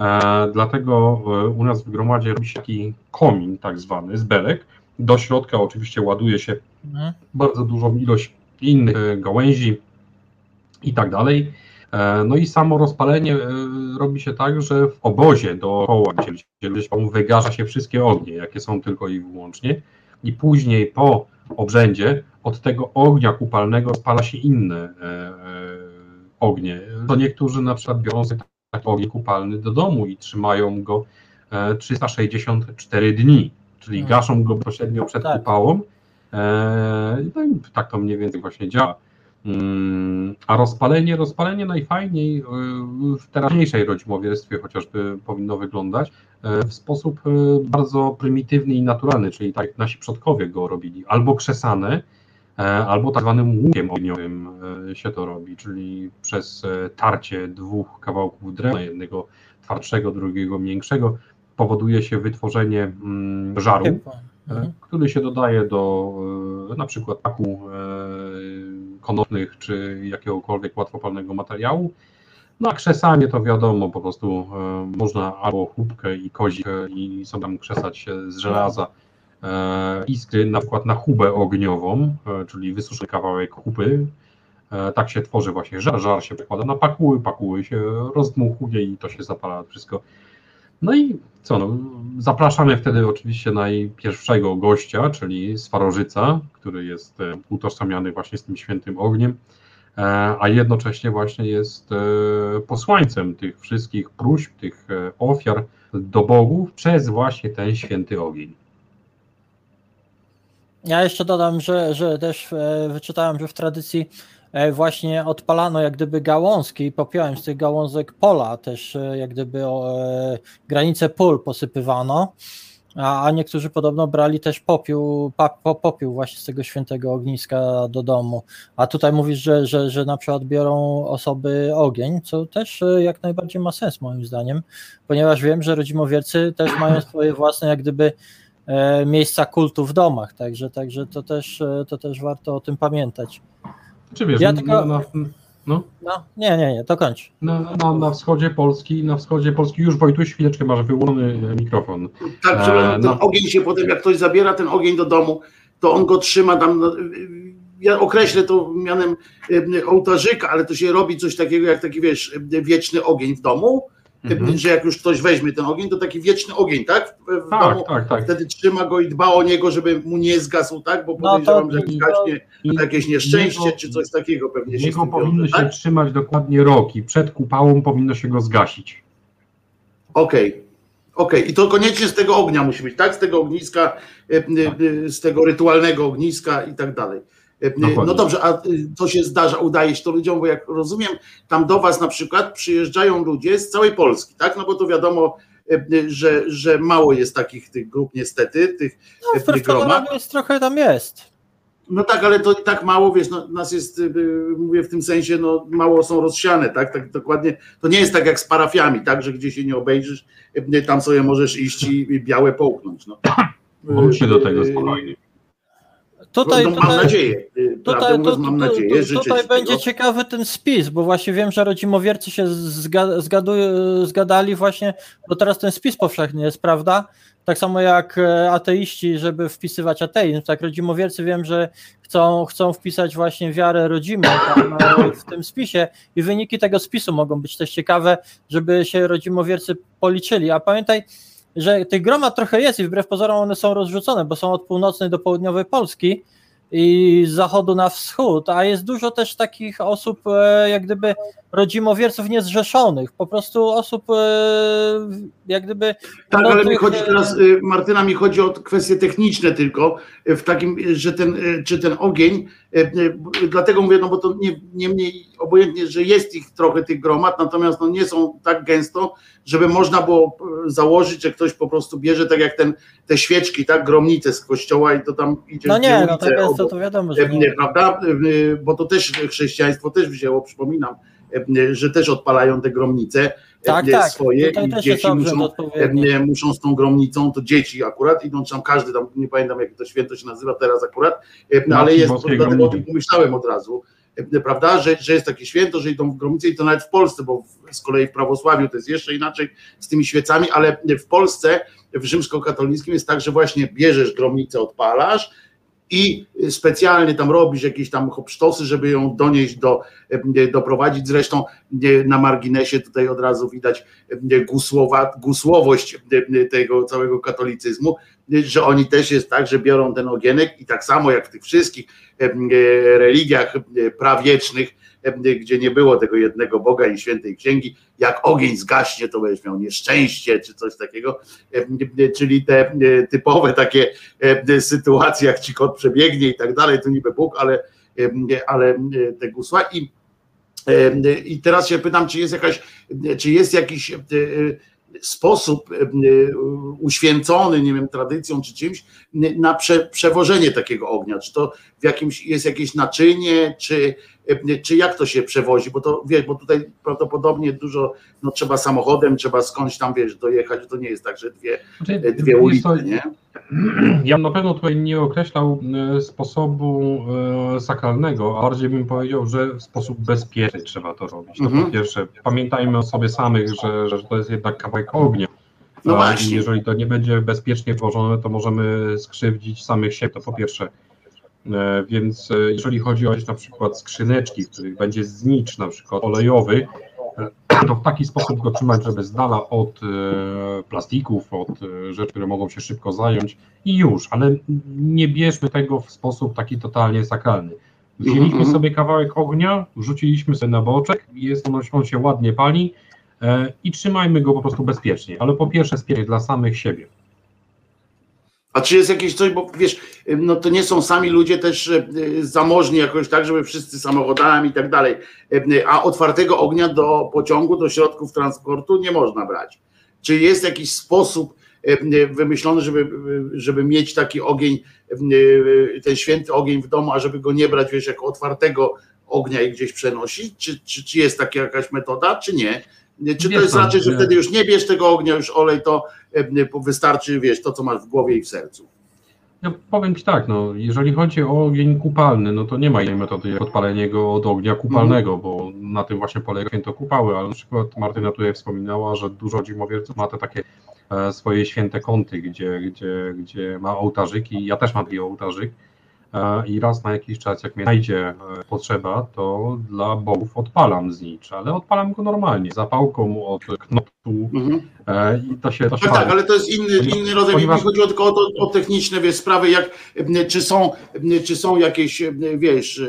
E, dlatego e, u nas w gromadzie robi się taki komin tak zwany z belek. Do środka oczywiście ładuje się Mhm. bardzo dużą ilość innych gałęzi i tak dalej. E, No i samo rozpalenie e, robi się tak, że w obozie dookoła, tam wygasza się wszystkie ognie, jakie są tylko i wyłącznie, i później po obrzędzie od tego ognia kupalnego spala się inne e, ognie. To niektórzy na przykład biorą sobie taki ogień kupalny do domu i trzymają go e, 364 dni, czyli Mhm. gaszą go bezpośrednio przed Tak. kupałą. No i tak to mniej więcej właśnie działa. Mm, A rozpalenie, rozpalenie najfajniej y, w teraźniejszej rodzimowierstwie chociażby powinno wyglądać e, w sposób e, bardzo prymitywny i naturalny, czyli tak jak nasi przodkowie go robili, albo krzesane, e, albo tak zwanym łukiem ogniowym e, się to robi, czyli przez e, tarcie dwóch kawałków drewna, jednego twardszego, drugiego miększego, powoduje się wytworzenie mm, żaru który się dodaje do na przykład paku e, konopnych czy jakiegokolwiek łatwopalnego materiału. No a krzesanie to wiadomo, po prostu e, można albo chłupkę i kozik e, i sobie tam krzesać z żelaza e, iskry na przykład na chubę ogniową, czyli wysuszony kawałek chupy. E, Tak się tworzy właśnie żar, żar się przekłada na pakuły, pakuły się rozdmuchuje i to się zapala wszystko. No i co, no, zapraszamy wtedy oczywiście najpierwszego gościa, czyli Swarożyca, który jest e, utożsamiany właśnie z tym świętym ogniem, e, a jednocześnie właśnie jest e, posłańcem tych wszystkich próśb, tych ofiar do bogów przez właśnie ten święty ogień. Ja jeszcze dodam, że, że też wyczytałem, że w tradycji właśnie odpalano jak gdyby gałązki i popiołem z tych gałązek pola, też e, jak gdyby e, granice pól posypywano, a, a niektórzy podobno brali też popiół, pa, popiół właśnie z tego świętego ogniska do domu. A tutaj mówisz, że, że, że na przykład biorą osoby ogień, co też e, jak najbardziej ma sens moim zdaniem, ponieważ wiem, że rodzimowiercy też mają swoje własne jak gdyby e, miejsca kultu w domach, także, także to, też, e, to też warto o tym pamiętać. Czy wiesz, Ja na, tylko- na, no, No, nie, nie, nie, to kończ. na, na, na wschodzie Polski, na wschodzie Polski już Wojtuś, chwileczkę masz wyłączony e, mikrofon. Tak, E, przepraszam, ten no. ogień się potem, jak ktoś zabiera ten ogień do domu, to on go trzyma tam. no, Ja określę to mianem e, ołtarzyka, ale to się robi coś takiego jak taki, wiesz, e, wieczny ogień w domu. E, Mhm. Że jak już ktoś weźmie ten ogień, to taki wieczny ogień, tak? W, w Tak, domu. tak, tak. Wtedy trzyma go i dba o niego, żeby mu nie zgasł, tak? Bo No podejrzewam, że jak to- zgaśnie I jakieś nieszczęście jego- czy coś takiego pewnie się wiąże, powinno się tak? trzymać dokładnie rok i przed kupałą powinno się go zgasić. Okej. Okej, i to koniecznie z tego ognia musi być, tak? Z tego ogniska, e, e, z tego rytualnego ogniska i tak dalej. Dokładnie. No dobrze, a y, to się zdarza, udaje się to ludziom, bo jak rozumiem, tam do Was na przykład przyjeżdżają ludzie z całej Polski, tak? No bo to wiadomo, e, że, że mało jest takich tych grup niestety, tych No, pozorom jest trochę tam jest. No tak, ale to i tak mało, wiesz, no, nas jest, y, y, mówię w tym sensie, no mało są rozsiane, tak, tak dokładnie, to nie jest tak jak z parafiami, tak, że gdzie się nie obejrzysz, y, tam sobie możesz iść i białe połknąć, no. Wróćcie do tego Y, spokojnie. Tutaj, no, mam tutaj, nadzieję, y, Tutaj, mówiąc, tu, mam nadzieję, tu, tutaj będzie ciekawy ten spis, bo właśnie wiem, że rodzimowiercy się zga, zgadują, zgadali właśnie, bo teraz ten spis powszechny jest, prawda? Tak samo jak e, ateiści, żeby wpisywać ateizm, tak rodzimowiercy wiem, że chcą, chcą wpisać właśnie wiarę rodzimą e, w tym spisie i wyniki tego spisu mogą być też ciekawe, żeby się rodzimowiercy policzyli. A pamiętaj, że tych gromad trochę jest i wbrew pozorom one są rozrzucone, bo są od północnej do południowej Polski i z zachodu na wschód, a jest dużo też takich osób, e, jak gdyby rodzimowierców niezrzeszonych, po prostu osób e, jak gdyby Tak, ale mi chodzi e, teraz, y, Martyna, mi chodzi o kwestie techniczne tylko, w takim, że ten, czy ten ogień, dlatego mówię, no bo to nie, nie mniej obojętnie, że jest ich trochę tych gromad, natomiast no nie są tak gęsto, żeby można było założyć, że ktoś po prostu bierze tak jak ten, te świeczki, tak, gromnicę z kościoła i to tam idzie no nie, no tak jest, to, obok. to wiadomo, że E, nie. Prawda? E, Bo to też chrześcijaństwo też wzięło, przypominam, e, że też odpalają te gromnice e, Tak, tak, swoje tutaj i dzieci muszą, e, muszą z tą gromnicą, to dzieci akurat idą tam każdy tam, nie pamiętam jak to święto się nazywa teraz akurat, e, no, ale jest, dlatego o tym pomyślałem od razu, e, prawda, że, że jest takie święto, że idą w gromnicę i to nawet w Polsce, bo w, z kolei w prawosławiu to jest jeszcze inaczej z tymi świecami, ale w Polsce, w rzymskokatolickim jest tak, że właśnie bierzesz gromnicę, odpalasz, i specjalnie tam robisz jakieś tam hopsztosy, żeby ją donieść do, e, doprowadzić. Zresztą e, na marginesie tutaj od razu widać e, gusłowa, gusłowość tego całego katolicyzmu, że oni też jest tak, że biorą ten ogienek i tak samo jak w tych wszystkich religiach prawiecznych, gdzie nie było tego jednego Boga i świętej księgi, jak ogień zgaśnie, to będziesz miał nieszczęście czy coś takiego, e, czyli te typowe takie e, sytuacje, jak ci kot przebiegnie i tak dalej, to niby Bóg, ale, e, ale te gusła i i teraz się pytam, czy jest jakaś, czy jest jakiś sposób uświęcony, nie wiem, tradycją czy czymś, na prze, przewożenie takiego ognia? Czy to w jakimś jest jakieś naczynie, czy, czy jak to się przewozi? Bo to wiesz, bo tutaj prawdopodobnie dużo, no trzeba samochodem, trzeba skądś tam wiesz, dojechać, to nie jest tak, że dwie, Znaczy, dwie wiesz ulice, co, nie? Ja na pewno tutaj nie określał e, sposobu e, sakralnego, a bardziej bym powiedział, że w sposób bezpieczny trzeba to robić. To Mhm. po pierwsze, pamiętajmy o sobie samych, że, że to jest jednak kawałek ognia. No właśnie. Jeżeli to nie będzie bezpiecznie włożone, to możemy skrzywdzić samych siebie, to po pierwsze. E, Więc e, jeżeli chodzi o jakieś na przykład skrzyneczki, w których będzie znicz na przykład olejowy, e, to w taki sposób go trzymać, żeby z dala od plastików, od rzeczy, które mogą się szybko zająć i już, ale nie bierzmy tego w sposób taki totalnie sakralny. Wzięliśmy Mhm. sobie kawałek ognia, wrzuciliśmy sobie na boczek, jest on, on się ładnie pali i trzymajmy go po prostu bezpiecznie, ale po pierwsze bezpiecznie dla samych siebie. A czy jest jakieś coś, bo wiesz, no to nie są sami ludzie też e, zamożni jakoś tak, żeby wszyscy samochodami i tak dalej, a otwartego ognia do pociągu, do środków transportu nie można brać. Czy jest jakiś sposób wymyślony, żeby, żeby mieć taki ogień, e, ten święty ogień w domu, a żeby go nie brać, wiesz, jako otwartego ognia i gdzieś przenosić? Czy, czy, czy jest taka jakaś metoda, czy nie? Czy to jest co, raczej, że nie. wtedy już nie bierz tego ognia, już olej to, e, wystarczy, wiesz, to co masz w głowie i w sercu? Ja powiem Ci tak, no, jeżeli chodzi o ogień kupalny, no to nie ma innej metody jak odpalenie go od ognia kupalnego, bo na tym właśnie polega święto kupały, ale na przykład Martyna tutaj wspominała, że dużo zimowierców ma te takie e, swoje święte kąty, gdzie, gdzie, gdzie ma ołtarzyki, ja też mam taki ołtarzyk i raz na jakiś czas, jak mnie znajdzie e, potrzeba, to dla bogów odpalam znicz, ale odpalam go normalnie, zapałką od knotu Mhm. e, i to się, to się Tak, tak, ale to jest inny, inny rodzaj. Mi Ponieważ- chodziło tylko o, to, o techniczne wiesz, sprawy, jak, czy, są, czy są jakieś, wiesz,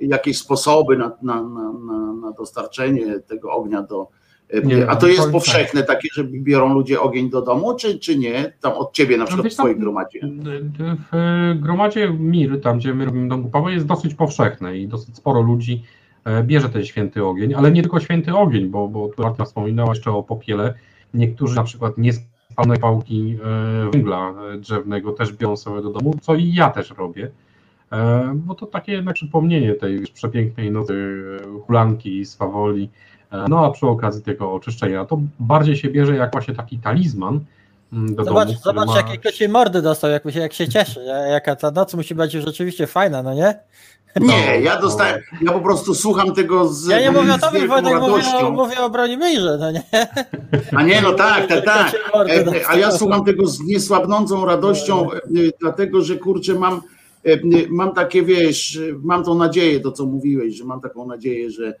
jakieś sposoby na, na, na, na dostarczenie tego ognia do. Nie, A to jest tak. powszechne takie, że biorą ludzie ogień do domu, czy, czy nie? Tam od ciebie na przykład wiesz w twojej gromadzie. W gromadzie Mir, tam gdzie my robimy dom Kupały, jest dosyć powszechne i dosyć sporo ludzi e, bierze ten święty ogień, ale nie tylko święty ogień, bo, bo tu Marta wspominała jeszcze o popiele. Niektórzy na przykład nie spalone pałki e, węgla e, drzewnego też biorą sobie do domu, co i ja też robię. Bo to takie jednak przypomnienie tej przepięknej nocy hulanki, swawoli, e, no a przy okazji tego oczyszczenia, to bardziej się bierze jak właśnie taki talizman, mm, do Zobacz, domu, zobacz ma... jakie kocie mordy dostał, jak, się- jak się cieszy. Ja- Jaka ta noc musi być rzeczywiście fajna, no nie? Nie, ja dostałem, ja po prostu słucham tego z Ja nie mówię o tobie, Wojtek, mówię mówię o Bronimirze, no nie? A nie, no tak, tak, tak. E, dostał. A ja słucham tego z niesłabnącą radością, e, dlatego że kurczę, mam, e, mam takie, wiesz, mam tą nadzieję, to co mówiłeś, że mam taką nadzieję, że, e,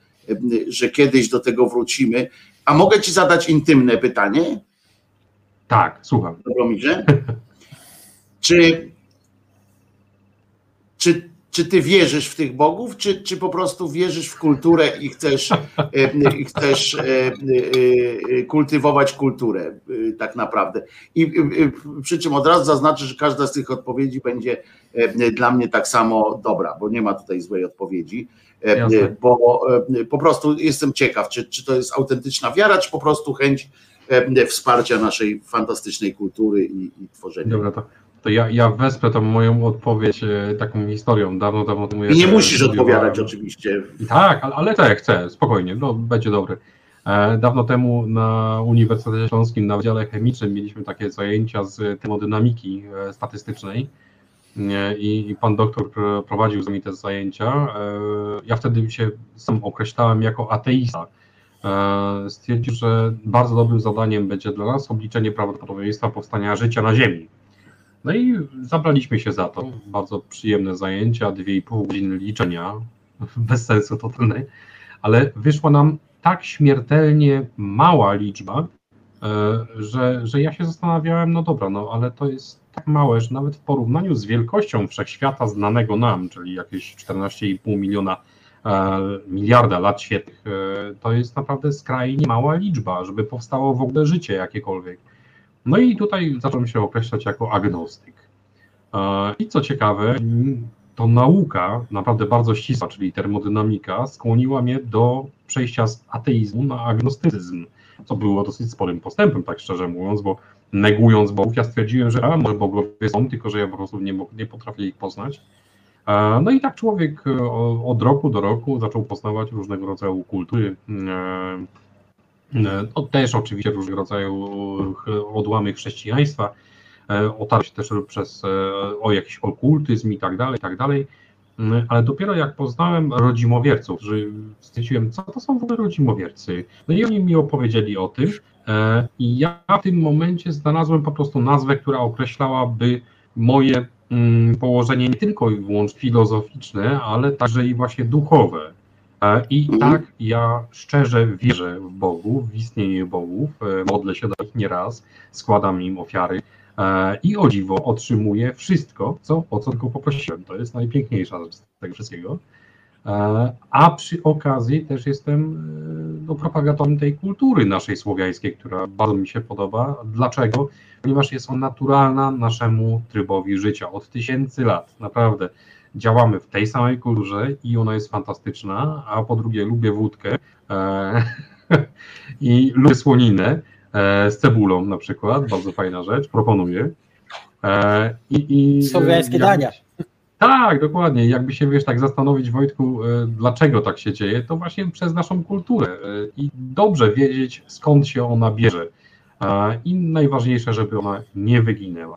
że kiedyś do tego wrócimy. A mogę ci zadać intymne pytanie, Tak, słucham. Dobromirze? Czy, czy, czy ty wierzysz w tych bogów, czy, czy po prostu wierzysz w kulturę i chcesz, e, i chcesz e, e, kultywować kulturę tak naprawdę? I przy czym od razu zaznaczę, że każda z tych odpowiedzi będzie dla mnie tak samo dobra, bo nie ma tutaj złej odpowiedzi, Jasne. bo e, po prostu jestem ciekaw, czy, czy to jest autentyczna wiara, czy po prostu chęć e, wsparcia naszej fantastycznej kultury i, i tworzenia. Dobra, to, to ja, ja wesprę tą moją odpowiedź e, taką historią. Dawno, dawno temu I nie musisz odpowiadać oczywiście. Tak, ale, ale tak, chcę, spokojnie, no będzie dobry. E, Dawno temu na Uniwersytecie Śląskim na Wydziale Chemicznym mieliśmy takie zajęcia z termodynamiki e, statystycznej i i pan doktor pr- prowadził z nami te zajęcia. E, Ja wtedy się sam określałem jako ateista. E, Stwierdził, że bardzo dobrym zadaniem będzie dla nas obliczenie prawdopodobieństwa powstania życia na Ziemi. No i zabraliśmy się za to. Bardzo przyjemne zajęcia, 2,5 godziny liczenia, bez sensu totalnej, ale wyszła nam tak śmiertelnie mała liczba, e, że, że ja się zastanawiałem, no dobra, no ale to jest tak małe, że nawet w porównaniu z wielkością wszechświata znanego nam, czyli jakieś 14,5 miliona e, miliarda lat świetlnych, e, to jest naprawdę skrajnie mała liczba, żeby powstało w ogóle życie jakiekolwiek. No i tutaj zacząłem się określać jako agnostyk. E, I co ciekawe, to nauka, naprawdę bardzo ścisła, czyli termodynamika, skłoniła mnie do przejścia z ateizmu na agnostycyzm, co było dosyć sporym postępem, tak szczerze mówiąc, bo negując Bogów, ja stwierdziłem, że a, może bogowie są, tylko że ja po prostu nie, nie potrafię ich poznać. E, No i tak człowiek e, od roku do roku zaczął poznawać różnego rodzaju kultury, e, No, też oczywiście różnego rodzaju odłamy chrześcijaństwa, otarł się też przez o jakiś okultyzm i tak dalej, i tak dalej. Ale dopiero jak poznałem rodzimowierców, że stwierdziłem, co to są w ogóle rodzimowiercy. No i oni mi opowiedzieli o tym. E, I ja w tym momencie znalazłem po prostu nazwę, która określałaby moje mm, położenie nie tylko i wyłącznie filozoficzne, ale także i właśnie duchowe. E, I Mhm. tak, ja szczerze wierzę w Bogów, w istnienie Bogów, e, modlę się do nich nieraz, składam im ofiary i o dziwo otrzymuję wszystko, co, o co tylko poprosiłem. To jest najpiękniejsza z tego wszystkiego. E, A przy okazji też jestem e, no, propagatorem tej kultury naszej słowiańskiej, która bardzo mi się podoba. Dlaczego? Ponieważ jest ona naturalna naszemu trybowi życia od tysięcy lat. Naprawdę działamy w tej samej kulturze i ona jest fantastyczna, a po drugie lubię wódkę e, i lubię słoninę e, z cebulą na przykład, bardzo fajna rzecz, proponuję. E, i, i, Słowiańskie jakby- dania. Tak, dokładnie. Jakby się wiesz, tak zastanowić, Wojtku, e, dlaczego tak się dzieje, to właśnie przez naszą kulturę. e, I dobrze wiedzieć, skąd się ona bierze. E, I najważniejsze, żeby ona nie wyginęła.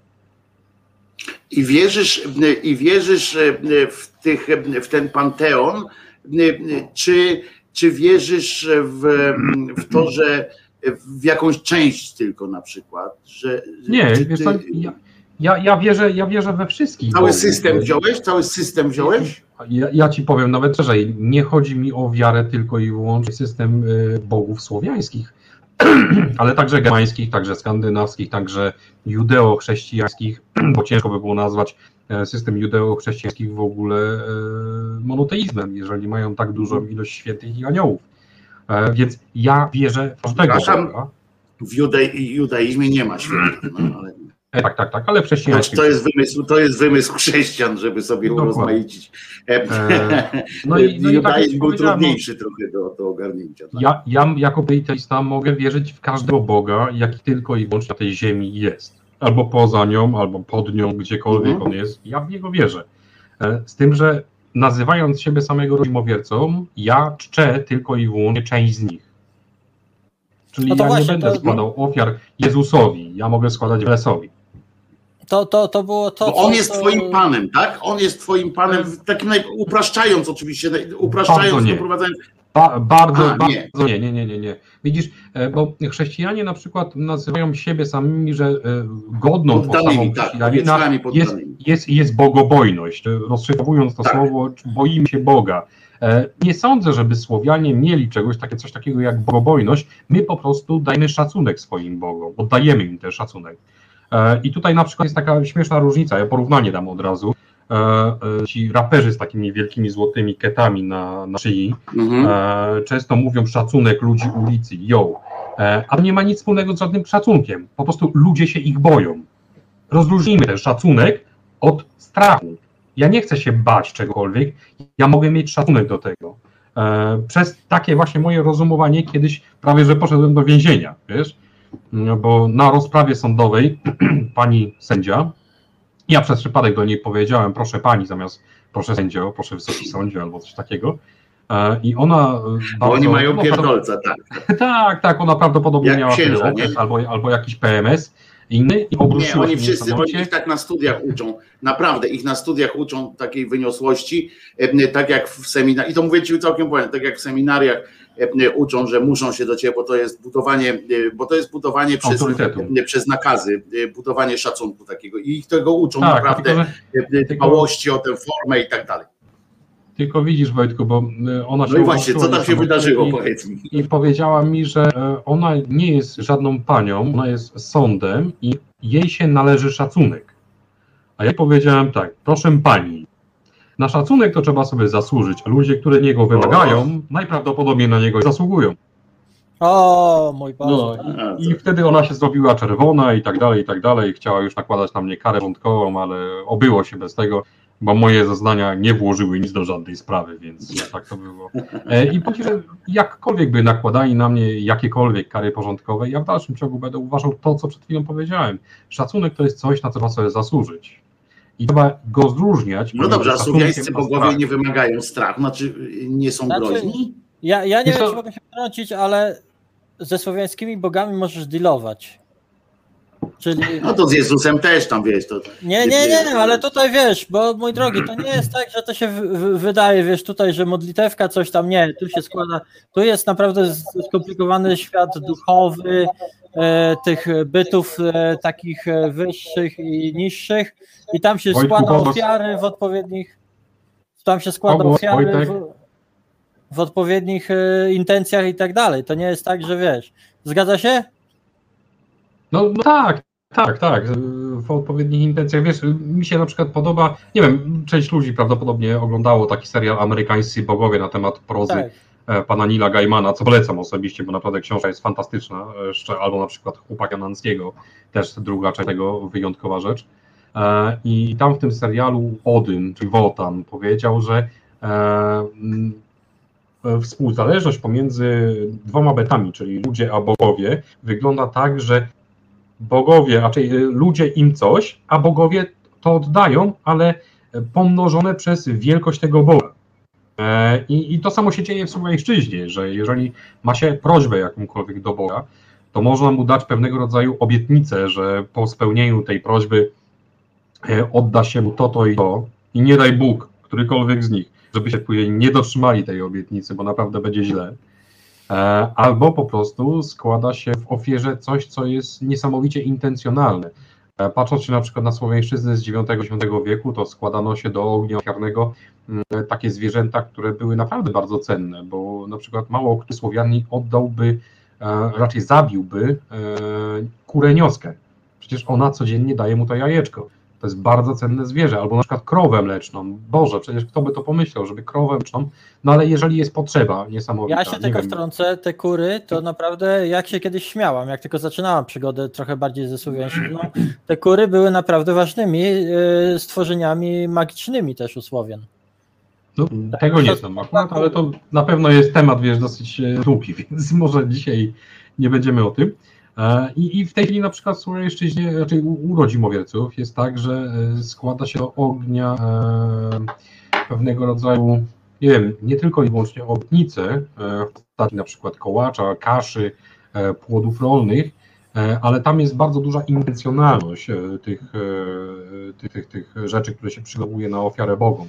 I wierzysz, i wierzysz w, tych, w ten panteon, czy, czy wierzysz w, w to, że w jakąś część tylko na przykład? Że, Nie, wiesz ty co, ja, ja, ja, wierzę, ja wierzę we wszystkich. Cały bogów. system wziąłeś? Cały system wziąłeś? Ja, ja ci powiem nawet szerzej, nie chodzi mi o wiarę tylko i wyłącznie system y, bogów słowiańskich, ale także germańskich, także skandynawskich, także judeo-chrześcijańskich, bo ciężko by było nazwać e, system judeo-chrześcijańskich w ogóle e, monoteizmem, jeżeli mają tak dużą ilość świętych i aniołów. E, Więc ja wierzę w każdego Przepraszam. W judaizmie nie ma świętych. No, ale, Tak, tak, tak, ale w znaczy, to, jest wymysł, to jest wymysł chrześcijan, żeby sobie Dokładnie. urozmaicić. E, No i, no i tak był no, trudniejszy trochę do, do ogarnięcia. tak? Ja, ja jako teista mogę wierzyć w każdego Boga, jaki tylko i wyłącznie na tej ziemi jest. Albo poza nią, albo pod nią, gdziekolwiek Mhm. on jest. Ja w niego wierzę. E, Z tym, że nazywając siebie samego rodzimowiercą, ja czczę tylko i wyłącznie część z nich. Czyli No ja właśnie, nie będę to- składał ofiar Jezusowi, ja mogę składać Welesowi. To, to, to było to. Bo on co- jest to- twoim panem, tak? On jest twoim panem, takim naj... upraszczając oczywiście, upraszczając, Bardzo nie. doprowadzając. Ba, bardzo, A, bardzo nie. nie. nie, nie, nie, nie. Widzisz, e, bo chrześcijanie na przykład nazywają siebie samymi, że e, godną Poddanymi, postawą tak, chrześcijanina jest, jest, jest bogobojność. Rozszyfrowując to Tak. słowo, boimy się Boga. E, Nie sądzę, żeby Słowianie mieli czegoś takie, coś takiego jak bogobojność. My po prostu dajemy szacunek swoim Bogom, oddajemy im ten szacunek. E, I tutaj na przykład jest taka śmieszna różnica, ja porównanie dam od razu. E, e, Ci raperzy z takimi wielkimi złotymi ketami na, na szyi, Mhm. Często mówią szacunek ludzi ulicy, yo, e, ale nie ma nic wspólnego z żadnym szacunkiem. Po prostu ludzie się ich boją. Rozróżnijmy ten szacunek od strachu. Ja nie chcę się bać czegokolwiek, ja mogę mieć szacunek do tego. Przez takie właśnie moje rozumowanie kiedyś prawie, że poszedłem do więzienia, wiesz, bo na rozprawie sądowej pani sędzia, ja przez przypadek do niej powiedziałem, proszę pani, zamiast proszę sędzio, proszę wysoki sądzie albo coś takiego. E, I ona. Bo oni bardzo- mają no, pierdolca, tak. tak, tak, ona prawdopodobnie Jak miała księża, okres albo, albo jakiś PMS inny i Nie, oni wszyscy, ich tak na studiach uczą, naprawdę, ich na studiach uczą takiej wyniosłości, e, tak jak w seminariach, i to mówię Ci całkiem powiem, tak jak w seminariach uczą, że muszą się do Ciebie, bo to jest budowanie, e, bo to jest budowanie przez, e, przez nakazy, e, budowanie szacunku takiego i ich tego uczą Tak, naprawdę, tylko, e, dbałości o tę formę i tak dalej. tylko widzisz Wojtku, bo ona się No i właśnie, co tam się wydarzyło, i- powiedz mi. i powiedziała mi, że e, ona nie jest żadną panią, ona jest sądem i jej się należy szacunek. A ja powiedziałem tak, proszę pani, na szacunek to trzeba sobie zasłużyć, a ludzie, które niego wymagają, najprawdopodobniej na niego zasługują. O, mój Boże. No, i, I wtedy ona się zrobiła czerwona i tak dalej, i tak dalej. Chciała już nakładać na mnie karę rządkową, ale obyło się bez tego, bo moje zeznania nie włożyły nic do żadnej sprawy, więc tak to było. E, I powiem, ci, że jakkolwiek by nakładali na mnie jakiekolwiek kary porządkowe, ja w dalszym ciągu będę uważał to, co przed chwilą powiedziałem. Szacunek to jest coś, na co trzeba sobie zasłużyć. I trzeba go zróżniać. No dobrze, a słowiańscy bogowie nie wymagają strachu, znaczy nie są Znaczy- groźni? Ja, ja nie wiem, czy mogę się wtrącić, ale ze słowiańskimi bogami możesz dealować. Czyli. No to z Jezusem też tam, wiesz, to... Nie, nie, nie, ale tutaj wiesz, bo mój drogi, to nie jest tak, że to się w- w- wydaje, wiesz, tutaj, że modlitewka coś tam nie, tu się składa, tu jest naprawdę skomplikowany świat duchowy, tych bytów e, takich e, wyższych i niższych i tam się Wojtku, składa ofiary w odpowiednich, tam się składa ofiary w, w odpowiednich e, intencjach i tak dalej, to nie jest tak, że wiesz, zgadza się? No, no tak, tak, tak. W odpowiednich intencjach. Wiesz, mi się na przykład podoba, nie wiem, część ludzi prawdopodobnie oglądało taki serial Amerykańscy bogowie na temat prozy Tak. E, pana Nila Gaimana, co polecam osobiście, bo naprawdę książka jest fantastyczna, albo na przykład Chłopaka Nanskiego, też druga część tego wyjątkowa rzecz. E, I tam w tym serialu Odyn, czy Wotan, powiedział, że e, współzależność pomiędzy dwoma betami, czyli ludzie a bogowie, wygląda tak, że bogowie, raczej ludzie im coś, a bogowie to oddają, ale pomnożone przez wielkość tego Boga. E, I, I to samo się dzieje w Słowiańszczyźnie, że jeżeli ma się prośbę jakąkolwiek do Boga, to można mu dać pewnego rodzaju obietnicę, że po spełnieniu tej prośby e, odda się mu to, to i to i nie daj Bóg, którykolwiek z nich, żeby się później nie dotrzymali tej obietnicy, bo naprawdę będzie źle. E, Albo po prostu składa się w ofierze coś, co jest niesamowicie intencjonalne. E, Patrząc się na przykład na słowiańszczyznę z IX-X wieku, to składano się do ognia ofiarnego mm, takie zwierzęta, które były naprawdę bardzo cenne, bo na przykład mało który Słowianin oddałby, e, raczej zabiłby e, kurę nioskę. Przecież ona codziennie daje mu to jajeczko. To jest bardzo cenne zwierzę, albo na przykład krowę mleczną. Boże, przecież kto by to pomyślał, żeby krowę mleczną, no ale jeżeli jest potrzeba niesamowita. Ja się tylko wiem, wtrącę, te kury, to naprawdę jak się kiedyś śmiałam, jak tylko zaczynałam przygodę trochę bardziej ze Słowiańszczyzną, te kury były naprawdę ważnymi e, stworzeniami magicznymi też u Słowian. No, tego nie znam akurat, ale to na pewno jest temat, wiesz, dosyć e, długi, więc może dzisiaj nie będziemy o tym. E, I, I w tej chwili na przykład w Słowiańszczyźnie, raczej u, u rodzimowierców jest tak, że e, składa się do ognia e, pewnego rodzaju, nie wiem, nie tylko i wyłącznie obietnice, e, w postaci na przykład kołacza, kaszy, e, płodów rolnych, e, ale tam jest bardzo duża intencjonalność tych, tych, tych, tych rzeczy, które się przygotowuje na ofiarę Bogom.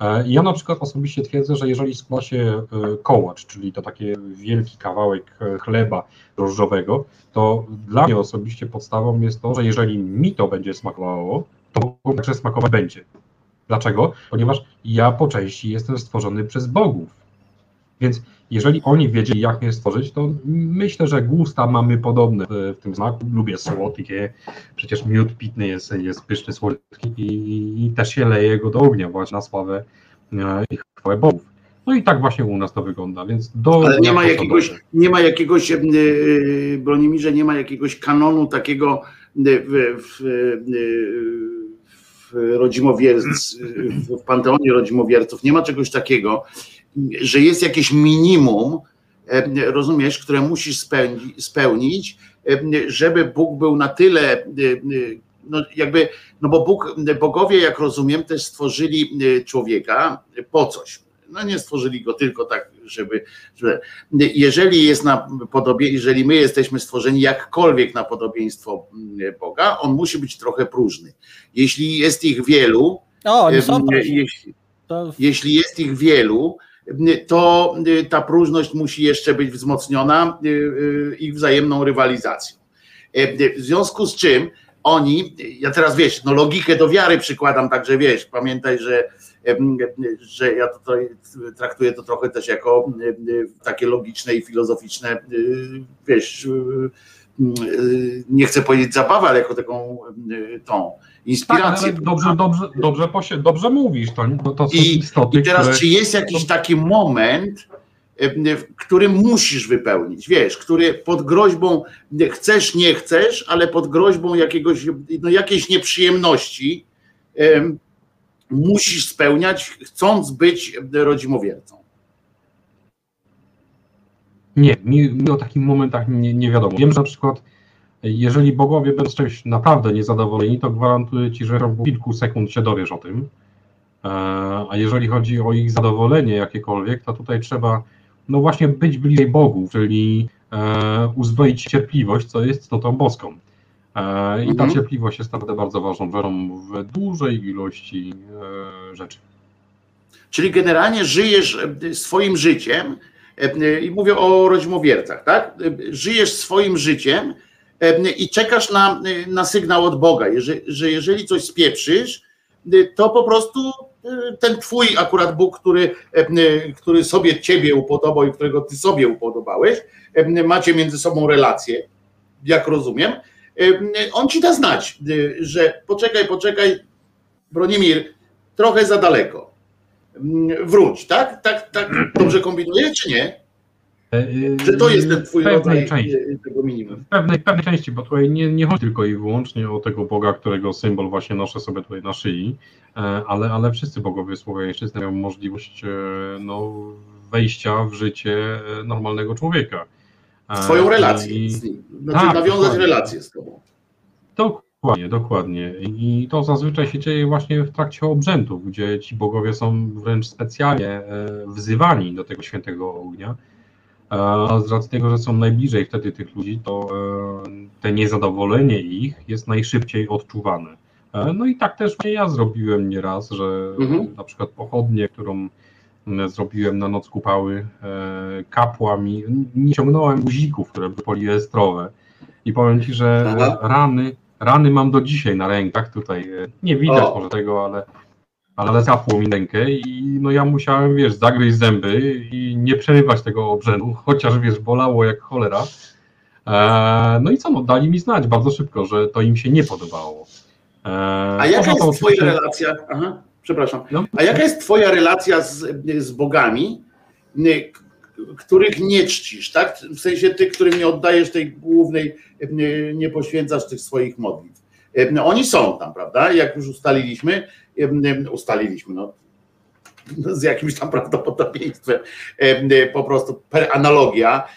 E, Ja na przykład osobiście twierdzę, że jeżeli składa się e, kołacz, czyli to taki wielki kawałek e, chleba drożdżowego, to dla mnie osobiście podstawą jest to, że jeżeli mi to będzie smakowało, to także smakować będzie. Dlaczego? Ponieważ ja po części jestem stworzony przez bogów. Więc jeżeli oni wiedzieli, jak mnie stworzyć, to myślę, że gusta mamy podobne w, tym smaku. Lubię słodkie, przecież miód pitny jest, jest pyszny, słodki i, i też się leje go do ognia właśnie na sławę e, i chwałę bogów. No i tak właśnie u nas to wygląda, więc do... Ale nie ma jakiegoś, dobrze. nie ma jakiegoś, e, Bronimirze, nie ma jakiegoś kanonu takiego w, w, w rodzimowierc, w panteonie rodzimowierców, nie ma czegoś takiego, że jest jakieś minimum, e, rozumiesz, które musisz spełni, spełnić, e, żeby Bóg był na tyle, e, no jakby, no bo Bóg, bogowie, jak rozumiem, też stworzyli człowieka po coś. No nie stworzyli go tylko tak, żeby, żeby jeżeli jest na podobie, jeżeli my jesteśmy stworzeni jakkolwiek na podobieństwo mm, Boga, on musi być trochę próżny. Jeśli jest ich wielu, O, oni em, są jeśli, jeśli jest ich wielu, to y, ta próżność musi jeszcze być wzmocniona y, y, ich wzajemną rywalizacją. E, W związku z czym oni, ja teraz wiesz, no logikę do wiary przykładam, także wiesz, pamiętaj, że, em, że ja tutaj traktuję to trochę też jako takie logiczne i filozoficzne, wiesz, nie chcę powiedzieć zabawę, ale jako taką tą inspirację. ale dobrze, dobrze, dobrze, posie, dobrze mówisz, to, to, to są I, istoty, I teraz, które... czy jest jakiś taki moment, e, w którym musisz wypełnić, wiesz, który pod groźbą, chcesz, nie chcesz, ale pod groźbą jakiegoś, no, jakiejś nieprzyjemności em, musisz spełniać, chcąc być rodzimowiercą. Nie, mi, mi o takich momentach nie, nie wiadomo. Wiem, że na przykład jeżeli bogowie będą z czymś naprawdę niezadowoleni, to gwarantuję Ci, że w kilku sekund się dowiesz o tym. E, A jeżeli chodzi o ich zadowolenie jakiekolwiek, to tutaj trzeba no właśnie być bliżej bogów, czyli e, uzbroić cierpliwość, co jest istotą boską. E, I ta Mhm. cierpliwość jest naprawdę bardzo ważną rzeczą w dużej ilości rzeczy. Czyli generalnie żyjesz swoim życiem, i mówię o rodzimowiercach, tak? Żyjesz swoim życiem i czekasz na, na sygnał od Boga, że, że jeżeli coś spieprzysz, e, to po prostu e, ten twój akurat Bóg, który, e, który sobie ciebie upodobał i którego ty sobie upodobałeś, macie między sobą relacje, jak rozumiem, on ci da znać, że poczekaj, poczekaj, Bronimir, trochę za daleko Mm, wróć, tak? Tak, tak dobrze kombinuję, czy nie? E, Że to jest ten twój rodzaj części. e, tego minimum. W pewnej, w pewnej części, bo tutaj nie, nie chodzi tylko i wyłącznie o tego Boga, którego symbol właśnie noszę sobie tutaj na szyi, e, ale, ale wszyscy bogowie słowiańszczyzny mają możliwość no, wejścia w życie normalnego człowieka. Twoją relację i- z nim. Znaczy Tak, nawiązać dokładnie. relację z tobą. Dokładnie, dokładnie. I to zazwyczaj się dzieje właśnie w trakcie obrzędów, gdzie ci bogowie są wręcz specjalnie wzywani do tego świętego ognia. A z racji tego, że są najbliżej wtedy tych ludzi, to e, te niezadowolenie ich jest najszybciej odczuwane. E, No i tak też ja zrobiłem nieraz, że Mhm. na przykład pochodnie, którą zrobiłem na noc kupały, e, kapła mi, nie ciągnąłem guzików, które były poliestrowe i powiem Ci, że Aha. e, rany, rany mam do dzisiaj na rękach tutaj, e, nie widać O. może tego, ale ale zapło mi rękę i no ja musiałem, wiesz, zagryźć zęby i nie przerywać tego obrzędu, chociaż, wiesz, bolało jak cholera. E, no i co, no dali mi znać bardzo szybko, że to im się nie podobało. E, A jaka jest twoja relacja? Aha, przepraszam. No. A jaka jest twoja relacja z, z bogami, y, których nie czcisz, tak? W sensie tych, którym nie oddajesz tej głównej, y, nie poświęcasz tych swoich modlitw. Y, Oni są tam, prawda? Jak już ustaliliśmy, ustaliliśmy, no, z jakimś tam prawdopodobieństwem, y, po prostu per analogia,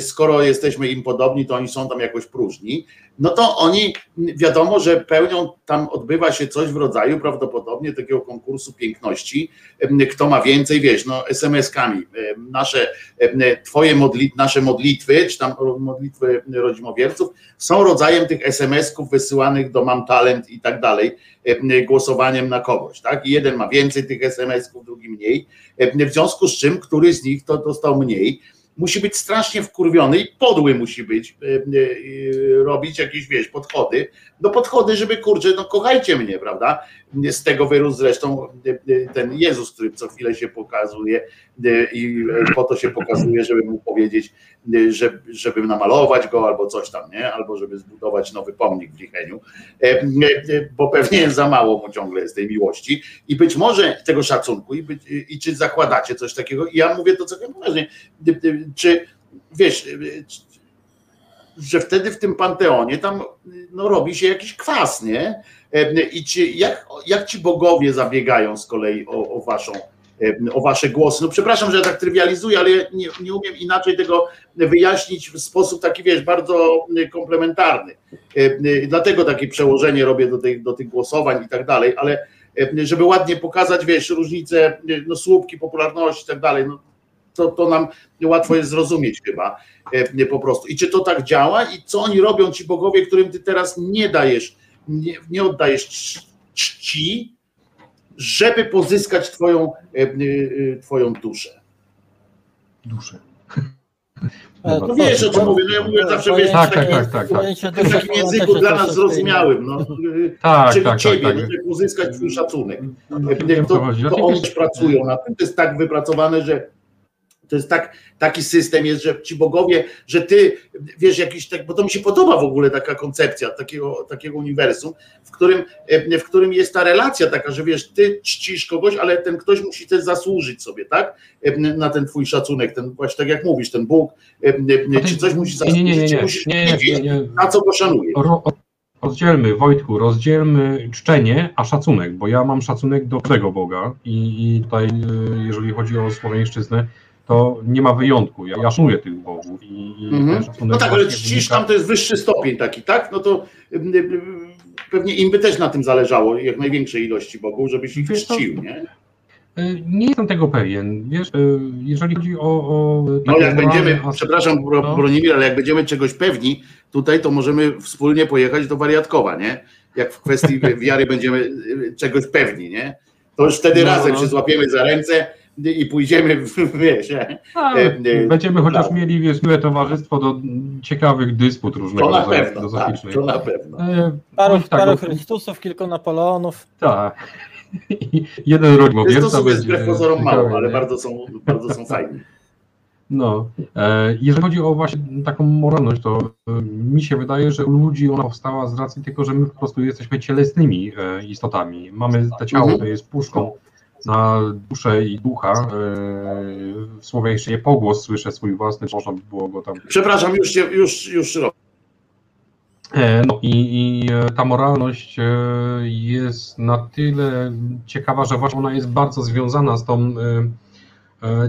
skoro jesteśmy im podobni, to oni są tam jakoś próżni. No to oni wiadomo, że pełnią, tam odbywa się coś w rodzaju prawdopodobnie takiego konkursu piękności, kto ma więcej, wiesz, no SMS-kami, nasze, twoje modli, nasze modlitwy, czy tam modlitwy rodzimowierców są rodzajem tych SMS-ków wysyłanych do Mam Talent i tak dalej, em, głosowaniem na kogoś, tak? I jeden ma więcej tych SMS-ków, drugi mniej, w związku z czym któryś z nich to dostał mniej, musi być strasznie wkurwiony i podły musi być, e, e, robić jakieś, wiesz, podchody, no podchody, żeby, kurczę, no kochajcie mnie, prawda, z tego wyrósł zresztą e, e, ten Jezus, który co chwilę się pokazuje e, i e, po to się pokazuje, żeby mu powiedzieć, e, że, żeby namalować go albo coś tam, nie, albo żeby zbudować nowy pomnik w Licheniu, e, e, bo pewnie za mało mu ciągle jest tej miłości. I być może tego szacunku i, być, i czy zakładacie coś takiego? I ja mówię to całkiem poważnie, czy wiesz, że wtedy w tym panteonie tam no, robi się jakiś kwas, nie? I czy, jak, jak ci bogowie zabiegają z kolei o, o waszą o wasze głosy. No przepraszam, że ja tak trywializuję, ale nie, nie umiem inaczej tego wyjaśnić w sposób taki, wiesz, bardzo komplementarny. Dlatego takie przełożenie robię do tych, do tych głosowań i tak dalej, ale żeby ładnie pokazać, wiesz, różnice, no słupki popularności i tak dalej, no, to, to nam łatwo jest zrozumieć chyba e, po prostu. I czy to tak działa i co oni robią, ci bogowie, którym ty teraz nie dajesz, nie, nie oddajesz cz- czci, żeby pozyskać twoją, e, e, twoją duszę. Duszę. E, No wiesz o co mówię, no ja mówię zawsze, wiesz, Tak, w tak, takim- tak, tak, tak. W takim języku dla nas zrozumiałym, no, Tak, czyli tak, tak, ciebie, tak. no, żeby pozyskać twój szacunek. To, to oni pracują na tym, to jest tak wypracowane, że to jest tak, taki system jest, że ci bogowie, że ty wiesz jakiś tak, bo to mi się podoba w ogóle taka koncepcja takiego, takiego uniwersum, w którym, e, w którym jest ta relacja taka, że wiesz, ty czcisz kogoś, ale ten ktoś musi też zasłużyć sobie, tak? E, Na ten twój szacunek, ten właśnie tak jak mówisz, ten Bóg, e, czy coś musi nie, nie, nie, zasłużyć, nie, musisz nie, nie, nie, nie. na co go szanujesz. Ro, rozdzielmy, Wojtku, rozdzielmy czczenie, a szacunek, bo ja mam szacunek do tego Boga i, i tutaj, jeżeli chodzi o słowiańszczyznę, to nie ma wyjątku. Ja, ja szanuję tych bogów i, Mhm. No tak, ale czcisz tam to jest wyższy stopień taki, tak? No to pewnie im by też na tym zależało, jak największej ilości bogów, żebyś ich Wiesz czcił, nie? Y, Nie jestem tego pewien. Wiesz, y, jeżeli chodzi o. o No jak będziemy, moralne as- przepraszam No. Bronimir, ale jak będziemy czegoś pewni, tutaj to możemy wspólnie pojechać do Wariatkowa, nie? Jak w kwestii wiary będziemy y, czegoś pewni, nie? To już wtedy No, razem no. się złapiemy za ręce i pójdziemy, w- wiesz, nie? A, e, e, Będziemy chociaż tak. mieli, wiesz, miłe towarzystwo do ciekawych dysput różnego to na rodzaju pewno, tak, filozoficznych. to na pewno. E, Paru, tak, paru no, Chrystusów, kilku Napoleonów. Tak. I Jeden jest rodzimowierca będzie wbrew pozorom ciekawy, mało, ale bardzo są, bardzo są fajni. No, e, jeżeli chodzi o właśnie taką moralność, to e, mi się wydaje, że u ludzi ona powstała z racji tego, że my po prostu jesteśmy cielesnymi e, istotami. Mamy to ciało, Mhm. to jest puszką na duszę i ducha. E, w słowiańszczyźnie pogłos słyszę swój własny, można by było go tam Przepraszam, już, się, już, już robię. E, No i, i e, ta moralność jest na tyle ciekawa, że właśnie ona jest bardzo związana z tą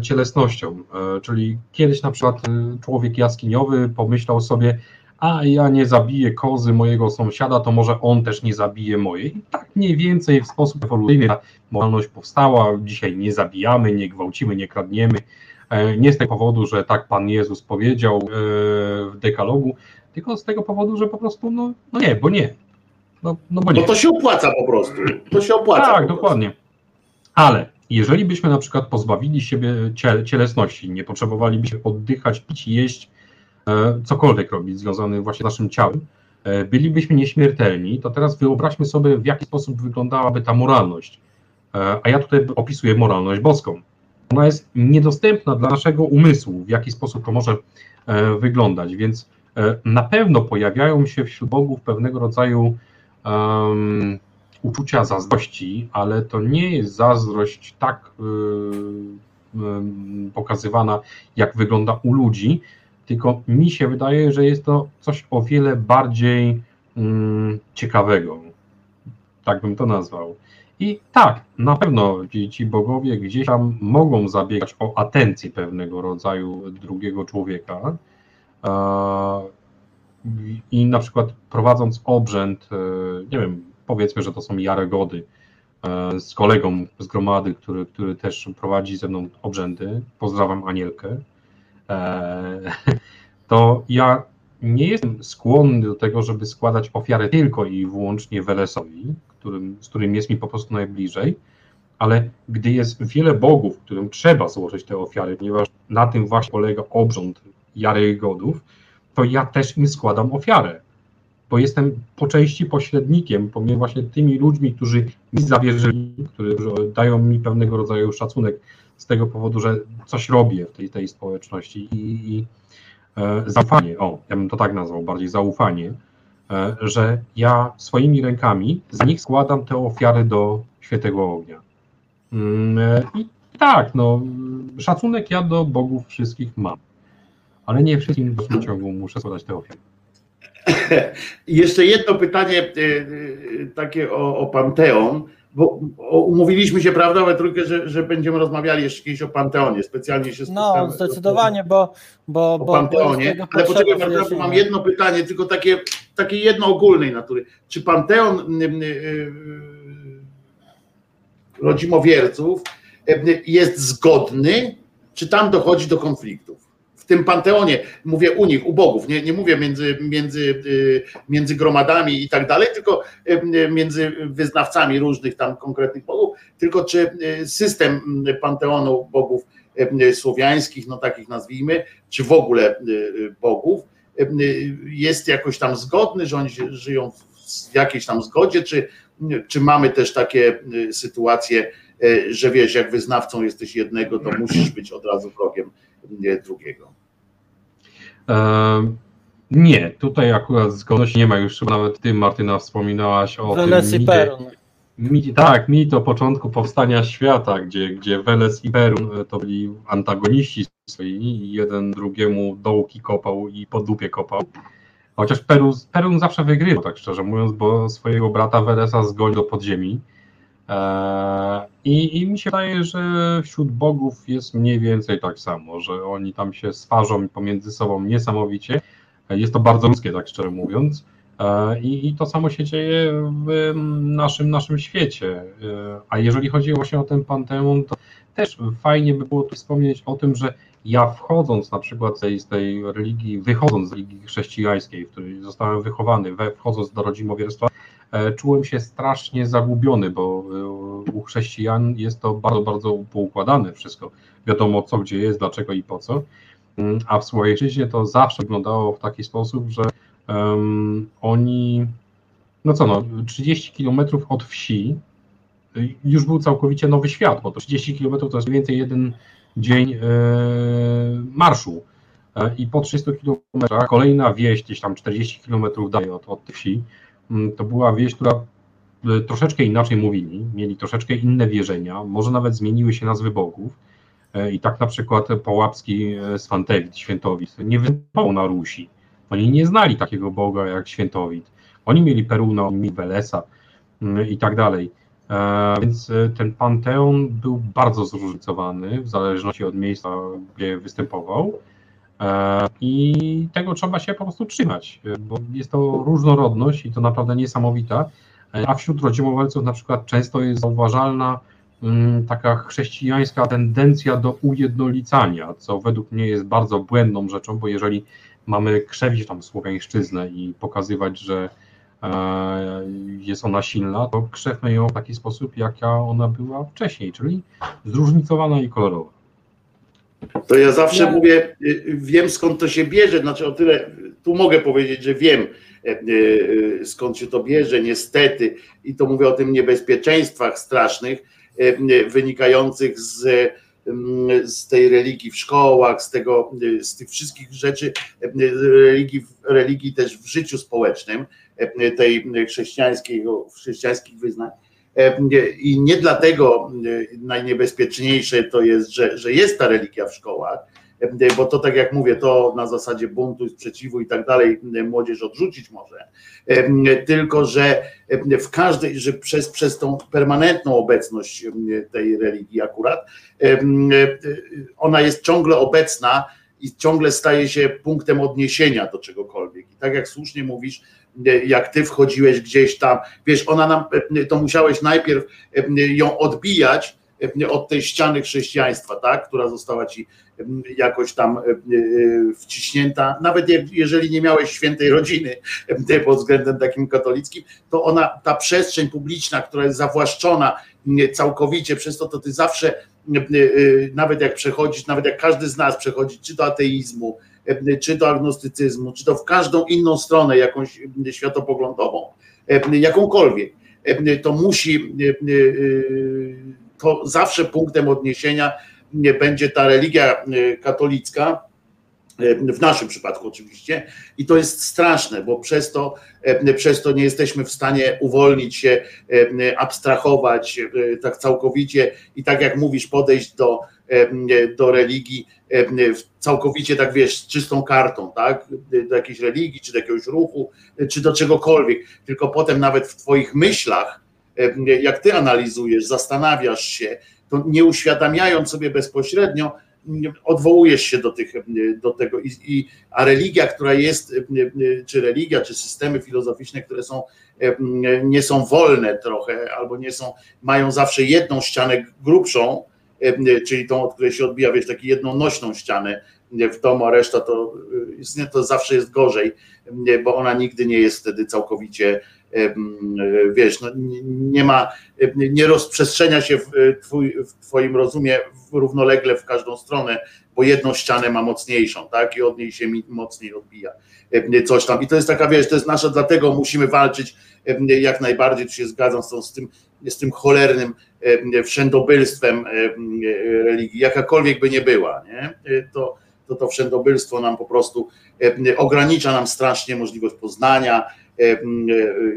cielesnością. Czyli kiedyś na przykład człowiek jaskiniowy pomyślał sobie, a ja nie zabiję kozy mojego sąsiada, to może on też nie zabije mojej. I tak mniej więcej w sposób ewolucyjny ta moralność powstała. Dzisiaj nie zabijamy, nie gwałcimy, nie kradniemy. E, Nie z tego powodu, że tak Pan Jezus powiedział e, w dekalogu, tylko z tego powodu, że po prostu, no, no nie, bo nie. No, no bo nie. Bo to się opłaca po prostu. To się opłaca. tak, dokładnie. Ale jeżeli byśmy na przykład pozbawili siebie ciel, cielesności, nie potrzebowalibyśmy oddychać, pić, jeść, cokolwiek robić związany właśnie z naszym ciałem, e, bylibyśmy nieśmiertelni, to teraz wyobraźmy sobie, w jaki sposób wyglądałaby ta moralność. E, a ja tutaj opisuję moralność boską. Ona jest niedostępna dla naszego umysłu, w jaki sposób to może e, wyglądać, więc e, na pewno pojawiają się wśród bogów pewnego rodzaju em, uczucia zazdrości, ale to nie jest zazdrość tak y, y, pokazywana, jak wygląda u ludzi, tylko mi się wydaje, że jest to coś o wiele bardziej mm, ciekawego. Tak bym to nazwał. I tak, na pewno ci, ci bogowie gdzieś tam mogą zabiegać o atencję pewnego rodzaju drugiego człowieka. I na przykład prowadząc obrzęd, e, nie wiem, powiedzmy, że to są Jaregody, e, z kolegą z gromady, który, który też prowadzi ze mną obrzędy, pozdrawiam Anielkę, to ja nie jestem skłonny do tego, żeby składać ofiarę tylko i wyłącznie Welesowi, którym, z którym jest mi po prostu najbliżej, ale gdy jest wiele bogów, którym trzeba złożyć te ofiary, ponieważ na tym właśnie polega obrząd Jaregodów, to ja też im składam ofiarę, bo jestem po części pośrednikiem pomiędzy właśnie tymi ludźmi, którzy mi zawierzyli, którzy dają mi pewnego rodzaju szacunek z tego powodu, że coś robię w tej, tej społeczności i, i e, zaufanie, o, ja bym to tak nazwał, bardziej zaufanie, e, że ja swoimi rękami z nich składam te ofiary do świętego ognia. Mm, e, I tak, no, szacunek ja do bogów wszystkich mam, ale nie wszystkim w dalszym ciągu muszę składać te ofiary. Jeszcze jedno pytanie y, y, takie o, o Panteon, bo o, umówiliśmy się, prawda, we trójkę, że, że będziemy rozmawiali jeszcze kiedyś o Panteonie, specjalnie się No, spotkamy. zdecydowanie, bo. bo, O bo Panteonie, jest tego ale poczekaj, bo mam jedno pytanie, tylko takie, takie jedno ogólnej natury. Czy Panteon y, y, y, rodzimowierców y, jest zgodny, czy tam dochodzi do konfliktów? W tym Panteonie, mówię u nich, u bogów, nie, nie mówię między, między, y, między gromadami i tak dalej, tylko y, między wyznawcami różnych tam konkretnych bogów, tylko czy y, system Panteonu bogów słowiańskich, no takich nazwijmy, czy w ogóle bogów, jest jakoś tam zgodny, że oni żyją w jakiejś tam zgodzie, czy, czy mamy też takie sytuacje, że wiesz, jak wyznawcą jesteś jednego, to musisz być od razu wrogiem drugiego. Nie, tutaj akurat zgodności nie ma już, nawet ty Martyna wspominałaś o Weles tym micie, tak, mit o początku powstania świata, gdzie, gdzie Weles i Perun e, to byli antagoniści swoi i jeden drugiemu dołki kopał i po dupie kopał. Chociaż Perun, Perun zawsze wygrywał, tak szczerze mówiąc, bo swojego brata Welesa zgonił do podziemi. Eee, I, I mi się wydaje, że wśród bogów jest mniej więcej tak samo, że oni tam się swarzą pomiędzy sobą niesamowicie. E, Jest to bardzo ludzkie, tak szczerze mówiąc. E, I, I to samo się dzieje w naszym, naszym świecie. E, A jeżeli chodzi właśnie o ten panteon, to też fajnie by było tu wspomnieć o tym, że ja wchodząc na przykład tej, z tej religii, wychodząc z religii chrześcijańskiej, w której zostałem wychowany, we, wchodząc do rodzimowierstwa, e, czułem się strasznie zagubiony, bo e, u chrześcijan jest to bardzo, bardzo poukładane wszystko. Wiadomo co, gdzie jest, dlaczego i po co. Mm, A w Słowiańszczyźnie to zawsze wyglądało w taki sposób, że em, oni, no co no, 30 kilometrów od wsi y, już był całkowicie nowy świat, bo to 30 kilometrów to jest mniej więcej jeden dzień e, marszu. E, I po 300 kilometrach kolejna wieś, gdzieś tam 40 kilometrów dalej od, od wsi, to była wieś, która e, troszeczkę inaczej mówili, mieli troszeczkę inne wierzenia, może nawet zmieniły się nazwy bogów. E, I tak na przykład Połapski e, Swantewit, Świętowit, nie występował na Rusi. Oni nie znali takiego boga jak Świętowit. Oni mieli Peruna, oni mieli mm, i tak dalej. E, Więc e, ten panteon był bardzo zróżnicowany w zależności od miejsca, gdzie występował. E, I tego trzeba się po prostu trzymać, e, bo jest to różnorodność i to naprawdę niesamowita. E, A wśród rodzimowalców na przykład często jest zauważalna mm, taka chrześcijańska tendencja do ujednolicania, co według mnie jest bardzo błędną rzeczą, bo jeżeli mamy krzewić tam słowiańszczyznę i pokazywać, że jest ona silna, to krzewmy ją w taki sposób, jaka ona była wcześniej, czyli zróżnicowana i kolorowa. To ja zawsze Ja- mówię, y, wiem skąd to się bierze, znaczy o tyle, tu mogę powiedzieć, że wiem e, e, skąd się to bierze, niestety, i to mówię o tym niebezpieczeństwach strasznych e, wynikających z, mm, z tej religii w szkołach, z tego, z tych wszystkich rzeczy, religii, religii też w życiu społecznym, tej chrześcijańskiej, chrześcijańskich wyznań. E, I nie dlatego e, najniebezpieczniejsze to jest, że, że jest ta religia w szkołach, e, bo to tak jak mówię, to na zasadzie buntu, sprzeciwu i tak dalej młodzież odrzucić może, tylko że w każdej, że przez, przez tą permanentną obecność tej religii akurat, ona jest ciągle obecna i ciągle staje się punktem odniesienia do czegokolwiek. I tak jak słusznie mówisz, jak ty wchodziłeś gdzieś tam, wiesz, ona nam, e, to musiałeś najpierw e, ją odbijać e, od tej ściany chrześcijaństwa, tak, która została ci e, jakoś tam e, e, wciśnięta, nawet jeżeli nie miałeś świętej rodziny e, pod względem takim katolickim, to ona, ta przestrzeń publiczna, która jest zawłaszczona całkowicie przez to, to ty zawsze, e, e, nawet jak przechodzisz, nawet jak każdy z nas przechodzi, czy do ateizmu, e, czy do agnostycyzmu, czy to w każdą inną stronę, jakąś e, światopoglądową, e, jakąkolwiek, e, to musi, e, e, to zawsze punktem odniesienia nie będzie ta religia e, katolicka, e, w naszym przypadku oczywiście, i to jest straszne, bo przez to, e, przez to nie jesteśmy w stanie uwolnić się, e, abstrahować e, tak całkowicie i tak jak mówisz, podejść do, e, do religii e, całkowicie tak wiesz, czystą kartą, tak? Do jakiejś religii, czy do jakiegoś ruchu, e, czy do czegokolwiek. Tylko potem nawet w twoich myślach, e, jak ty analizujesz, zastanawiasz się, to nie uświadamiając sobie bezpośrednio, odwołujesz się do, tych, do tego. I, i, a religia, która jest, czy religia, czy systemy filozoficzne, które są, nie są wolne trochę, albo nie są, mają zawsze jedną ścianę grubszą, czyli tą, od której się odbija, wiesz, taką jedną nośną ścianę w domu, a reszta to, y, to zawsze jest gorzej, bo ona nigdy nie jest wtedy całkowicie, em, wiesz, no, nie- ma, nie rozprzestrzenia się w, twój, w twoim rozumie równolegle w każdą stronę, bo jedną ścianę ma mocniejszą, tak, i od niej się mocniej odbija coś tam. I to jest taka, wiesz, to jest nasza, dlatego musimy walczyć jak najbardziej, tu się zgadzam z, tym, z tym cholernym em, wszędobylstwem em, religii, jakakolwiek by nie była, nie? To, to to wszędobylstwo nam po prostu ogranicza nam strasznie możliwość poznania.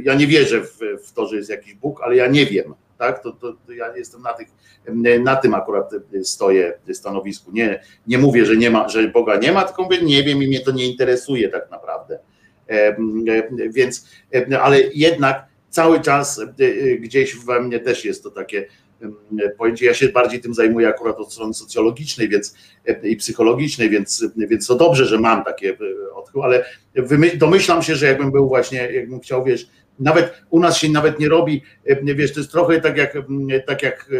Ja nie wierzę w, w to, że jest jakiś Bóg, ale ja nie wiem, tak? To, to, to ja jestem na, tych, na tym akurat stoję stanowisku. Nie, nie mówię, że nie ma, że Boga nie ma, tylko mówię, nie wiem i mnie to nie interesuje tak naprawdę. Więc, ale jednak cały czas e, e, gdzieś we mnie też jest to takie em, pojęcie. Ja się bardziej tym zajmuję akurat od strony socjologicznej więc, e, i psychologicznej, więc, więc to dobrze, że mam takie e, odchyły, ale domyślam się, że jakbym był właśnie, jakbym chciał, wiesz, nawet u nas się nawet nie robi, e, wiesz, to jest trochę tak jak, m, tak jak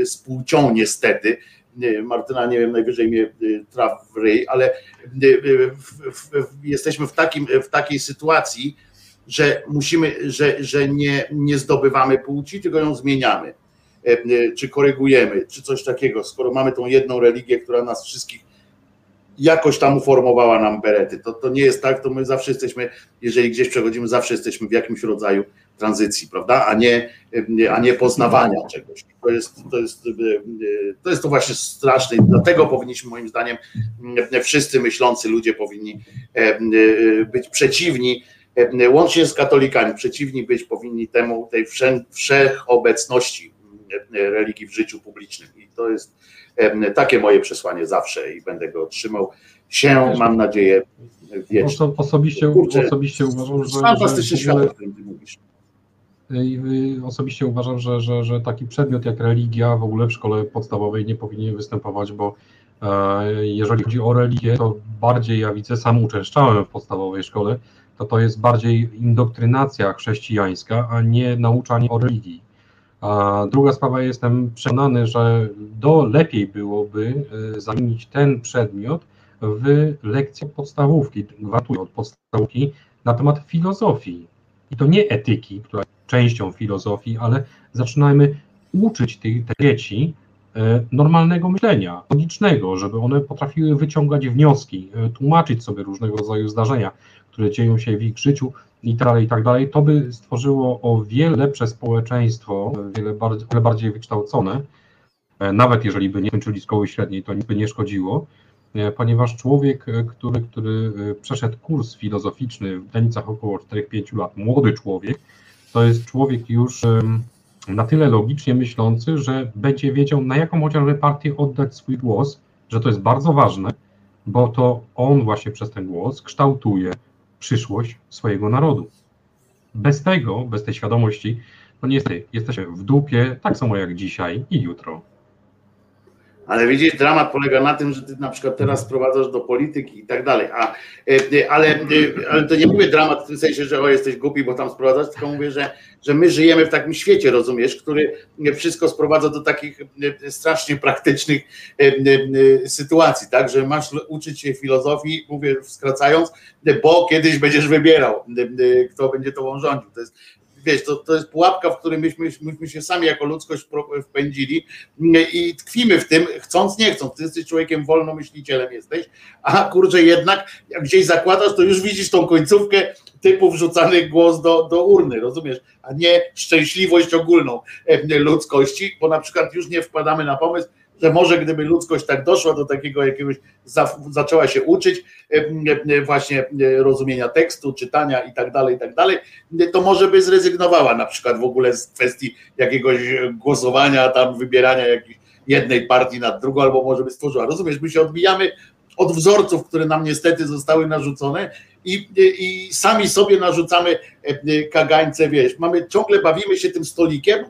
e, z płcią niestety. Nie, Martyna, nie wiem, najwyżej mnie e, traf w ryj, ale e, w, w, w, jesteśmy w, takim, w takiej sytuacji, że musimy, że, że nie, nie zdobywamy płci, tylko ją zmieniamy, e, e, czy korygujemy, czy coś takiego, skoro mamy tą jedną religię, która nas wszystkich jakoś tam uformowała nam berety. To, to nie jest tak, to my zawsze jesteśmy, jeżeli gdzieś przechodzimy, zawsze jesteśmy w jakimś rodzaju tranzycji, prawda? A nie, a nie poznawania czegoś. To jest to, jest, to jest to właśnie straszne i dlatego powinniśmy moim zdaniem wszyscy myślący ludzie powinni być przeciwni, łącznie z katolikami, przeciwni być powinni temu, tej wszech, wszechobecności religii w życiu publicznym. I to jest takie moje przesłanie zawsze i będę go trzymał się, mam nadzieję, wiecznie. Oso, osobiście, Kurczę, osobiście uważam, że. Fantastyczny świat, o którym ty mówisz. Osobiście uważam, że, że, że taki przedmiot jak religia w ogóle w szkole podstawowej nie powinien występować, bo e, jeżeli chodzi o religię, to bardziej ja widzę, sam uczęszczałem w podstawowej szkole, to to jest bardziej indoktrynacja chrześcijańska, a nie nauczanie o religii. A druga sprawa, jestem przekonany, że do lepiej byłoby e, zamienić ten przedmiot w lekcję podstawówki, gwarantuję od podstawówki, na temat filozofii. I to nie etyki, która jest częścią filozofii, ale zaczynajmy uczyć tych, te dzieci e, normalnego myślenia, logicznego, żeby one potrafiły wyciągać wnioski, e, tłumaczyć sobie różnego rodzaju zdarzenia, które dzieją się w ich życiu i tak dalej, i tak dalej. To by stworzyło o wiele lepsze społeczeństwo, wiele bardziej, wiele bardziej wykształcone, e, nawet jeżeli by nie kończyli szkoły średniej, to nic by nie szkodziło, e, ponieważ człowiek, e, który, który przeszedł kurs filozoficzny w granicach około 4-5 lat, młody człowiek, to jest człowiek już na tyle logicznie myślący, że będzie wiedział, na jaką chociażby partię oddać swój głos, że to jest bardzo ważne, bo to on właśnie przez ten głos kształtuje przyszłość swojego narodu. Bez tego, bez tej świadomości, to niestety jesteśmy w dupie, tak samo jak dzisiaj i jutro. Ale widzisz, dramat polega na tym, że ty na przykład teraz sprowadzasz do polityki i tak dalej. A, e, ale, e, ale to nie mówię dramat w tym sensie, że o, jesteś głupi, bo tam sprowadzasz, tylko mówię, że, że my żyjemy w takim świecie, rozumiesz, który wszystko sprowadza do takich e, strasznie praktycznych e, e, sytuacji, tak, że masz uczyć się filozofii, mówię skracając, bo kiedyś będziesz wybierał, e, kto będzie tobą rządził. To jest wiesz, to, to jest pułapka, w której myśmy, myśmy się sami jako ludzkość wpędzili i tkwimy w tym, chcąc, nie chcąc. Ty jesteś człowiekiem wolnomyślicielem jesteś, a kurczę jednak, jak gdzieś zakładasz, to już widzisz tą końcówkę typu wrzucany głos do, do urny, rozumiesz? A nie szczęśliwość ogólną e, ludzkości, bo na przykład już nie wpadamy na pomysł, że może gdyby ludzkość tak doszła do takiego jakiegoś, za, zaczęła się uczyć właśnie rozumienia tekstu, czytania i tak dalej, i tak dalej, to może by zrezygnowała na przykład w ogóle z kwestii jakiegoś głosowania, tam wybierania jakiejś jednej partii nad drugą, albo może by stworzyła. Rozumiesz, my się odbijamy od wzorców, które nam niestety zostały narzucone i, i sami sobie narzucamy kagańce, wiesz, mamy, ciągle bawimy się tym stolikiem,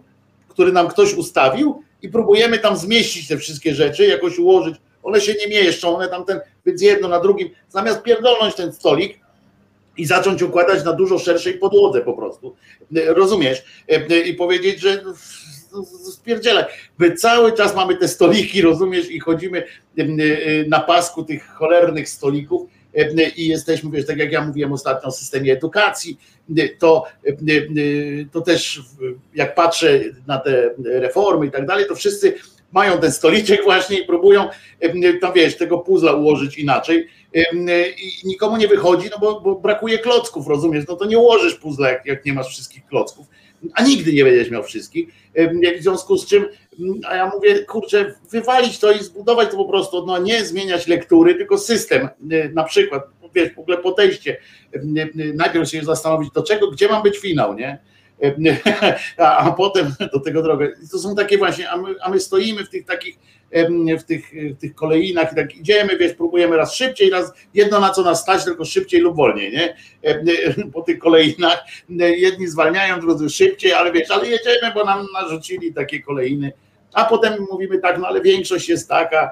który nam ktoś ustawił i próbujemy tam zmieścić te wszystkie rzeczy, jakoś ułożyć. One się nie mieszczą, one tam ten, więc jedno na drugim, zamiast pierdolnąć ten stolik i zacząć układać na dużo szerszej podłodze po prostu. Rozumiesz? I powiedzieć, że spierdzielaj. My cały czas mamy te stoliki, rozumiesz, i chodzimy na pasku tych cholernych stolików i jesteśmy, wiesz, tak jak ja mówiłem ostatnio o systemie edukacji, to, to też jak patrzę na te reformy i tak dalej, to wszyscy mają ten stoliczek właśnie i próbują tam wiesz, tego puzla ułożyć inaczej. I nikomu nie wychodzi, no bo, bo brakuje klocków, rozumiesz, no to nie ułożysz puzla, jak, jak nie masz wszystkich klocków, a nigdy nie będziesz miał wszystkich, w związku z czym, a ja mówię, kurczę, wywalić to i zbudować to po prostu, no nie zmieniać lektury, tylko system, na przykład, wiesz, w ogóle podejście, najpierw się zastanowić, do czego, gdzie ma być finał, nie? A, a potem do tego drogę. To są takie właśnie, a my, a my stoimy w tych takich, w tych, tych kolejnach i tak idziemy, wiesz, próbujemy raz szybciej, raz jedno na co nas stać, tylko szybciej lub wolniej, nie? Po tych kolejnach jedni zwalniają, drudzy szybciej, ale wiesz, ale jedziemy, bo nam narzucili takie kolejny, a potem mówimy tak, no ale większość jest taka,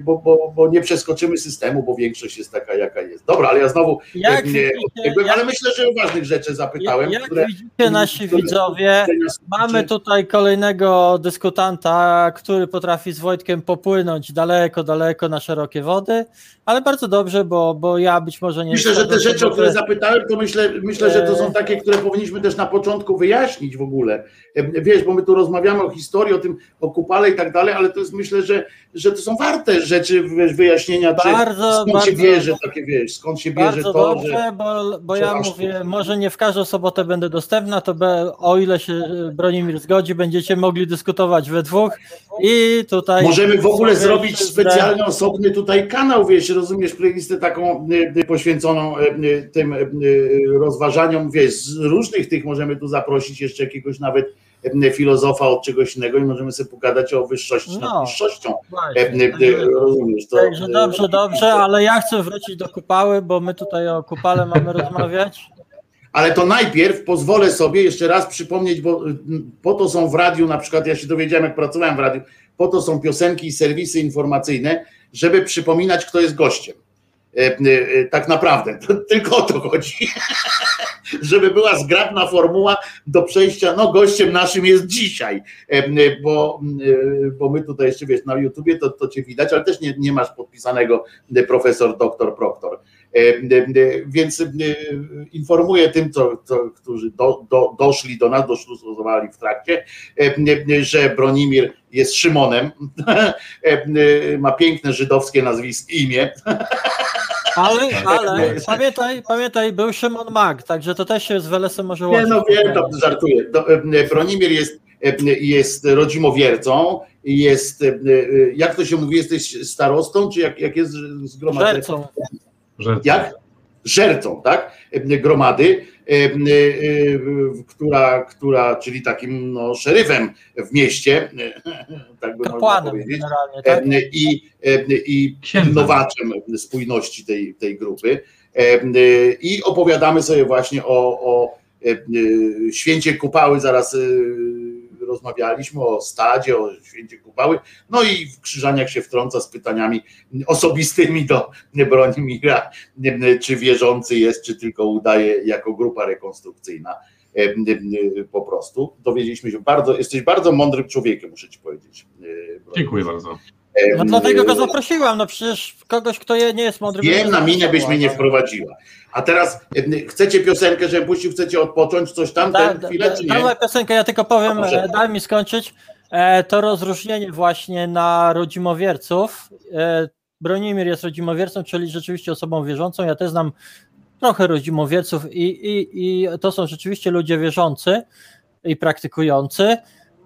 bo, bo, bo nie przeskoczymy systemu, bo większość jest taka, jaka jest. Dobra, ale ja znowu Jak nie, widzicie, jak- ale myślę, że o ważnych rzeczy zapytałem, Jak które, widzicie nasi które- widzowie, które mamy tutaj kolejnego dyskutanta, który potrafi z Wojtkiem popłynąć daleko, daleko na szerokie wody, ale bardzo dobrze, bo, bo ja być może nie... Myślę, że te rzeczy, o które zapytałem, to myślę, myślę, że to są Eee. takie, które powinniśmy też na początku wyjaśnić w ogóle. E, Wiesz, bo my tu rozmawiamy o historii, o tym, o kupale i tak dalej, ale to jest myślę, że, że to są warte rzeczy wiesz, wyjaśnienia, czy Bardzo, skąd bardzo- się bierze takie, wiesz, skąd się bierze Bardzo to, dobrze, że... bo, bo ja mówię, tu- może nie w każdą sobotę będę dostępna, to be, o ile się e, Bronimir zgodzi, będziecie mogli dyskutować we dwóch i tutaj... Możemy w ogóle zrobić specjalny, osobny tutaj kanał, wiesz, rozumiesz, playlistę taką y, y, poświęconą y, tym rozważaniom, wiesz, z różnych tych możemy tu zaprosić jeszcze jakiegoś nawet filozofa od czegoś innego i możemy sobie pogadać o wyższości nad No. niższością. Właśnie, Y, y, także- Rozumiesz to? Także dobrze, dobrze, ale ja chcę wrócić do kupały, bo my tutaj o kupale mamy rozmawiać. Ale to najpierw pozwolę sobie jeszcze raz przypomnieć, bo y, po to są w radiu, na przykład ja się dowiedziałem, jak pracowałem w radiu, po to są piosenki i serwisy informacyjne, żeby przypominać, kto jest gościem. E, e, Tak naprawdę, tylko o to chodzi. żeby była zgrabna formuła do przejścia. No, gościem naszym jest dzisiaj, e, bo, bo my tutaj jeszcze wiesz, na YouTubie to, to cię widać, ale też nie, nie masz podpisanego profesor, doktor, proktor. Więc informuję tym, co, co, którzy do, do, doszli do nas, doszluzowali w trakcie, że Bronimir jest Szymonem, ma piękne żydowskie nazwisko, imię, Ale, ale pamiętaj, pamiętaj, był Szymon Mag, także to też się z Welesem może Nie, łączyć. no wiem, to żartuję. Do, e, Bronimir jest, e, jest rodzimowiercą, jest, e, jak to się mówi, jesteś starostą, czy jak, jak jest zgromadzenie? Żercą. Że Jak? Żercą, tak? E, Gromady, e, e, która, która, czyli takim no, szeryfem w mieście, tak by można Kapłanem powiedzieć. generalnie, tak? I, i pilnowaczem spójności tej, tej grupy. I opowiadamy sobie właśnie o, o święcie Kupały, zaraz rozmawialiśmy o stadzie, o święcie Kupały, no i w Krzyżaniak się wtrąca z pytaniami osobistymi do Bronimira, czy wierzący jest, czy tylko udaje jako grupa rekonstrukcyjna po prostu. Dowiedzieliśmy się bardzo, jesteś bardzo mądrym człowiekiem, muszę ci powiedzieć. Dziękuję bardzo. No dlatego go zaprosiłam, no przecież kogoś, kto nie jest mądry. Wiem, by na minę byś mnie nie wprowadziła. A teraz chcecie piosenkę, żebym puścił, chcecie odpocząć, coś tam, Da, ten chwilę, czy nie? dawaj piosenkę, ja tylko powiem, może- e, daj mi skończyć. E, to rozróżnienie właśnie na rodzimowierców. E, Bronimir jest rodzimowiercą, czyli rzeczywiście osobą wierzącą. Ja też znam trochę rodzimowierców i, i, i to są rzeczywiście ludzie wierzący i praktykujący.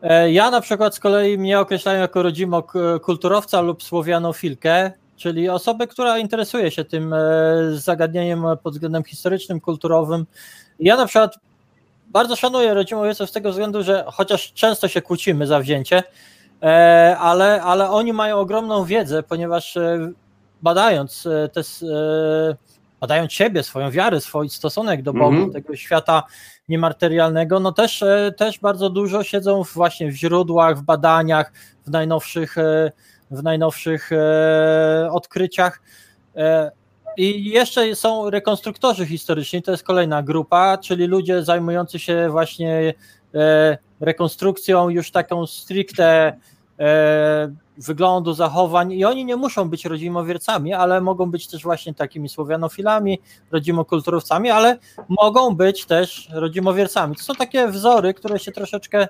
E, Ja na przykład z kolei mnie określają jako rodzimokulturowca lub słowianofilkę, czyli osobę, która interesuje się tym e, zagadnieniem pod względem historycznym, kulturowym. Ja na przykład bardzo szanuję rodzimowieców z tego względu, że chociaż często się kłócimy za wzięcie, e, ale, ale oni mają ogromną wiedzę, ponieważ badając te, badając siebie, swoją wiarę, swój stosunek do Boga, Mhm. tego świata niematerialnego, no też, e, też bardzo dużo siedzą właśnie w źródłach, w badaniach, w najnowszych, e, w najnowszych e, odkryciach. I jeszcze są rekonstruktorzy historyczni, to jest kolejna grupa, czyli ludzie zajmujący się właśnie rekonstrukcją już taką stricte wyglądu, zachowań i oni nie muszą być rodzimowiercami, ale mogą być też właśnie takimi słowianofilami, rodzimokulturowcami, ale mogą być też rodzimowiercami. To są takie wzory, które się troszeczkę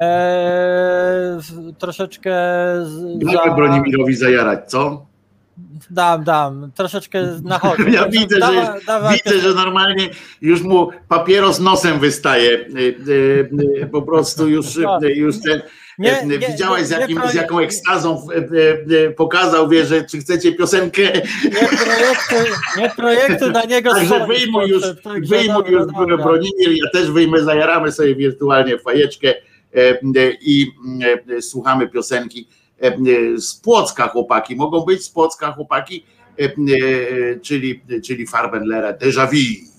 e, troszeczkę Damy Bronimirowi zajarać, co? dam, dam, troszeczkę nachodzę. Ja widzę, że, widzę, że normalnie już mu papieros nosem wystaje. Y, y, y, Po prostu już, y, już ten. Nie, y, nie, Widziałeś, z, jakim, z jaką ekstazą y, y, pokazał, wie, że czy chcecie piosenkę. Nie projektu, nie projektu na niego Także wyjmuj już, także wyjmuj już dobra. Bronimir, ja też wyjmę, zajaramy sobie wirtualnie fajeczkę e, e, i e, słuchamy piosenki e, e, z Płocka chłopaki. Mogą być z Płocka chłopaki, e, e, czyli, czyli Farbenlera Déjà Vu.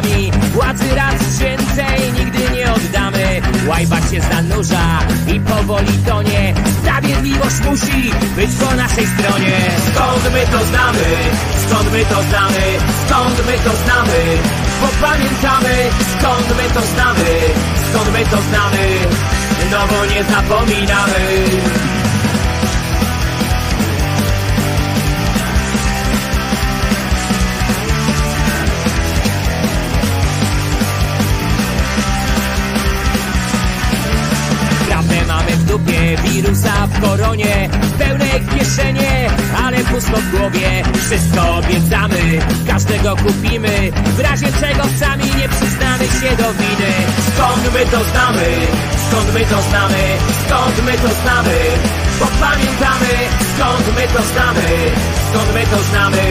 Głosami Władzy raz świętej nigdy nie oddamy Łajbak się zanurza i powoli tonie Sprawiedliwość musi być po naszej stronie Skąd my to znamy? Skąd my to znamy? Skąd my to znamy? Bo pamiętamy skąd my to znamy Skąd my to znamy? No bo nie zapominamy dupie, wirusa w koronie Pełne kieszenie, ale pusto w głowie Wszystko obiecamy, każdego kupimy W razie czego sami nie przyznamy się do winy Skąd my to znamy? Skąd my to znamy? Skąd my to znamy? Bo pamiętamy, skąd my to znamy? Skąd my to znamy?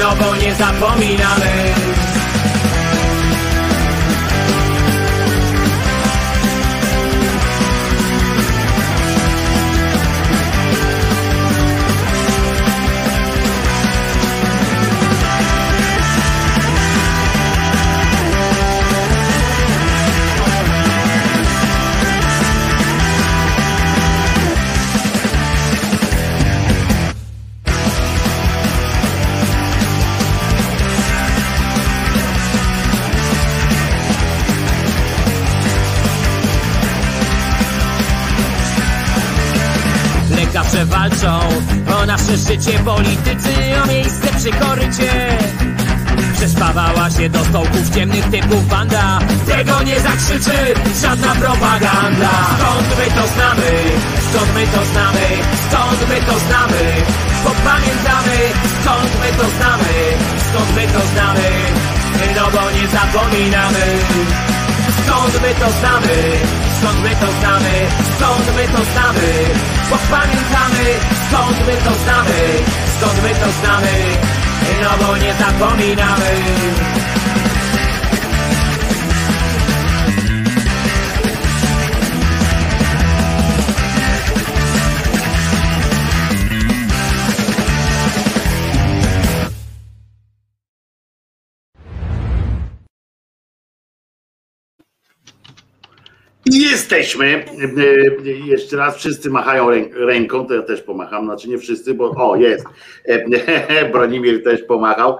No bo nie zapominamy życie Politycy o miejsce przy korycie Przespawała się do stołków ciemnych typów banda Tego nie zakrzyczy żadna propaganda Skąd my to znamy? Skąd my to znamy? Skąd my to znamy? Bo pamiętamy skąd my to znamy? Skąd my to znamy? No bo nie zapominamy Skąd my to znamy? Skąd my to znamy? Skąd my to znamy? Bo pamiętamy, skąd my to znamy? Skąd my to znamy? No bo nie zapominamy. I jesteśmy. E, e, Jeszcze raz wszyscy machają rę- ręką, to ja też pomacham, znaczy nie wszyscy, bo o jest. E, Bronimir też pomachał.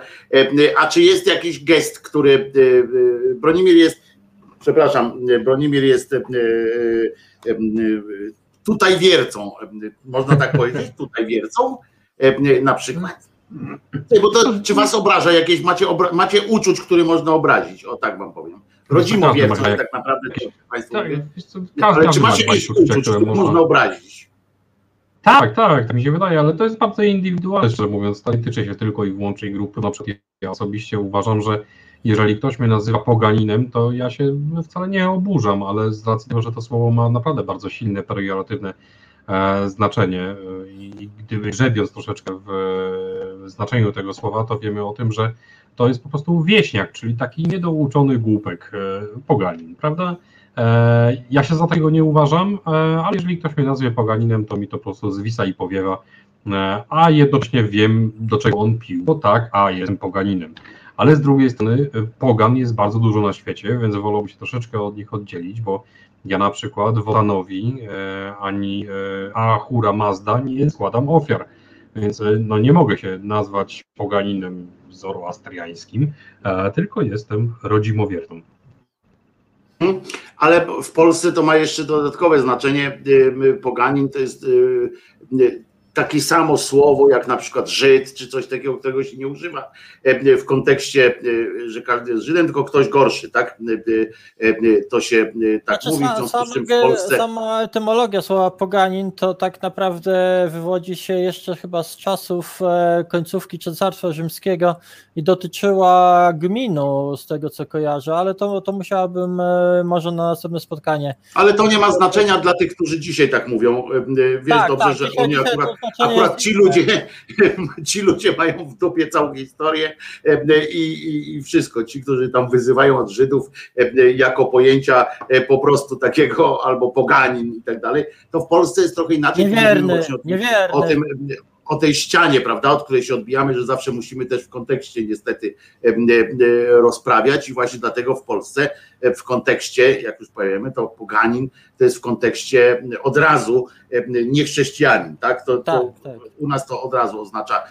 A czy jest jakiś gest, który. Bronimir jest, przepraszam, Bronimir jest tutaj wiercą, można tak powiedzieć, tutaj wiercą na przykład. Nie, Bo to, czy was obraża jakieś, macie, obra- macie uczuć, które można obrazić, o tak wam powiem. Ma jak- tak naprawdę to Państwo Tak, mówię. wiesz co, Ale każdy czy ma macie jakieś uczuć, które można... można obrazić? Tak, tak, tak mi się wydaje, ale to jest bardzo indywidualne, szczerze mówiąc. To nie tyczy się tylko i wyłącznie grupy. Na przykład ja osobiście uważam, że jeżeli ktoś mnie nazywa poganinem, to ja się wcale nie oburzam, ale z racji tego, że to słowo ma naprawdę bardzo silne, perioratywne e, znaczenie e, i gdyby grzebiąc troszeczkę w e, znaczeniu tego słowa, to wiemy o tym, że to jest po prostu wieśniak, czyli taki niedouczony głupek, e, poganin, prawda? E, Ja się za tego nie uważam, e, ale jeżeli ktoś mnie nazwie poganinem, to mi to po prostu zwisa i powiewa, e, a jednocześnie wiem, do czego on pił, bo tak, a jestem poganinem. Ale z drugiej strony e, pogan jest bardzo dużo na świecie, więc wolałbym się troszeczkę od nich oddzielić, bo ja na przykład Wotanowi e, ani e, Ahura Mazda nie składam ofiar, więc e, no nie mogę się nazwać poganinem zoroastriańskim, tylko jestem rodzimowierną. Ale w Polsce to ma jeszcze dodatkowe znaczenie. Poganin to jest takie samo słowo jak na przykład Żyd, czy coś takiego, którego się nie używa e, w kontekście, y, że każdy jest Żydem, tylko ktoś gorszy, tak? To się tak Znaczy, mówi, w sa- związku z czym w Polsce. sama etymologia słowa poganin to tak naprawdę wywodzi się jeszcze chyba z czasów e, końcówki Cesarstwa Rzymskiego i dotyczyła gminu, z tego co kojarzę, ale to, to musiałabym e, może na następne spotkanie. Ale to nie ma znaczenia dla tych, którzy dzisiaj tak mówią. Wiesz Tak, dobrze, tak, że oni akurat, akurat ci ludzie, ci ludzie mają w dupie całą historię e, i, i, i wszystko. Ci, którzy tam wyzywają od Żydów e, jako pojęcia e, po prostu takiego albo poganin i tak dalej, to w Polsce jest trochę inaczej. Niewierny, o niewierny. o tym, o tej ścianie, prawda, od której się odbijamy, że zawsze musimy też w kontekście niestety rozprawiać i właśnie dlatego w Polsce w kontekście, jak już powiemy, to poganin to jest w kontekście od razu niechrześcijanin, tak? To, Tak, to tak. u nas to od razu oznacza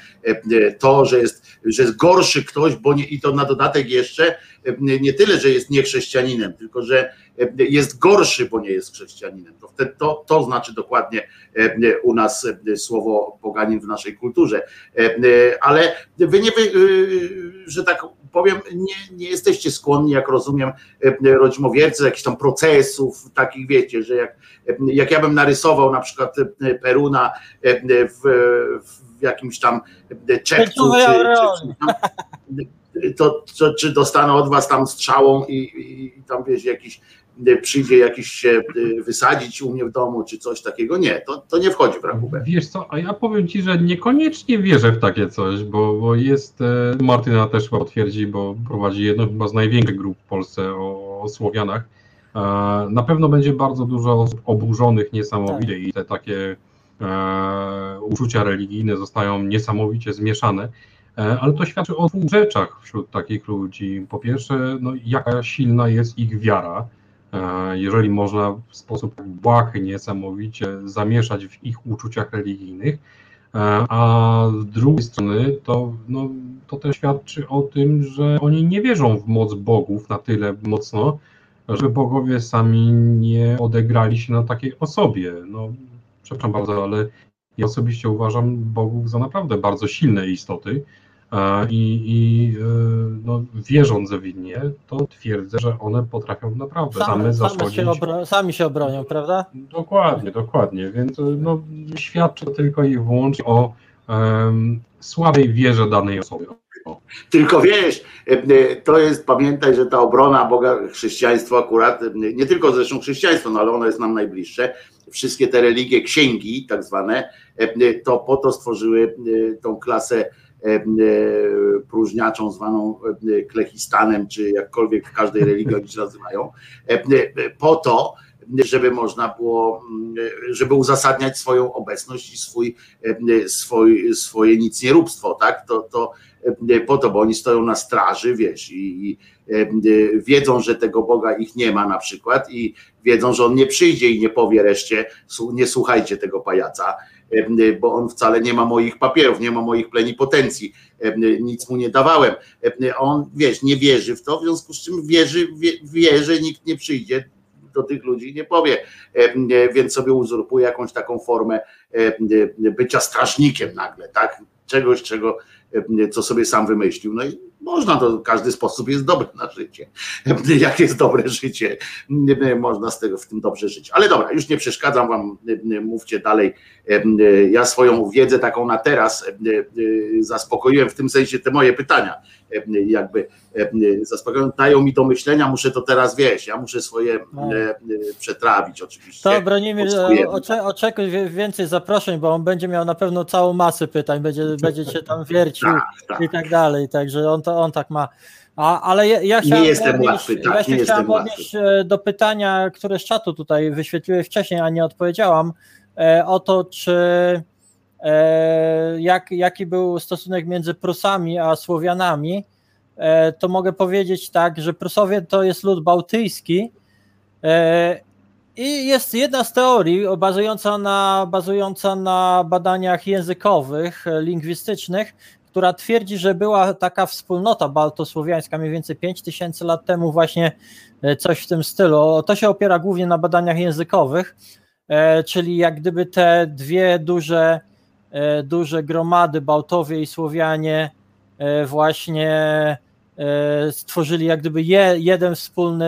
to, że jest, że jest gorszy ktoś, bo nie, i to na dodatek jeszcze nie tyle, że jest niechrześcijaninem, tylko że e, jest gorszy, bo nie jest chrześcijaninem. To, wtedy, to, to znaczy dokładnie e, u nas e, słowo poganin w naszej kulturze. Ale wy nie, wy, że tak powiem, nie, nie jesteście skłonni, jak rozumiem, rodzimowiercy, jakichś tam procesów, takich wiecie, że jak, jak ja bym narysował na przykład Peruna w, w jakimś tam czepcu, czy, czy, czy tam, to, to czy dostanę od was tam strzałą i, i, tam wiesz, jakiś przyjdzie jakiś się y, wysadzić u mnie w domu, czy coś takiego. Nie, to, to nie wchodzi w rachubę. Wiesz co, a ja powiem Ci, że niekoniecznie wierzę w takie coś, bo, bo jest, e, Martyna też chyba potwierdzi, bo prowadzi jedną chyba z największych grup w Polsce o, o Słowianach. E, Na pewno będzie bardzo dużo osób oburzonych niesamowicie i te takie e, uczucia religijne zostają niesamowicie zmieszane. E, Ale to świadczy o dwóch rzeczach wśród takich ludzi. Po pierwsze, no, jaka silna jest ich wiara. E, Jeżeli można w sposób tak błahy, niesamowicie zamieszać w ich uczuciach religijnych, E, a z drugiej strony to, no, to też świadczy o tym, że oni nie wierzą w moc bogów na tyle mocno, że bogowie sami nie odegrali się na takiej osobie. No, przepraszam bardzo, ale ja osobiście uważam bogów za naprawdę bardzo silne istoty. E, I, i e, no, wierząc to twierdzę, że one potrafią naprawdę same Same, zasłodzić. się obro- sami się obronią, prawda? Dokładnie, dokładnie. Więc e, no, świadczy tylko i wyłącznie o em, słabej wierze danej osoby. Tylko wiesz, to jest, pamiętaj, że ta obrona Boga, chrześcijaństwo akurat, nie tylko zresztą chrześcijaństwo, no ale ono jest nam najbliższe, wszystkie te religie, księgi tak zwane, to po to stworzyły tą klasę próżniaczą zwaną klechistanem, czy jakkolwiek w każdej religii oni się nazywają, po to, żeby można było, żeby uzasadniać swoją obecność i swój, swój, swoje nic nie róbstwo, tak? To, to po to, bo oni stoją na straży, wiesz, i wiedzą, że tego Boga ich nie ma na przykład i wiedzą, że on nie przyjdzie i nie powie reszcie, nie słuchajcie tego pajaca, bo on wcale nie ma moich papierów, nie ma moich plenipotencji, nic mu nie dawałem. On, wiesz, nie wierzy w to, w związku z czym wierzy, wie, wie że nikt nie przyjdzie do tych ludzi nie powie, więc sobie uzurpuje jakąś taką formę bycia strażnikiem nagle, tak? Czegoś, czego, co sobie sam wymyślił. No i można to, każdy sposób jest dobry na życie. Jak jest dobre życie, można z tego w tym dobrze żyć. Ale dobra, już nie przeszkadzam wam, mówcie dalej. Ja swoją wiedzę taką na teraz zaspokoiłem, w tym sensie te moje pytania jakby zaspokoiłem, dają mi do myślenia, muszę to teraz wieść, ja muszę swoje No. przetrawić oczywiście. To Bronimir, oczekuj wie- więcej zaproszeń, bo on będzie miał na pewno całą masę pytań, będzie, będzie cię tam wiercił Tak, tak. i tak dalej, także on, to, on tak ma. A, ale ja, ja chciałem jestem odnieść, łatwy, tak, ja się nie chciałem odnieść e, do pytania, które z czatu tutaj wyświetliły wcześniej, a nie odpowiedziałam, e, o to, czy e, jak, jaki był stosunek między Prusami a Słowianami, to mogę powiedzieć tak, że Prusowie to jest lud bałtyjski, i jest jedna z teorii bazująca na, bazująca na badaniach językowych, lingwistycznych, która twierdzi, że była taka wspólnota baltosłowiańska mniej więcej 5000 lat temu, właśnie e, coś w tym stylu. To się opiera głównie na badaniach językowych, e, czyli jak gdyby te dwie duże, e, duże gromady, Bałtowie i Słowianie, właśnie stworzyli jak gdyby je, jeden wspólny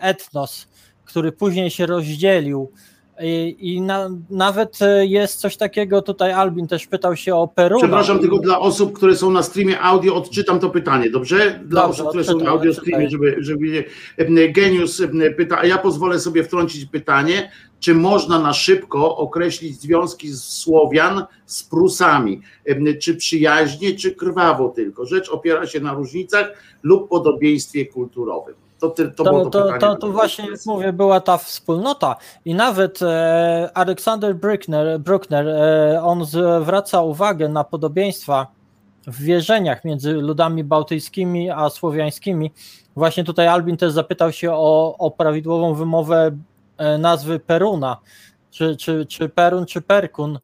etnos który później się rozdzielił. I, i na, nawet e, jest coś takiego, tutaj Albin też pytał się o Peru. Przepraszam tylko dla osób, które są na streamie audio, odczytam to pytanie, dobrze? Dla Dobrze, osób, które są na audio streamie, żeby, żeby em, Geniusz em, pyta, a ja pozwolę sobie wtrącić pytanie, czy można na szybko określić związki z Słowian z Prusami? Czy przyjaźnie, czy krwawo tylko? Rzecz opiera się na różnicach lub podobieństwie kulturowym. To, ty, to, To, to, to, to właśnie, jak mówię, była ta wspólnota i nawet e, Aleksander Bruckner, Bruckner e, on zwraca uwagę na podobieństwa w wierzeniach między ludami bałtyckimi a słowiańskimi. Właśnie tutaj Albin też zapytał się o, o prawidłową wymowę e, nazwy Peruna, czy, czy, czy Perun, czy Perkun.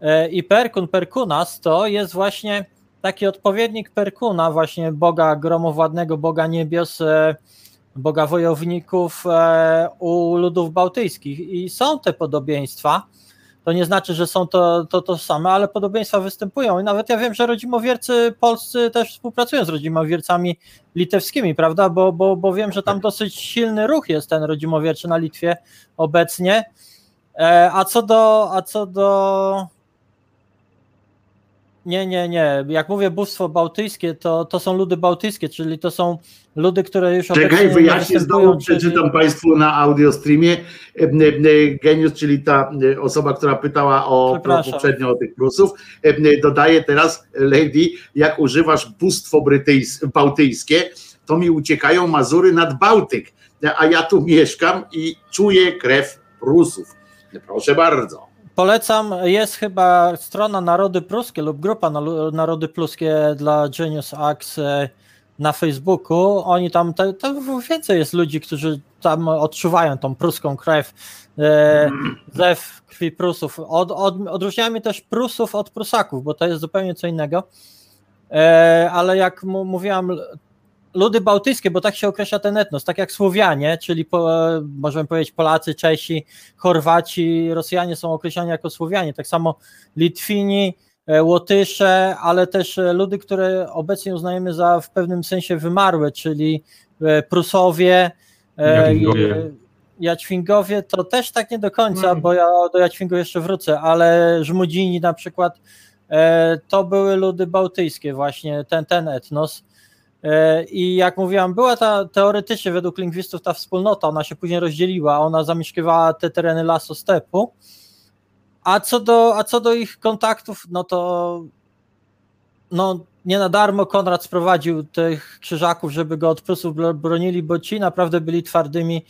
E, I Perkun, Perkunas to jest właśnie taki odpowiednik Perkuna, właśnie Boga gromowładnego, Boga niebios, e, Boga wojowników e, u ludów bałtyckich. I są te podobieństwa. To nie znaczy, że są to, to to same, ale podobieństwa występują. I nawet ja wiem, że rodzimowiercy polscy też współpracują z rodzimowiercami litewskimi, prawda? Bo, bo, bo wiem, że tam dosyć silny ruch jest ten rodzimowierczy na Litwie obecnie. E, A co do, a co do nie, nie, nie. Jak mówię bóstwo bałtyckie, to, to są ludy bałtyckie, czyli to są ludy, które już Czekaj, wyjaśnię znowu, czyli- przeczytam Państwu na audio streamie. Genius, czyli ta osoba, która pytała o poprzednio o tych plusów, e, dodaje teraz, Lady, jak używasz bóstwo brytyjs- bałtyjskie, to mi uciekają Mazury nad Bałtyk, a ja tu mieszkam i czuję krew Prusów. Proszę bardzo. Polecam, jest chyba strona Narody Pruskie lub grupa Narody Pruskie dla Genius Axe e, na Facebooku. Oni tam, te, więcej jest ludzi, którzy tam odczuwają tą pruską krew, e, zew krwi Prusów. Od, od, odróżniamy też Prusów od Prusaków, bo to jest zupełnie co innego. E, ale jak mówiłam, ludy bałtyckie, bo tak się określa ten etnos, tak jak Słowianie, czyli po, możemy powiedzieć Polacy, Czesi, Chorwaci, Rosjanie są określani jako Słowianie, tak samo Litwini, e, Łotysze, ale też e, ludy, które obecnie uznajemy za w pewnym sensie wymarłe, czyli e, Prusowie, e, Jadwingowie. e, Jaćwingowie, to też tak nie do końca, Mhm. bo ja do Jaćwingu jeszcze wrócę, ale Żmudzini na przykład, e, to były ludy bałtyckie właśnie, ten, ten etnos. E, I jak mówiłam, była ta teoretycznie według lingwistów ta wspólnota, ona się później rozdzieliła, ona zamieszkiwała te tereny lasu stepu, a co do, a co do ich kontaktów, no to no, nie na darmo Konrad sprowadził tych krzyżaków, żeby go od Prusów bro- bronili, bo ci naprawdę byli twardymi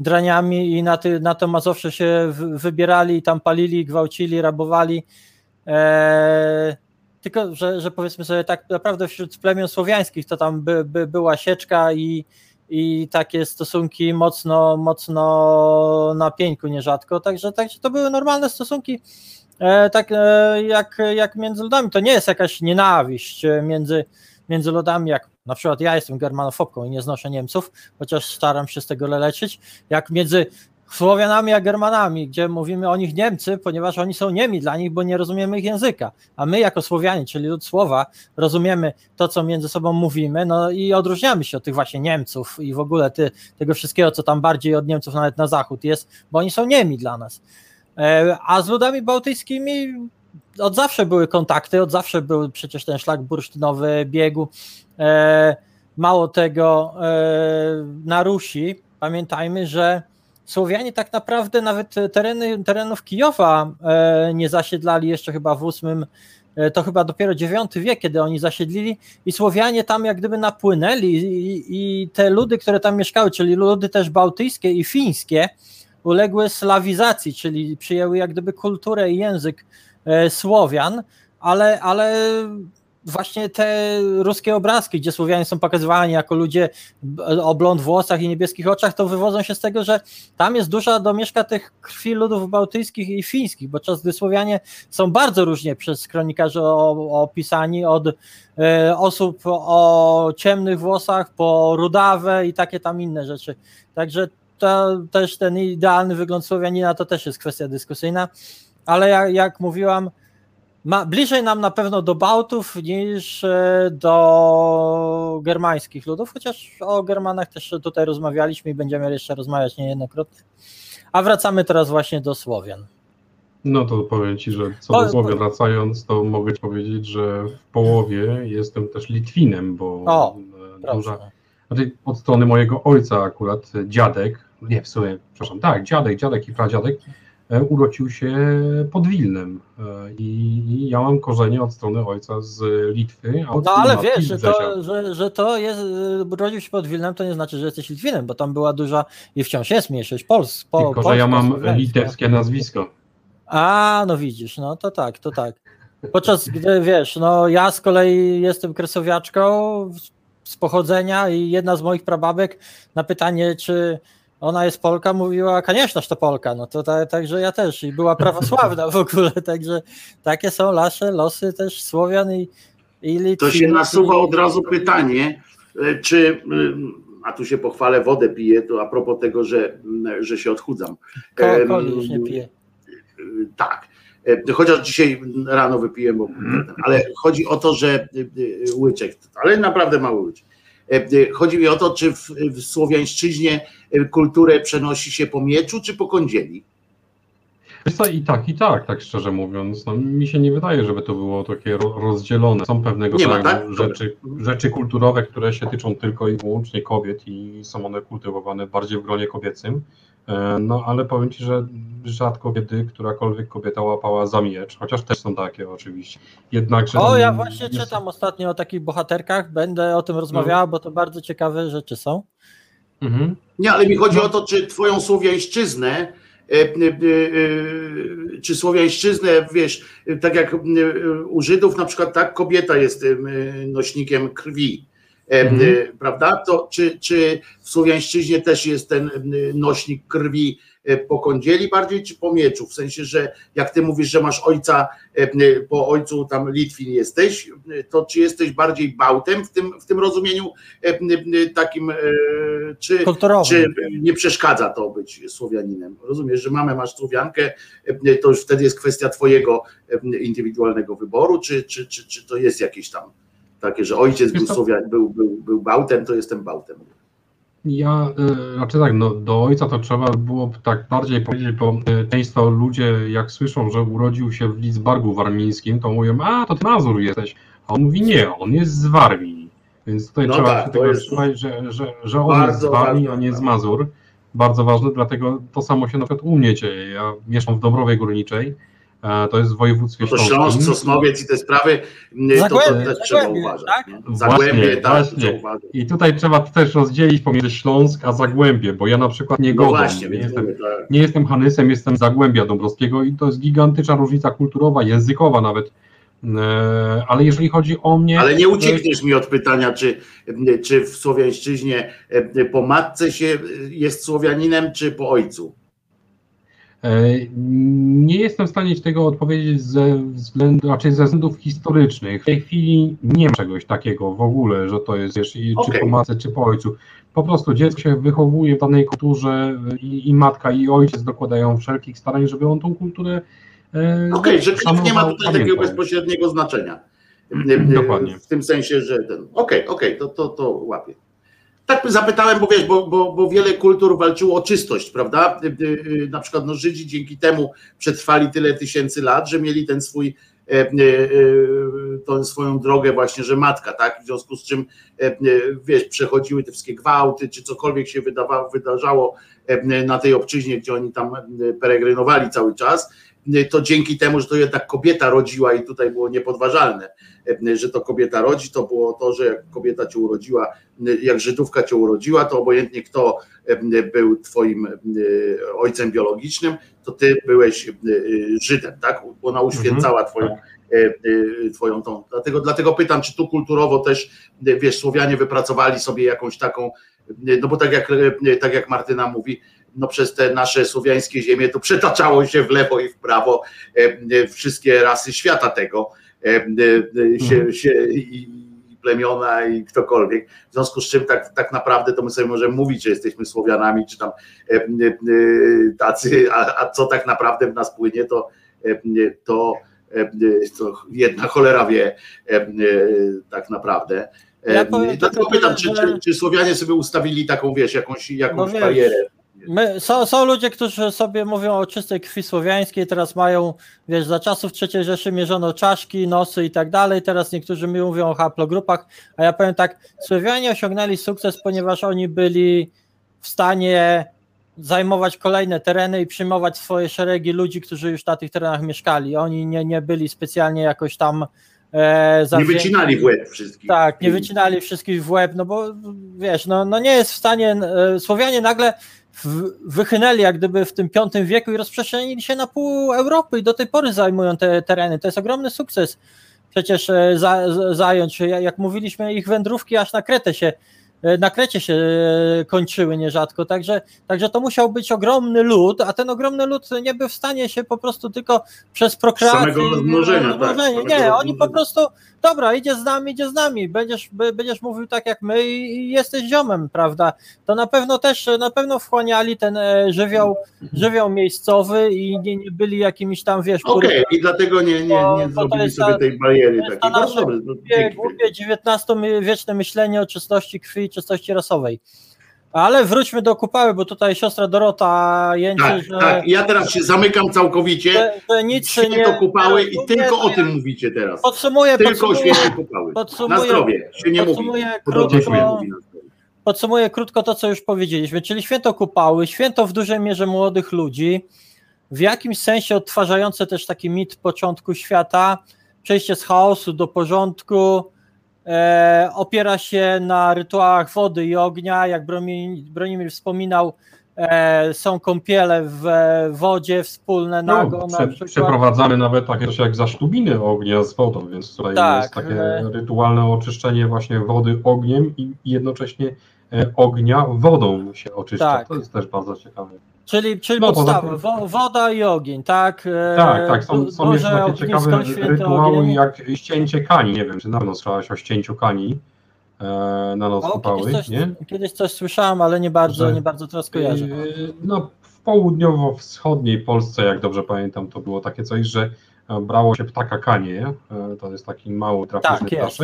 draniami i na, ty, na to Mazowsze się wy- wybierali i tam palili, gwałcili, rabowali. Eee, tylko, że, że powiedzmy sobie tak naprawdę wśród plemion słowiańskich to tam by, by była sieczka i, i takie stosunki mocno, mocno na pieńku nierzadko, także, także to były normalne stosunki e, tak e, jak, jak między ludami. To nie jest jakaś nienawiść e, między, między ludami, jak na przykład ja jestem germanofobką i nie znoszę Niemców, chociaż staram się z tego leczyć, jak między Słowianami a Germanami, gdzie mówimy o nich Niemcy, ponieważ oni są niemi dla nich, bo nie rozumiemy ich języka, a my jako Słowianie, czyli lud słowa, rozumiemy to, co między sobą mówimy, no i odróżniamy się od tych właśnie Niemców i w ogóle ty, tego wszystkiego, co tam bardziej od Niemców nawet na zachód jest, bo oni są niemi dla nas. E, A z ludami bałtyckimi od zawsze były kontakty, od zawsze był przecież ten szlak bursztynowy biegu. E, Mało tego, e, na Rusi pamiętajmy, że Słowianie tak naprawdę nawet tereny, terenów Kijowa e, nie zasiedlali jeszcze chyba w ósmym, e, to chyba dopiero IX wiek, kiedy oni zasiedlili. I Słowianie tam jak gdyby napłynęli i, i te ludy, które tam mieszkały, czyli ludy też bałtyckie i fińskie, uległy slawizacji, czyli przyjęły jak gdyby kulturę i język e, Słowian, ale, ale właśnie te ruskie obrazki, gdzie Słowianie są pokazywani jako ludzie o blond włosach i niebieskich oczach, to wywodzą się z tego, że tam jest duża domieszka tych krwi ludów bałtyckich i fińskich, bo czas gdy Słowianie są bardzo różnie przez kronikarzy opisani, od e, osób o ciemnych włosach po rudawe i takie tam inne rzeczy. Także to też ten idealny wygląd Słowianina to też jest kwestia dyskusyjna, ale jak, jak mówiłam, ma, bliżej nam na pewno do Bałtów niż e, do germańskich ludów, chociaż o Germanach też tutaj rozmawialiśmy i będziemy jeszcze rozmawiać niejednokrotnie. A wracamy teraz właśnie do Słowian. No to powiem Ci, że co do Słowian wracając, to mogę Ci powiedzieć, że w połowie jestem też Litwinem, bo O, e, duża, znaczy od strony mojego ojca akurat dziadek, nie w sumie, przepraszam, tak, dziadek, dziadek i pradziadek urodził się pod Wilnem e, i, ja mam korzenie od strony ojca z Litwy, a od No ale wiesz, że to, że, że to jest, y, urodził się pod Wilnem, to nie znaczy, że jesteś Litwinem, bo tam była duża i wciąż jest mniejszość Pols, po, Tylko, że ja mam litewskie nazwisko. A, no widzisz, no to tak, to tak. Podczas gdy wiesz, no ja z kolei jestem kresowiaczką z pochodzenia i jedna z moich prababek na pytanie, czy ona jest Polka, mówiła, koniecznie, to Polka, no to ta, także ja też i była prawosławna w ogóle, także takie są nasze losy też Słowian i, i To Litwinów. się nasuwa od razu pytanie, e, czy, mm, a tu się pochwalę, wodę piję, to a propos tego, że, że się odchudzam. Ko, Em, coli już nie. Tak. E, Chociaż dzisiaj rano wypiłem, bo, ale chodzi o to, że e, e, łyczek, ale naprawdę mały łyczek. E, e, Chodzi mi o to, czy w, w słowiańszczyźnie e, kulturę przenosi się po mieczu, czy po kądzieli. I tak, i tak, tak szczerze mówiąc. No, mi się nie wydaje, żeby to było takie ro, rozdzielone. Są pewnego rodzaju tak? rzeczy, rzeczy kulturowe, które się tyczą tylko i wyłącznie kobiet i są one kultywowane bardziej w gronie kobiecym. E, No ale powiem Ci, że rzadko kiedy którakolwiek kobieta łapała za miecz, chociaż też są takie oczywiście. Jednakże. O, ja właśnie jest- czytam ostatnio o takich bohaterkach, będę o tym rozmawiała, bo to bardzo ciekawe rzeczy są. Mhm. Nie, ale mi chodzi No. o to, czy twoją słowiańszczyznę, e, e, e, czy słowiańszczyznę, wiesz, tak jak u Żydów na przykład tak kobieta jest nośnikiem krwi, Mhm. prawda? To czy, czy w słowiańszczyźnie też jest ten nośnik krwi po kądzieli bardziej, czy po mieczu? W sensie, że jak ty mówisz, że masz ojca, e, e, po ojcu tam Litwin jesteś, e, to czy jesteś bardziej bałtem w tym, w tym rozumieniu e, e, takim, e, czy, czy nie przeszkadza to być Słowianinem? Rozumiesz, że mamę masz Słowiankę, e, to już wtedy jest kwestia twojego e, indywidualnego wyboru, czy, czy, czy, czy to jest jakieś tam takie, że ojciec był? Słowian, był, był, był bałtem, to jestem bałtem. Ja y, znaczy tak, no, do ojca to trzeba było tak bardziej powiedzieć, bo y, często ludzie jak słyszą, że urodził się w Lidzbargu warmińskim, to mówią, a to ty Mazur jesteś. A on mówi nie, on jest z Warmii. Więc tutaj No trzeba tak, się tego trzymać, że, że, że on jest z Warmii, ważne, a nie z tak. Mazur. Bardzo ważne, dlatego to samo się na przykład u mnie dzieje. Ja mieszkam w Dąbrowie Górniczej, to jest w województwie No to śląskim. Śląsk, Sosnowiec i te sprawy, m, to, to Zagłębie, też trzeba Zagłębie, uważać. tak? Zagłębie, tak, właśnie. trzeba uważać. I tutaj trzeba też rozdzielić pomiędzy Śląsk a Zagłębie, bo ja na przykład nie No godzę. właśnie, nie, jestem, mówię, tak. nie jestem Hanysem, jestem Zagłębia Dąbrowskiego i to jest gigantyczna różnica kulturowa, językowa nawet. E, Ale jeżeli chodzi o mnie. Ale nie to- uciekniesz mi od pytania, czy, czy w Słowiańszczyźnie e, po matce się jest Słowianinem, czy po ojcu? E, Nie jestem w stanie ci tego odpowiedzieć ze względu, raczej ze względów historycznych. W tej chwili nie ma czegoś takiego w ogóle, że to jest wiesz, i- czy Okej. po matce, czy po ojcu. Po prostu dziecko się wychowuje w danej kulturze i, i matka, i ojciec dokładają wszelkich starań, żeby on tą kulturę. e, Okej, że krew nie ma tutaj takiego pamiętał. bezpośredniego znaczenia. Dokładnie. W tym sensie, że ten. Okej, okej, to, to, to łapię. Tak zapytałem, bo wiesz, bo, bo, bo wiele kultur walczyło o czystość, prawda? Y, y, y, Na przykład no, Żydzi dzięki temu przetrwali tyle tysięcy lat, że mieli ten swój, e, e, e, tą swoją drogę właśnie, że matka, tak? W związku z czym, wiesz, przechodziły te wszystkie gwałty, czy cokolwiek się wydawało, wydarzało na tej obczyźnie, gdzie oni tam peregrynowali cały czas, to dzięki temu, że to jednak kobieta rodziła i tutaj było niepodważalne, że to kobieta rodzi, to było to, że jak kobieta cię urodziła, e, jak Żydówka cię urodziła, to obojętnie kto e, był twoim e, ojcem biologicznym, to ty byłeś e, Żydem, tak? Ona uświęcała twoją, e, e, twoją tą. Dlatego, dlatego pytam, czy tu kulturowo też, e, wiesz, Słowianie wypracowali sobie jakąś taką, e, no bo tak jak, e, tak jak Martyna mówi, no przez te nasze słowiańskie ziemie to przetaczało się w lewo i w prawo e, e, wszystkie rasy świata tego e, e, e, się, Mhm. się i, plemiona i ktokolwiek. W związku z czym tak, tak naprawdę to my sobie możemy mówić, że jesteśmy Słowianami, czy tam e, e, e, tacy, a, a co tak naprawdę w nas płynie, to, e, e, to, e, to jedna cholera wie e, e, tak naprawdę. E, Ja powiem Dlatego pytam, czy, czy, czy Słowianie sobie ustawili taką, wiesz, jakąś, jakąś No barierę? My, są, są ludzie, którzy sobie mówią o czystej krwi słowiańskiej, teraz mają, wiesz, za czasów III Rzeszy mierzono czaszki, nosy i tak dalej, teraz niektórzy mi mówią o haplogrupach, a ja powiem tak, Słowianie osiągnęli sukces, ponieważ oni byli w stanie zajmować kolejne tereny i przyjmować swoje szeregi ludzi, którzy już na tych terenach mieszkali. Oni nie, nie byli specjalnie jakoś tam e, Nie wycinali w łeb wszystkich. Tak, nie wycinali wszystkich w łeb, no bo wiesz, no, no nie jest w stanie, e, Słowianie nagle wychynęli jak gdyby w tym V wieku i rozprzestrzenili się na pół Europy i do tej pory zajmują te tereny. To jest ogromny sukces. Przecież e, za, zająć, Ja- jak mówiliśmy, ich wędrówki aż na Kretę się e, na Krecie się e, kończyły nierzadko, także, także to musiał być ogromny lud, a ten ogromny lud nie był w stanie się po prostu tylko przez prokreację Samego rozmnożenia, tak, samego Nie, oni po prostu dobra, idzie z nami, idzie z nami, będziesz, będziesz mówił tak jak my i jesteś ziomem, prawda? To na pewno też, na pewno wchłaniali ten e, żywioł, żywioł miejscowy i nie, nie byli jakimiś tam, wiesz, Okej, i dlatego nie, nie, nie to zrobili jest sobie ta- tej bariery takiej. ta No, dobrze, no, głupie, głupie XIX-wieczne myślenie o czystości krwi i czystości rasowej. Ale wróćmy do kupały, bo tutaj siostra Dorota jęczy, Tak, że, tak. Ja teraz się zamykam całkowicie. że, że nic Święto nie... kupały i tylko o tym mówicie teraz. Podsumuję, Tylko o podsumuję, święcie kupały. Na podsumuję, zdrowie się nie mówi. się krótko, na podsumuję krótko to, co już powiedzieliśmy, czyli święto kupały, święto w dużej mierze młodych ludzi, w jakimś sensie odtwarzające też taki mit początku świata, przejście z chaosu do porządku, e, opiera się na rytuałach wody i ognia, jak Bronimir wspominał, e, są kąpiele w wodzie wspólne, nago No, na prze, przykład. przeprowadzamy nawet takie coś jak zasztubiny ognia z wodą, więc tutaj Tak, jest takie rytualne oczyszczenie właśnie wody ogniem i jednocześnie e, ognia wodą się oczyszcza. Tak. To jest też bardzo ciekawe. Czyli, czyli No, poza podstawa, tym- wo, woda i ogień, tak? E, Tak, tak, są, są jeszcze takie ciekawe rytuały ogień. jak ścięcie kani. Nie wiem, czy na pewno słyszałaś o ścięciu kani e, na noc O, kupały, kiedyś, coś, nie? kiedyś coś słyszałem, ale nie bardzo, Że- nie bardzo teraz kojarzę. Yy, No, w południowo-wschodniej Polsce, jak dobrze pamiętam, to było takie coś, że e, brało się ptaka kanie, e, to jest taki mały drapieżny Tak, jest.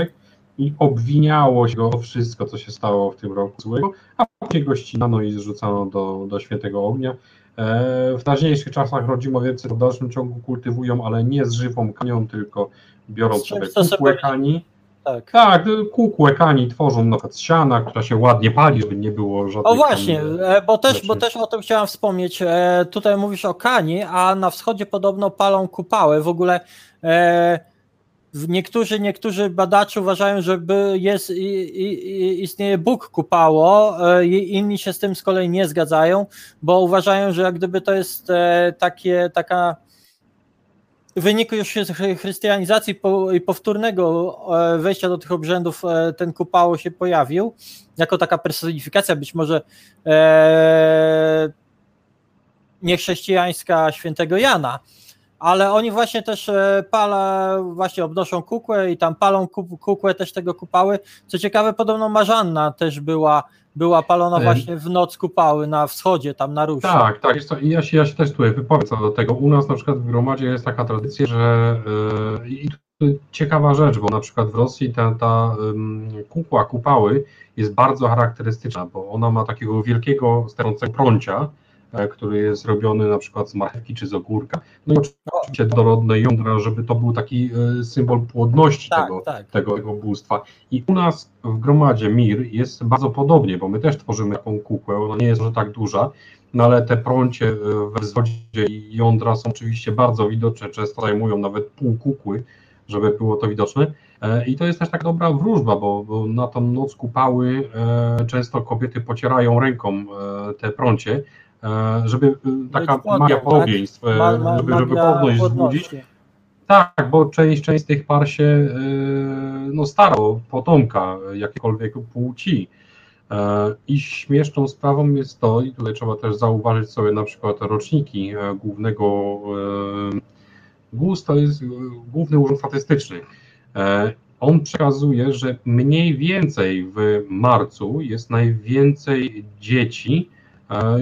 I obwiniało się go o wszystko, co się stało w tym roku złego, a później go ścinano i zrzucano do, do świętego ognia. E, W teraźniejszych czasach rodzimowiercy w dalszym ciągu kultywują, ale nie z żywą kanią, tylko biorą sobie kukłę kani. Tak. Tak, kukłę kani tworzą na przykład z siana, która się ładnie pali, żeby nie było żadnych... O właśnie, e, bo też, bo też o tym chciałem wspomnieć. E, Tutaj mówisz o Kani, a na wschodzie podobno palą kupały. W ogóle e, niektórzy, niektórzy badacze uważają, że jest, istnieje Bóg kupało, e, inni się z tym z kolei nie zgadzają, bo uważają, że jak gdyby to jest e, takie, taka w wyniku już chry- chrystianizacji i powtórnego e, wejścia do tych obrzędów ten kupało się pojawił, jako taka personifikacja być może niechrześcijańska świętego Jana, ale oni właśnie też e, pala, właśnie obnoszą kukłę i tam palą ku- kukłę też tego kupały. Co ciekawe, podobno Marzanna też była, była palona Em. właśnie w noc kupały na wschodzie, tam na Rusi. Tak, tak. Jest to, i ja, się, ja się też tutaj wypowiem co do tego. U nas na przykład w gromadzie jest taka tradycja, że yy, i ciekawa rzecz, bo na przykład w Rosji ta, ta ym, kukła kupały jest bardzo charakterystyczna, bo ona ma takiego wielkiego sterącego prącia, e, który jest robiony na przykład z marchewki czy z ogórka. No i oczywiście dorodne jądra, żeby to był taki e, symbol płodności Tak, tego, tak. tego, tego bóstwa. I u nas w gromadzie Mir jest bardzo podobnie, bo my też tworzymy taką kukłę, ona nie jest może tak duża, no ale te prącie e, we wzwodzie i jądra są oczywiście bardzo widoczne, często zajmują nawet pół kukły, żeby było to widoczne. E, I to jest też taka dobra wróżba, bo, bo na tą noc kupały często kobiety pocierają ręką te prącie, żeby e, taka płodną, magia tak? podobieństw, e, Ma- ma- żeby, żeby płodności. wzbudzić. Tak, bo część, część z tych par się e, no, stara o potomka jakiejkolwiek płci. E, I śmieszną sprawą jest to, i tutaj trzeba też zauważyć sobie na przykład roczniki e, głównego e, GUS to jest e, Główny Urząd Statystyczny. E, On przekazuje, że mniej więcej w marcu jest najwięcej dzieci e,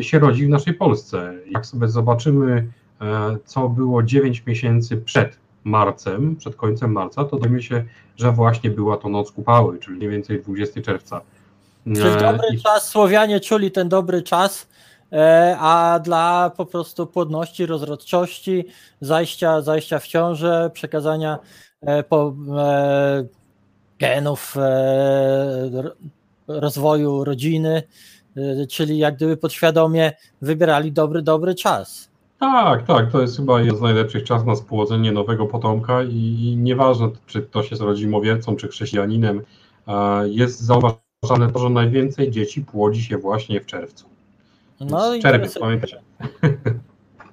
się rodzi w naszej Polsce. Jak sobie zobaczymy, e, co było 9 miesięcy przed marcem, przed końcem marca, to dowiemy się, że właśnie była to noc kupały, czyli mniej więcej 20 czerwca. Czyli E, dobry i- czas, Słowianie czuli ten dobry czas, e, a dla po prostu płodności, rozrodczości, zajścia, zajścia w ciążę, przekazania e, po, e, genów, e, ro- rozwoju rodziny, e, czyli jak gdyby podświadomie wybierali dobry, dobry czas. Tak, tak, to jest chyba jeden z najlepszych czasów na spłodzenie nowego potomka i, i nieważne, czy ktoś jest rodzimowiercą, czy chrześcijaninem, jest zauważane to, że najwięcej dzieci płodzi się właśnie w czerwcu. No i Czerwiec, pamiętajcie.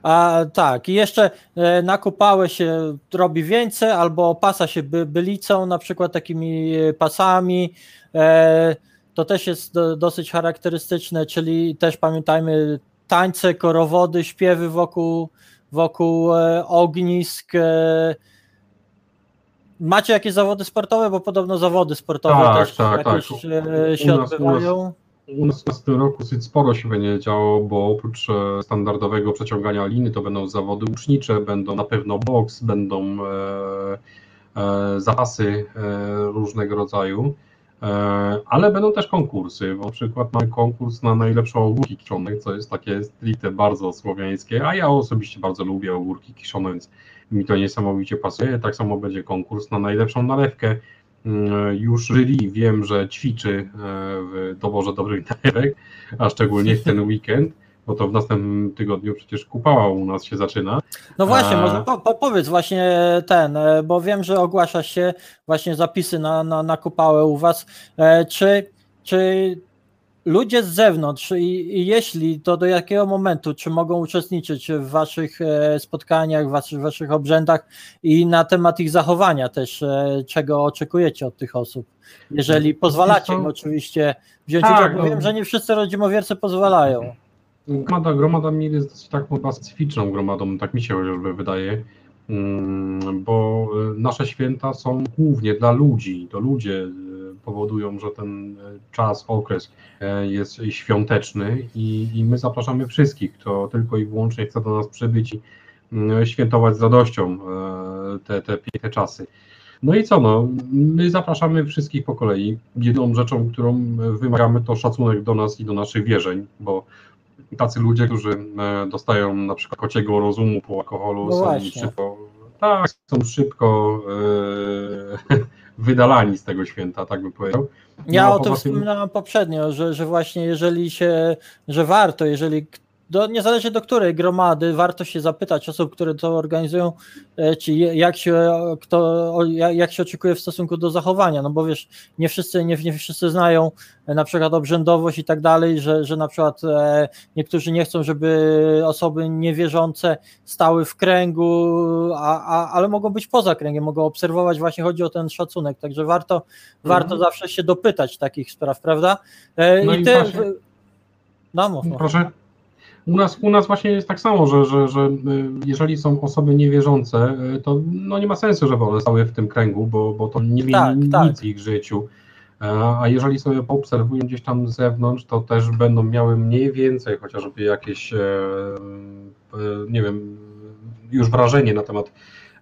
A tak, i jeszcze e, na kupałę się robi więcej, albo opasa się by, bylicą, na przykład takimi pasami. E, to też jest do, dosyć charakterystyczne, czyli też pamiętajmy tańce, korowody, śpiewy wokół, wokół e, ognisk. E, macie jakieś zawody sportowe? Bo podobno zawody sportowe Tak, też tak, tak. jakieś e, U się nas- u odbywają. U nas w tym roku dosyć sporo się będzie działo, bo oprócz e, standardowego przeciągania liny, to będą zawody łucznicze, będą na pewno boks, będą e, e, zapasy e, różnego rodzaju, e, ale będą też konkursy. Na przykład mamy konkurs na najlepsze ogórki kiszone, co jest takie stricte bardzo słowiańskie, a ja osobiście bardzo lubię ogórki kiszone, więc mi to niesamowicie pasuje. Tak samo będzie konkurs na najlepszą nalewkę. Mm, Już jury wiem, że ćwiczy e, w doborze dobrych nalewek, a szczególnie w ten weekend, bo to w następnym tygodniu przecież kupała u nas się zaczyna. No właśnie, A- może po, po, powiedz właśnie ten, e, bo wiem, że ogłasza się właśnie zapisy na, na, na kupałę u was. E, Czy, czy ludzie z zewnątrz i, i jeśli, to do jakiego momentu, czy mogą uczestniczyć w waszych e, spotkaniach, w waszych, waszych obrzędach i na temat ich zachowania też, czego oczekujecie od tych osób? Jeżeli pozwalacie im oczywiście wziąć Tak, udział, bo no. wiem, że nie wszyscy rodzimowiercy pozwalają. Gromada, gromada Mir jest dosyć taką chyba specyficzną gromadą, tak mi się chociażby wydaje, mm, bo y, nasze święta są głównie dla ludzi. To ludzie y, powodują, że ten y, czas, okres jest świąteczny i, i my zapraszamy wszystkich, kto tylko i wyłącznie chce do nas przybyć i świętować z radością te, te piękne czasy. No i co, no, my zapraszamy wszystkich po kolei. Jedną rzeczą, którą wymagamy, to szacunek do nas i do naszych wierzeń, bo tacy ludzie, którzy e, dostają na przykład kociego rozumu po alkoholu, No są właśnie. szybko, tak, są szybko e, wydalani z tego święta, tak bym powiedział. Ja No, o tym wspominałem poprzednio, że, że właśnie jeżeli się, że warto, jeżeli do, niezależnie do której gromady, warto się zapytać osób, które to organizują, e, czy jak się, kto, o- jak, się oczekuje w stosunku do zachowania, no bo wiesz, nie wszyscy, nie, nie wszyscy znają e, na przykład obrzędowość i tak dalej, że, że na przykład e, niektórzy nie chcą, żeby osoby niewierzące stały w kręgu, a, a, ale mogą być poza kręgiem, mogą obserwować, właśnie chodzi o ten szacunek, także warto, warto zawsze się dopytać takich spraw, prawda? E, No I i ty. No, mów, mów. Proszę. U nas, u nas właśnie jest tak samo, że, że, że y, jeżeli są osoby niewierzące, y, to no nie ma sensu, żeby one stały w tym kręgu, bo, bo to nie zmieni Tak, nic tak. w ich życiu. E, A jeżeli sobie poobserwują gdzieś tam z zewnątrz, to też będą miały mniej więcej chociażby jakieś, e, e, nie wiem, już wrażenie na temat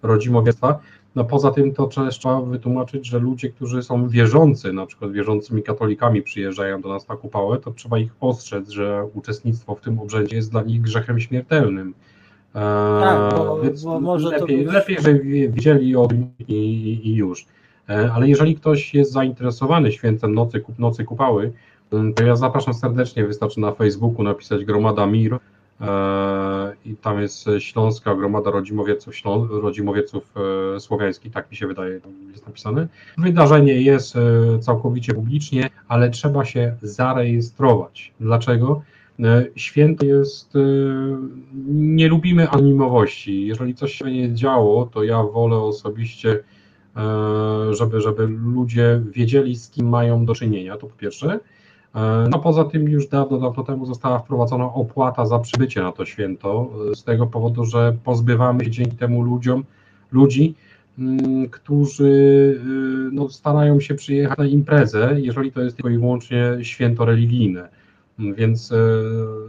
rodzimowiectwa. No poza tym to trzeba wytłumaczyć, że ludzie, którzy są wierzący, na przykład wierzącymi katolikami przyjeżdżają do nas na kupałę, to trzeba ich ostrzec, że uczestnictwo w tym obrzędzie jest dla nich grzechem śmiertelnym. E, Tak, bo- więc bo może to lepiej, być- lepiej, żeby wiedzieli o tym i, i, i już. E, Ale jeżeli ktoś jest zainteresowany świętem nocy, nocy kupały, to ja zapraszam serdecznie, wystarczy na Facebooku napisać Gromada Mir i tam jest Śląska Gromada Rodzimowieców, Ślą, Rodzimowieców e, Słowiańskich, tak mi się wydaje, jest napisane. Wydarzenie jest e, całkowicie publicznie, ale trzeba się zarejestrować. Dlaczego? E, Święto jest, e, nie lubimy anonimowości. Jeżeli coś się nie działo, to ja wolę osobiście, e, żeby, żeby ludzie wiedzieli, z kim mają do czynienia, to po pierwsze. E, No poza tym już dawno, dawno temu została wprowadzona opłata za przybycie na to święto, e, z tego powodu, że pozbywamy się dzięki temu ludziom, ludzi, mm, którzy y, no, starają się przyjechać na imprezę, jeżeli to jest tylko i wyłącznie święto religijne. Więc e,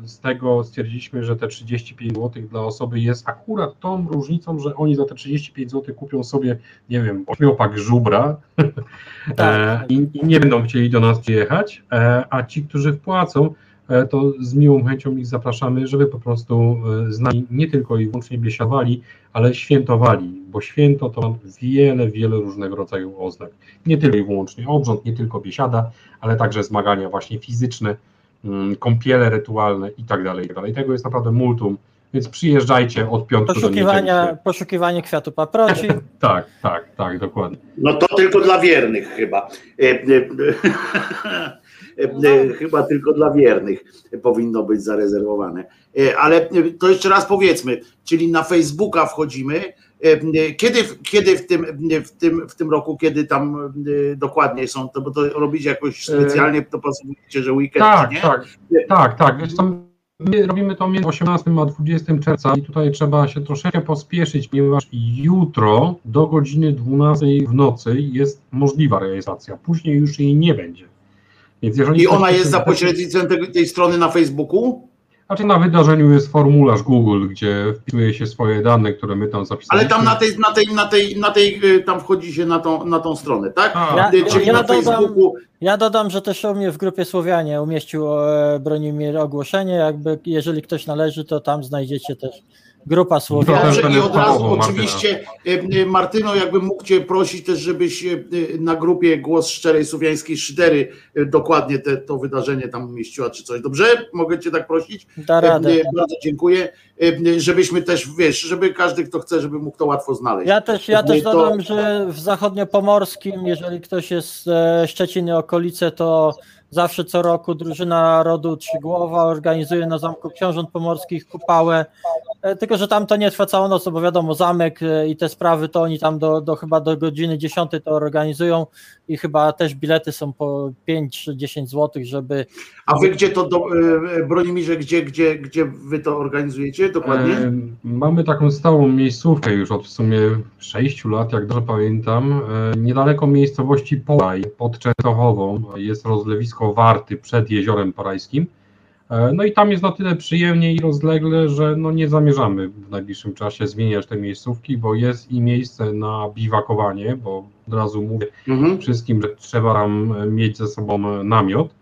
z tego stwierdziliśmy, że te 35 zł dla osoby jest akurat tą różnicą, że oni za te 35 zł kupią sobie, nie wiem, ośmiopak żubra Tak. e, i, i nie będą chcieli do nas przyjechać, e, a ci, którzy wpłacą, to z miłą chęcią ich zapraszamy, żeby po prostu z nami nie tylko i wyłącznie biesiadowali, ale świętowali, bo święto to ma wiele, wiele różnego rodzaju oznak. Nie tylko i wyłącznie obrząd, nie tylko biesiada, ale także zmagania właśnie fizyczne, kąpiele rytualne i tak dalej, i tak dalej. Tego jest naprawdę multum, więc przyjeżdżajcie od piątku do Poszukiwania, niedzieli. poszukiwanie kwiatu paproci. Tak, tak, tak, dokładnie. No to tylko dla wiernych chyba. E, e, e, Chyba tylko dla wiernych powinno być zarezerwowane. Ale to jeszcze raz powiedzmy, czyli na Facebooka wchodzimy. E, e, Kiedy, kiedy w, tym, w, tym, w tym roku, kiedy tam e, dokładnie są, to, bo to robicie jakoś specjalnie, to pasujecie, że weekend, Tak, nie? tak, tak, tak. My robimy to między 18 a 20 czerwca i tutaj trzeba się troszeczkę pospieszyć, ponieważ jutro do godziny 12 w nocy jest możliwa rejestracja. Później już jej nie będzie. Więc jeżeli I ona jest za pośrednictwem tej, tej strony na Facebooku? Znaczy na wydarzeniu jest formularz Google, gdzie wpisuje się swoje dane, które my tam zapisaliśmy. Ale tam na tej, na tej, na tej, na tej, y, tam wchodzi się na tą, na tą stronę, tak? Ja- Czyli ja na dodam- Facebooku. Ja dodam, że też u mnie w grupie Słowianie umieścił e, Bronimir ogłoszenie, jakby jeżeli ktoś należy, to tam znajdziecie też grupa będę i od razu oczywiście, y, y, Martyno, jakbym mógł Cię prosić też, żebyś y, na grupie Głos Szczerej Słowiańskiej Szydery dokładnie te, to wydarzenie tam umieściła, czy coś. Dobrze? Mogę Cię tak prosić? Da radę. Bardzo dziękuję. Żebyśmy też, wiesz, żeby każdy, kto chce, żeby mógł to łatwo znaleźć. Ja też, ja też to- dodam, że w zachodniopomorskim, jeżeli ktoś jest e, Szczecin i okolice, to zawsze co roku drużyna rodu Trzygłowa organizuje na Zamku Książąt Pomorskich kupałę, E, tylko że tam to nie trwa całą noc, bo wiadomo, zamek e, i te sprawy to oni tam do, do chyba do godziny 10 to organizują i chyba też bilety są po 5 czy 10 zł, żeby A Wy gdzie to, do, y, Bronimirze, gdzie, gdzie, gdzie Wy to organizujecie dokładnie? E, Mamy taką stałą miejscówkę już od w sumie 6 lat, jak dobrze pamiętam. E, Niedaleko miejscowości Polaj pod Częstochową jest rozlewisko Warty przed Jeziorem Parajskim. E, No i tam jest na tyle przyjemnie i rozlegle, że no nie zamierzamy w najbliższym czasie zmieniać tej miejscówki, bo jest i miejsce na biwakowanie, bo od razu mówię Mhm. wszystkim, że trzeba tam mieć ze sobą namiot.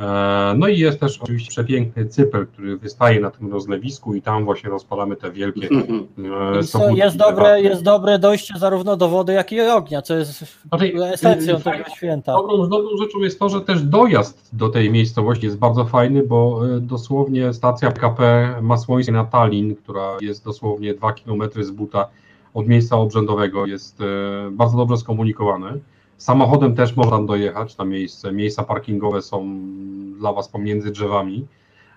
E, No i jest też oczywiście przepiękny cypel, który wystaje na tym rozlewisku i tam właśnie rozpalamy te wielkie Mhm. e, I co, sobótki jest, dobre, jest dobre dojście zarówno do wody, jak i ognia, co jest Znaczy, esencją y, tego święta. Dobrą, dobrą rzeczą jest to, że też dojazd do tej miejscowości jest bardzo fajny, bo e, dosłownie stacja PKP Masłońskiej na Tallin, która jest dosłownie 2 km z buta od miejsca obrzędowego, jest bardzo dobrze skomunikowane. Samochodem też można tam dojechać na miejsce. Miejsca parkingowe są dla Was pomiędzy drzewami.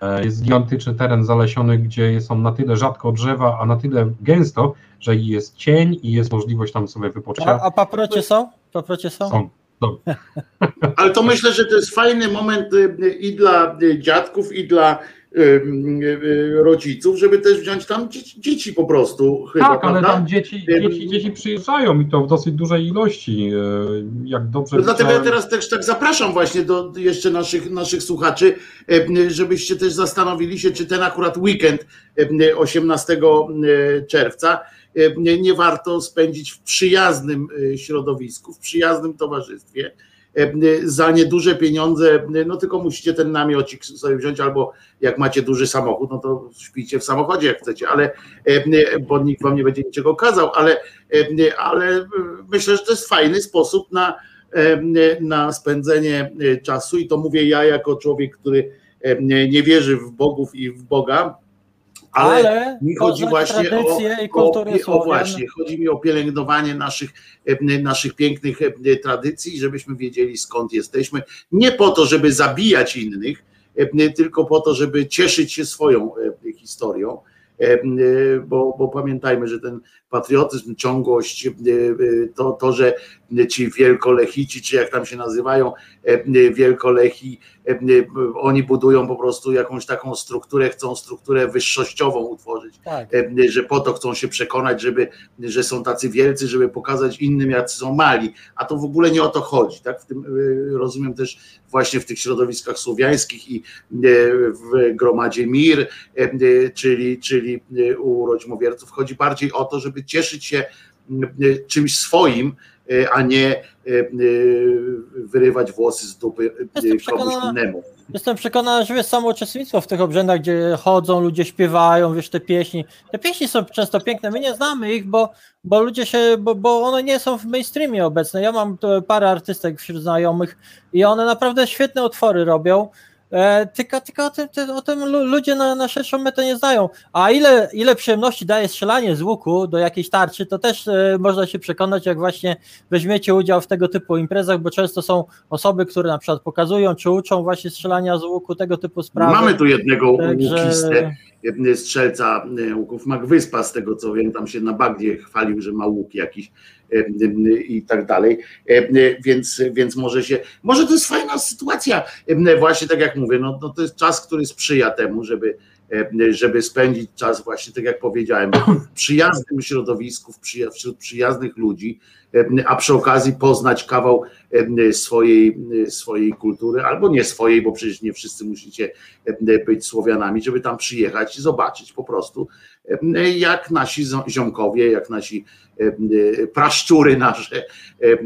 E, Jest gigantyczny teren zalesiony, gdzie są na tyle rzadko drzewa, a na tyle gęsto, że jest cień i jest możliwość tam sobie wypoczęcia. A, a paprocie są? Paprocie są? Są. Ale to myślę, że to jest fajny moment y, i dla y, dziadków, i dla y, y, rodziców, żeby też wziąć tam dzieci, dzieci po prostu. Chyba, Tak, ale prawda? tam dzieci, dzieci, dzieci przyjeżdżają i to w dosyć dużej ilości. e, Jak dobrze No dlatego ja teraz też tak zapraszam właśnie do jeszcze naszych, naszych słuchaczy, żebyście też zastanowili się, czy ten akurat weekend e, 18 czerwca e, nie- nie warto spędzić w przyjaznym e, środowisku, w przyjaznym towarzystwie. E, Za nieduże pieniądze, no tylko musicie ten namiocik sobie wziąć, albo jak macie duży samochód, no to śpijcie w samochodzie jak chcecie, ale e, bo nikt wam nie będzie niczego kazał, ale, e, ale myślę, że to jest fajny sposób na, na spędzenie e, czasu i to mówię ja jako człowiek, który nie wierzy w bogów i w Boga, ale, Ale mi chodzi właśnie o, i o, kulturę o właśnie, chodzi mi o pielęgnowanie naszych, em, naszych pięknych em, tradycji, żebyśmy wiedzieli skąd jesteśmy, nie po to, żeby zabijać innych, tylko po to, żeby cieszyć się swoją historią, bo, bo pamiętajmy, że ten patriotyzm, ciągłość, to, to, że ci wielkolechici, czy jak tam się nazywają, wielkolechi, oni budują po prostu jakąś taką strukturę, chcą strukturę wyższościową utworzyć, Tak. em, że po to chcą się przekonać, żeby, że są tacy wielcy, żeby pokazać innym, jacy są mali, a to w ogóle nie o to chodzi, tak? W tym y, rozumiem też właśnie w tych środowiskach słowiańskich i w gromadzie Mir, czyli, czyli u rodzimowierców chodzi bardziej o to, żeby cieszyć się czymś swoim, a nie y, y, wyrywać włosy z dupy y, Jestem komuś innemu. Jestem przekonany, że jest samo uczestnictwo w tych obrzędach, gdzie chodzą, ludzie śpiewają, wiesz, te pieśni. Te pieśni są często piękne, my nie znamy ich, bo, bo ludzie się, bo, bo one nie są w mainstreamie obecne. Ja mam tu parę artystek wśród znajomych i one naprawdę świetne utwory robią. E, tylko, tylko o tym, ty- o tym lu- ludzie na, na szerszą metę nie znają. A ile, ile przyjemności daje strzelanie z łuku do jakiejś tarczy, to też e, można się przekonać, jak właśnie weźmiecie udział w tego typu imprezach, bo często są osoby, które na przykład pokazują, czy uczą właśnie strzelania z łuku, tego typu sprawy. Mamy tu jednego Także- łukistę, jednego strzelca e, łuków Magwyspa, z tego co wiem, tam się na bagnie chwalił, że ma łuk jakiś i tak dalej, E, e, więc, więc może się, może to jest fajna sytuacja, E, właśnie tak jak mówię, no, no to jest czas, który sprzyja temu, żeby e, żeby spędzić czas właśnie tak jak powiedziałem, w przyjaznym środowisku, wśród przyjaznych ludzi, e, a przy okazji poznać kawał e, swojej, swojej kultury, albo nie swojej, bo przecież nie wszyscy musicie e, być Słowianami, żeby tam przyjechać i zobaczyć po prostu, e, jak nasi ziomkowie, jak nasi e, e, praszczury nasze e,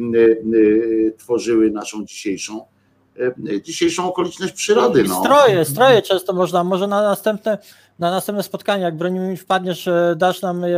tworzyły naszą dzisiejszą dzisiejszą okoliczność przyrody. No. Stroje, stroje często można, może na następne, na następne spotkanie, jak Bronimir wpadniesz, e, dasz nam, e,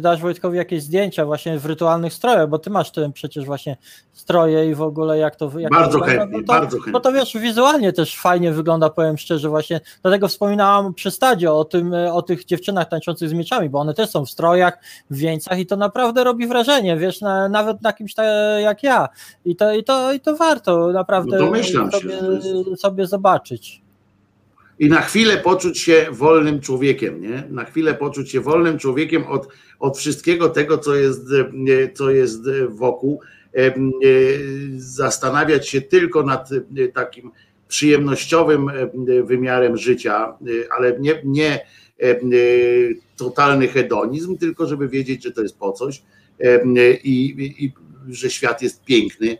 dasz Wojtkowi jakieś zdjęcia właśnie w rytualnych strojach, bo ty masz tym przecież właśnie stroje i w ogóle jak to jak Bardzo to chętnie, no to, bardzo chętnie. No to wiesz, wizualnie też fajnie wygląda, powiem szczerze właśnie, dlatego wspominałam przy stadzie o tym, e, o tych dziewczynach tańczących z mieczami, bo one też są w strojach, w wieńcach i to naprawdę robi wrażenie, wiesz, na, nawet na kimś tak jak ja i to, i to, i to warto naprawdę No sobie, sobie zobaczyć. I na chwilę poczuć się wolnym człowiekiem, nie? Na chwilę poczuć się wolnym człowiekiem od, od wszystkiego tego, co jest, e, co jest wokół, e, e, zastanawiać się tylko nad takim przyjemnościowym wymiarem życia, ale nie, nie totalny hedonizm, tylko żeby wiedzieć, że to jest po coś i, i, że świat jest piękny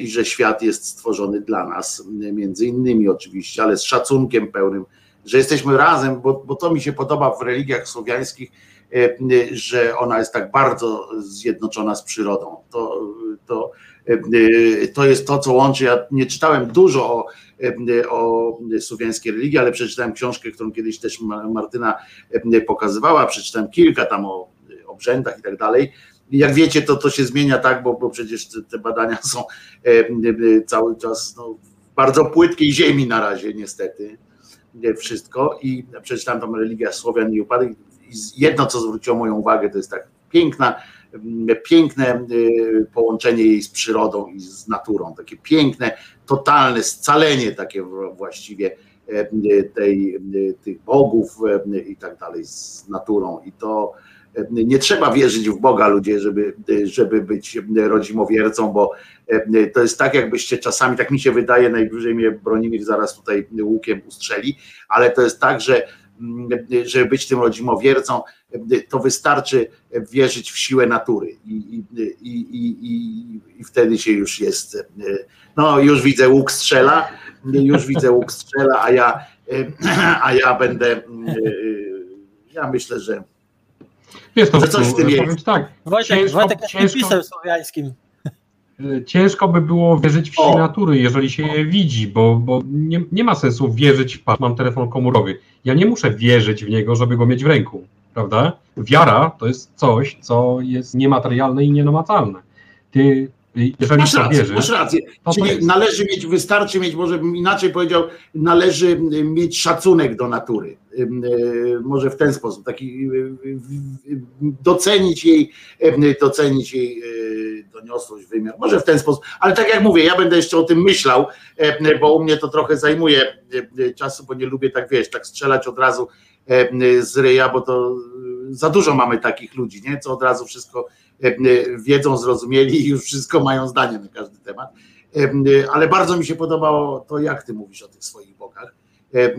i że świat jest stworzony dla nas, między innymi oczywiście, ale z szacunkiem pełnym że jesteśmy razem, bo, bo to mi się podoba w religiach słowiańskich, e, że ona jest tak bardzo zjednoczona z przyrodą. To, to, e, to jest to, co łączy. Ja nie czytałem dużo o, e, o słowiańskiej religii, ale przeczytałem książkę, którą kiedyś też Ma- Martyna pokazywała. Przeczytałem kilka tam o obrzędach i tak dalej. Jak wiecie, to to się zmienia tak, bo, bo przecież te, te badania są e, e, cały czas no, w bardzo płytkiej ziemi na razie, niestety. Nie wszystko. I przeczytałem tam religia Słowian i upadek. I jedno, co zwróciło moją uwagę, to jest tak piękna, piękne e, połączenie jej z przyrodą i z naturą. Takie piękne, totalne scalenie takie właściwie e, tej, e, tych bogów e, i tak dalej z naturą. I to e, nie trzeba wierzyć w Boga ludzie, żeby, żeby być rodzimowiercą, bo e, to jest tak, jakbyście czasami, tak mi się wydaje, najwyżej mnie Bronimir zaraz tutaj łukiem ustrzeli, ale to jest tak, że mm, żeby być tym rodzimowiercą, e, to wystarczy wierzyć w siłę natury i, i, i, i, wtedy się już jest. e, No, już widzę łuk strzela, już widzę łuk strzela, a ja, e, a ja będę. mm, e, Ja myślę, że Wiesz, to Że coś w tym jest. tak, Wojtek, Ciężko- Wojtek jest ciężko- pisem słowiańskim. y, ciężko by było wierzyć w siłę O. natury, jeżeli się je widzi, bo, bo nie, nie ma sensu wierzyć, patrz, mam telefon komórkowy. Ja nie muszę wierzyć w niego, żeby go mieć w ręku, prawda? Wiara to jest coś, co jest niematerialne i nienamacalne. Ty, jeżeli Masz rację, wierzysz, masz rację. Czyli jest. należy mieć, wystarczy mieć, może bym inaczej powiedział, należy y, mieć szacunek do natury. Y, Może w ten sposób, taki y, docenić jej, docenić jej doniosłość, wymiar. Może w ten sposób, ale tak jak mówię, ja będę jeszcze o tym myślał, bo u mnie to trochę zajmuje czasu, bo nie lubię tak wiesz, tak strzelać od razu z ryja, bo to za dużo mamy takich ludzi, nie? Co od razu wszystko wiedzą, zrozumieli i już wszystko mają zdanie na każdy temat. E, Ale bardzo mi się podobało to, jak ty mówisz o tych swoich bogach. E,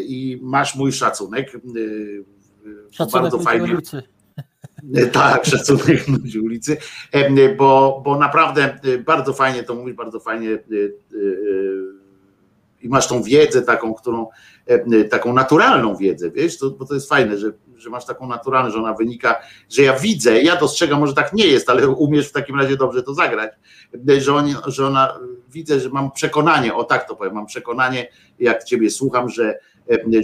I masz mój szacunek. E, Szacunek bardzo fajnie. ulicy. E, Tak, szacunek ludzi ulicy, E, bo, bo naprawdę e, bardzo fajnie to mówisz, bardzo fajnie e, e, i masz tą wiedzę taką, którą, e, taką naturalną wiedzę, wiesz, to, bo to jest fajne, że, że masz taką naturalną, że ona wynika, że ja widzę, ja dostrzegam, może tak nie jest, ale umiesz w takim razie dobrze to zagrać, że, oni, że ona, widzę, że mam przekonanie, o tak to powiem, mam przekonanie, jak ciebie słucham, że,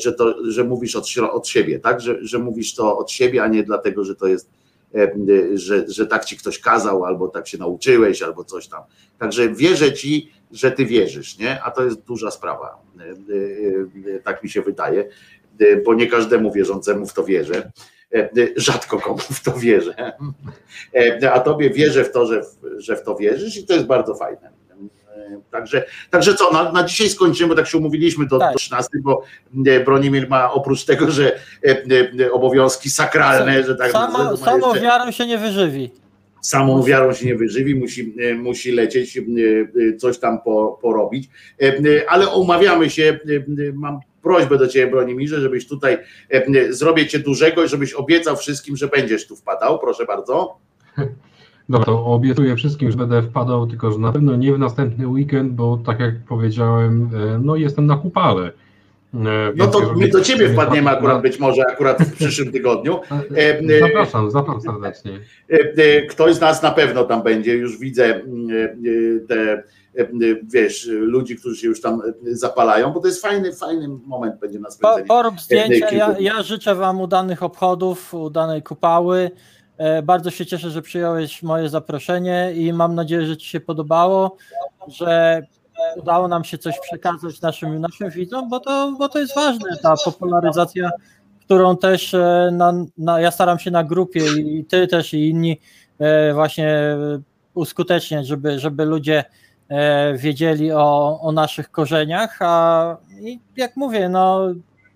że, to, że mówisz od, od siebie, tak, że, że mówisz to od siebie, a nie dlatego, że to jest że, że tak ci ktoś kazał, albo tak się nauczyłeś, albo coś tam. Także wierzę ci, że ty wierzysz, nie? A to jest duża sprawa. Tak mi się wydaje, bo nie każdemu wierzącemu w to wierzę. E, e, Rzadko komu w to wierzę. E, A tobie wierzę w to, że, w- że w to wierzysz i to jest bardzo fajne. E, Także, także co, na, na dzisiaj skończymy, bo tak się umówiliśmy do, Tak. do 13, bo e, Bronimir ma oprócz tego, że e, e, obowiązki sakralne, że tak Samo, samą jeszcze- wiarą się nie wyżywi. samą wiarą się nie wyżywi, musi, e, musi lecieć, e, e, coś tam po, porobić. E, e, Ale umawiamy się, e, e, mam prośbę do Ciebie, Bronimirze, żebyś tutaj, e, zrobię Cię dużego i żebyś obiecał wszystkim, że będziesz tu wpadał, proszę bardzo. Dobra, to obiecuję wszystkim, że będę wpadał, tylko że na pewno nie w następny weekend, bo tak jak powiedziałem, e, no jestem na kupale. E, No to my do Ciebie wpadniemy akurat być może, akurat w przyszłym tygodniu. E, e, Zapraszam, zapraszam serdecznie. Ktoś z nas na pewno tam będzie, już widzę te, wiesz, ludzi, którzy się już tam zapalają, bo to jest fajny, fajny moment będzie na spędzenie. porób zdjęcia. Ja, ja życzę Wam udanych obchodów, udanej kupały. Bardzo się cieszę, że przyjąłeś moje zaproszenie i mam nadzieję, że Ci się podobało, że udało nam się coś przekazać naszym, naszym widzom, bo to, bo to jest ważne, ta popularyzacja, którą też e, na, na, ja staram się na grupie i Ty też i inni e, właśnie uskuteczniać, żeby, żeby ludzie e, wiedzieli o, o naszych korzeniach, a jak mówię, no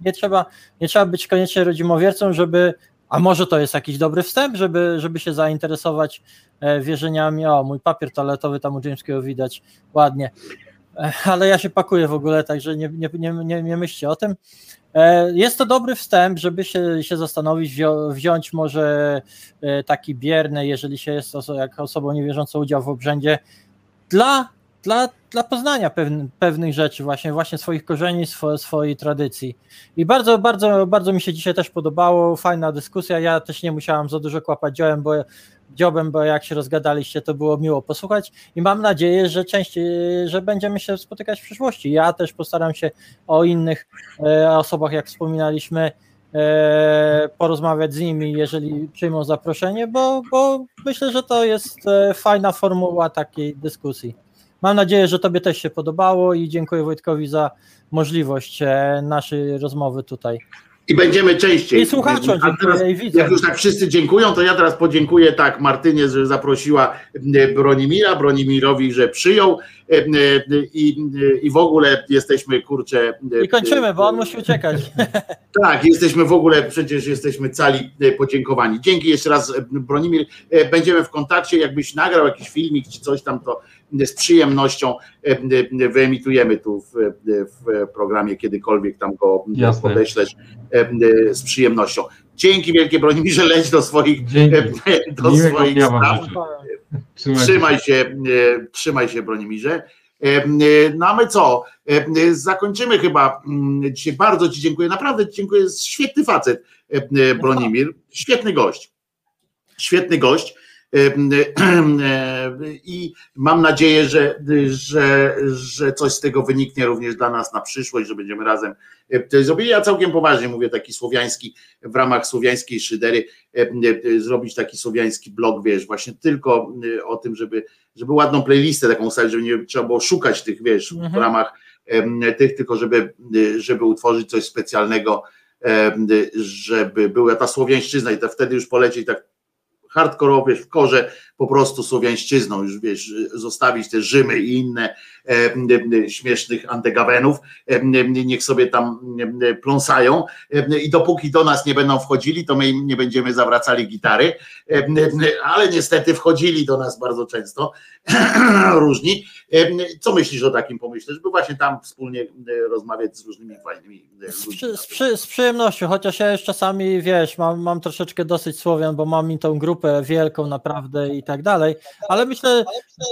nie trzeba, nie trzeba być koniecznie rodzimowiercą, żeby, a może to jest jakiś dobry wstęp, żeby, żeby się zainteresować wierzeniami, o mój papier toaletowy tam u James'kiego widać, ładnie, ale ja się pakuję w ogóle, także nie, nie, nie, nie, myślcie o tym. E, Jest to dobry wstęp, żeby się, się zastanowić, wzią, wziąć może e, taki bierny, jeżeli się jest oso, jak osobą niewierzącą udział w obrzędzie, dla, dla dla poznania pewnych, pewnych rzeczy, właśnie, właśnie swoich korzeni, swo, swojej tradycji. I bardzo, bardzo, bardzo mi się dzisiaj też podobało, fajna dyskusja. Ja też nie musiałam za dużo kłapać dziobem, bo, dziobem, bo jak się rozgadaliście, to było miło posłuchać i mam nadzieję, że częściej, że będziemy się spotykać w przyszłości. Ja też postaram się o innych e, osobach, jak wspominaliśmy, e, porozmawiać z nimi, jeżeli przyjmą zaproszenie, bo, bo myślę, że to jest e, fajna formuła takiej dyskusji. Mam nadzieję, że Tobie też się podobało i dziękuję Wojtkowi za możliwość naszej rozmowy tutaj. I będziemy częściej. I słuchaczom A teraz, widzom. Jak już tak wszyscy dziękują, to ja teraz podziękuję tak Martynie, że zaprosiła e, Bronimira, Bronimirowi, że przyjął e, e, i, i w ogóle jesteśmy, kurczę... I kończymy, bo on musi uciekać. Tak, jesteśmy w ogóle, przecież jesteśmy cali podziękowani. Dzięki jeszcze raz, Bronimir. Będziemy w kontakcie, jakbyś nagrał jakiś filmik czy coś tam, to z przyjemnością e, e, wyemitujemy tu w, e, w programie, kiedykolwiek tam go Jasne. podeślesz e, e, z przyjemnością. Dzięki wielkie Bronimirze, leć do swoich, Dzięki. e, do Miłego swoich spraw. Trzymajcie Trzymaj się, e, trzymaj się Bronimirze. E, e, No a my co? E, e, Zakończymy chyba mm, dzisiaj. Bardzo Ci dziękuję, naprawdę Ci dziękuję. Jest Świetny facet, e, e, Bronimir. Świetny gość. Świetny gość. I mam nadzieję, że, że, że coś z tego wyniknie również dla nas na przyszłość, że będziemy razem to zrobili. Ja całkiem poważnie mówię, taki słowiański, w ramach słowiańskiej szydery, zrobić taki słowiański blog, wiesz, właśnie tylko o tym, żeby, żeby ładną playlistę taką ustawić, żeby nie trzeba było szukać tych, wiesz, w Mhm. ramach tych, tylko żeby, żeby utworzyć coś specjalnego, żeby była ta słowiańszczyzna i to wtedy już polecieć tak hardkorowo, wiesz, w korze po prostu słowiańszczyzną, już wiesz, zostawić te Rzymy i inne em, śmiesznych antegawenów, em, em, niech sobie tam em, pląsają i dopóki do nas nie będą wchodzili, to my im nie będziemy zawracali gitary, em, ale niestety wchodzili do nas bardzo często różni. Em, Co myślisz o takim pomyśle, żeby właśnie tam wspólnie e, rozmawiać z różnymi fajnymi e, Z, ludźmi? z, przy, z przyjemnością, chociaż ja już czasami, wiesz, mam, mam troszeczkę dosyć Słowian, bo mam i tą grupę wielką naprawdę i tak dalej, ale myślę,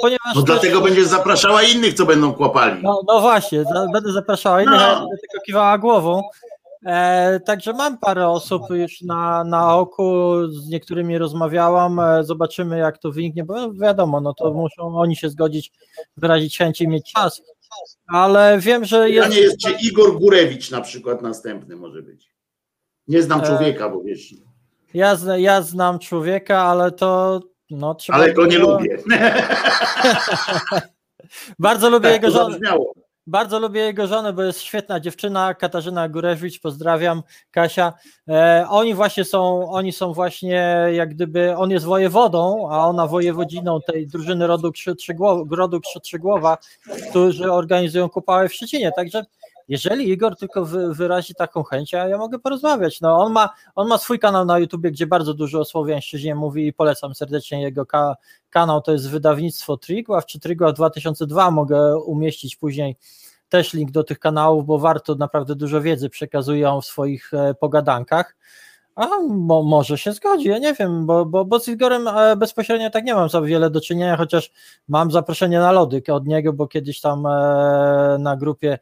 ponieważ... No dlatego będziesz zapraszała innych, co będą kłapali. No, no właśnie, będę zapraszała innych, No. będę tylko kiwała głową. E, także mam parę osób już na, na oku, z niektórymi rozmawiałam, e, zobaczymy jak to wyniknie, bo wiadomo, no to muszą oni się zgodzić, wyrazić chęć i mieć czas, ale wiem, że jest... nie jest czy Igor Górewicz na przykład następny może być. Nie znam E, człowieka, bo wiesz, Ja, ja znam człowieka, ale to no trzeba... ale go nie było- lubię. Bardzo lubię Tak, jego żonę. zabrzmiało. Bardzo lubię jego żonę, bo jest świetna dziewczyna, Katarzyna Górewicz, pozdrawiam, Kasia. E, oni właśnie są, oni są właśnie jak gdyby, on jest wojewodą, a ona wojewodziną tej drużyny rodu, Krzy, Trzygłow, rodu Krzy, Trzygłowa, którzy organizują kupały w Szczecinie, także jeżeli Igor tylko wy, wyrazi taką chęć, a ja mogę porozmawiać. No, on, ma, on ma swój kanał na YouTubie, gdzie bardzo dużo o Słowiańszczyźnie mówi i polecam serdecznie jego ka, kanał, to jest wydawnictwo Trigław czy Trigław 2002, mogę umieścić później też link do tych kanałów, bo warto naprawdę dużo wiedzy przekazują w swoich e, pogadankach. A mo, może się zgodzi, ja nie wiem, bo, bo, bo z Igorem e, bezpośrednio tak nie mam za wiele do czynienia, chociaż mam zaproszenie na lody od niego, bo kiedyś tam e, na grupie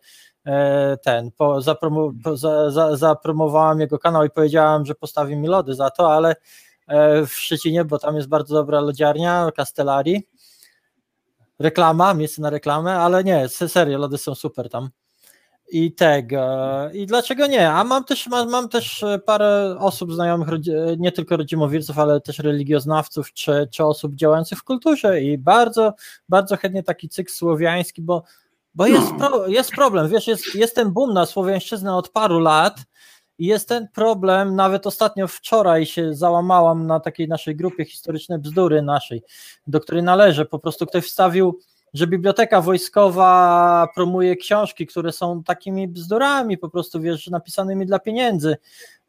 ten, po, zapromo, po, za, za, zapromowałem jego kanał i powiedziałem, że postawi mi lody za to, ale e, w Szczecinie, bo tam jest bardzo dobra lodziarnia, Castellari, reklama, miejsce na reklamę, ale nie, se- serio, lody są super tam. I tego, i dlaczego nie? A mam też, mam, mam też e, parę osób znajomych, e, nie tylko rodzimowierców, ale też religioznawców, czy, czy osób działających w kulturze i bardzo, bardzo chętnie taki cykl słowiański, bo, bo jest, pro, jest problem, wiesz, jest, jest ten boom na słowiańszczyznę od paru lat i jest ten problem, nawet ostatnio wczoraj się załamałam na takiej naszej grupie historycznej bzdury naszej, do której należę, po prostu ktoś wstawił że biblioteka wojskowa promuje książki, które są takimi bzdurami, po prostu wiesz, napisanymi dla pieniędzy,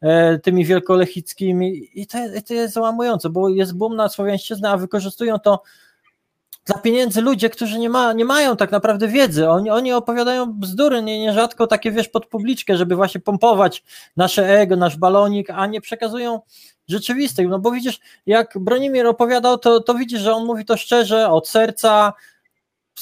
e, tymi wielkolechickimi i to, to jest załamujące, bo jest boom na słowiańszczyznę, a wykorzystują to dla pieniędzy ludzie, którzy nie, ma, nie mają tak naprawdę wiedzy, oni, oni opowiadają bzdury, nie, nierzadko takie wiesz pod publiczkę, żeby właśnie pompować nasze ego, nasz balonik, a nie przekazują rzeczywistych, no bo widzisz, jak Bronimir opowiadał, to, to widzisz, że on mówi to szczerze, od serca,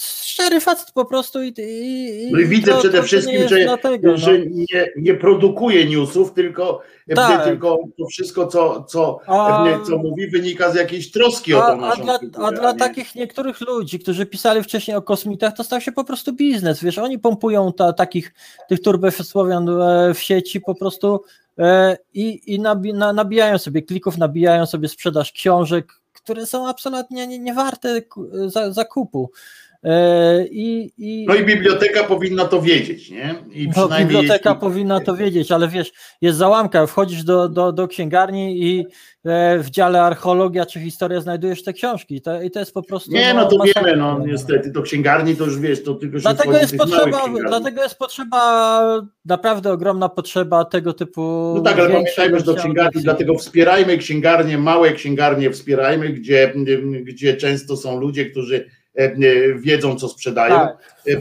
szczery facet po prostu i, i, No i widzę to- przede to- to wszystkim, nie że, dlatego, no. że nie, nie produkuje newsów, tylko, Tak. tylko to wszystko, co, co, A- co mówi, wynika z jakiejś troski o A, tą a, naszą dla, kulturę, a dla nie- takich niektórych ludzi, którzy pisali wcześniej o kosmitach, to stał się po prostu biznes. Wiesz, oni pompują ta, takich tych turbosłowian e, w sieci po prostu e, i, i nabi, na, nabijają sobie klików, nabijają sobie sprzedaż książek, które są absolutnie nie, nie warte za, zakupu. E, i, i, No i biblioteka powinna to wiedzieć, nie? I no, biblioteka jeśli- powinna to wiedzieć, ale wiesz, jest załamka, wchodzisz do, do, do księgarni i e, w dziale archeologia czy historia znajdujesz te książki to, i to jest po prostu... Nie, no to masakra. wiemy, no niestety, to księgarni to już wiesz, to tylko się Dlatego jest, potrzeba, dlatego jest potrzeba, naprawdę ogromna potrzeba tego typu. No tak, ale pamiętajmy, że do księgarni, dlatego wspierajmy księgarnie, małe księgarnie wspierajmy, gdzie, gdzie często są ludzie, którzy e, e, wiedzą, co sprzedają, Tak. e, e,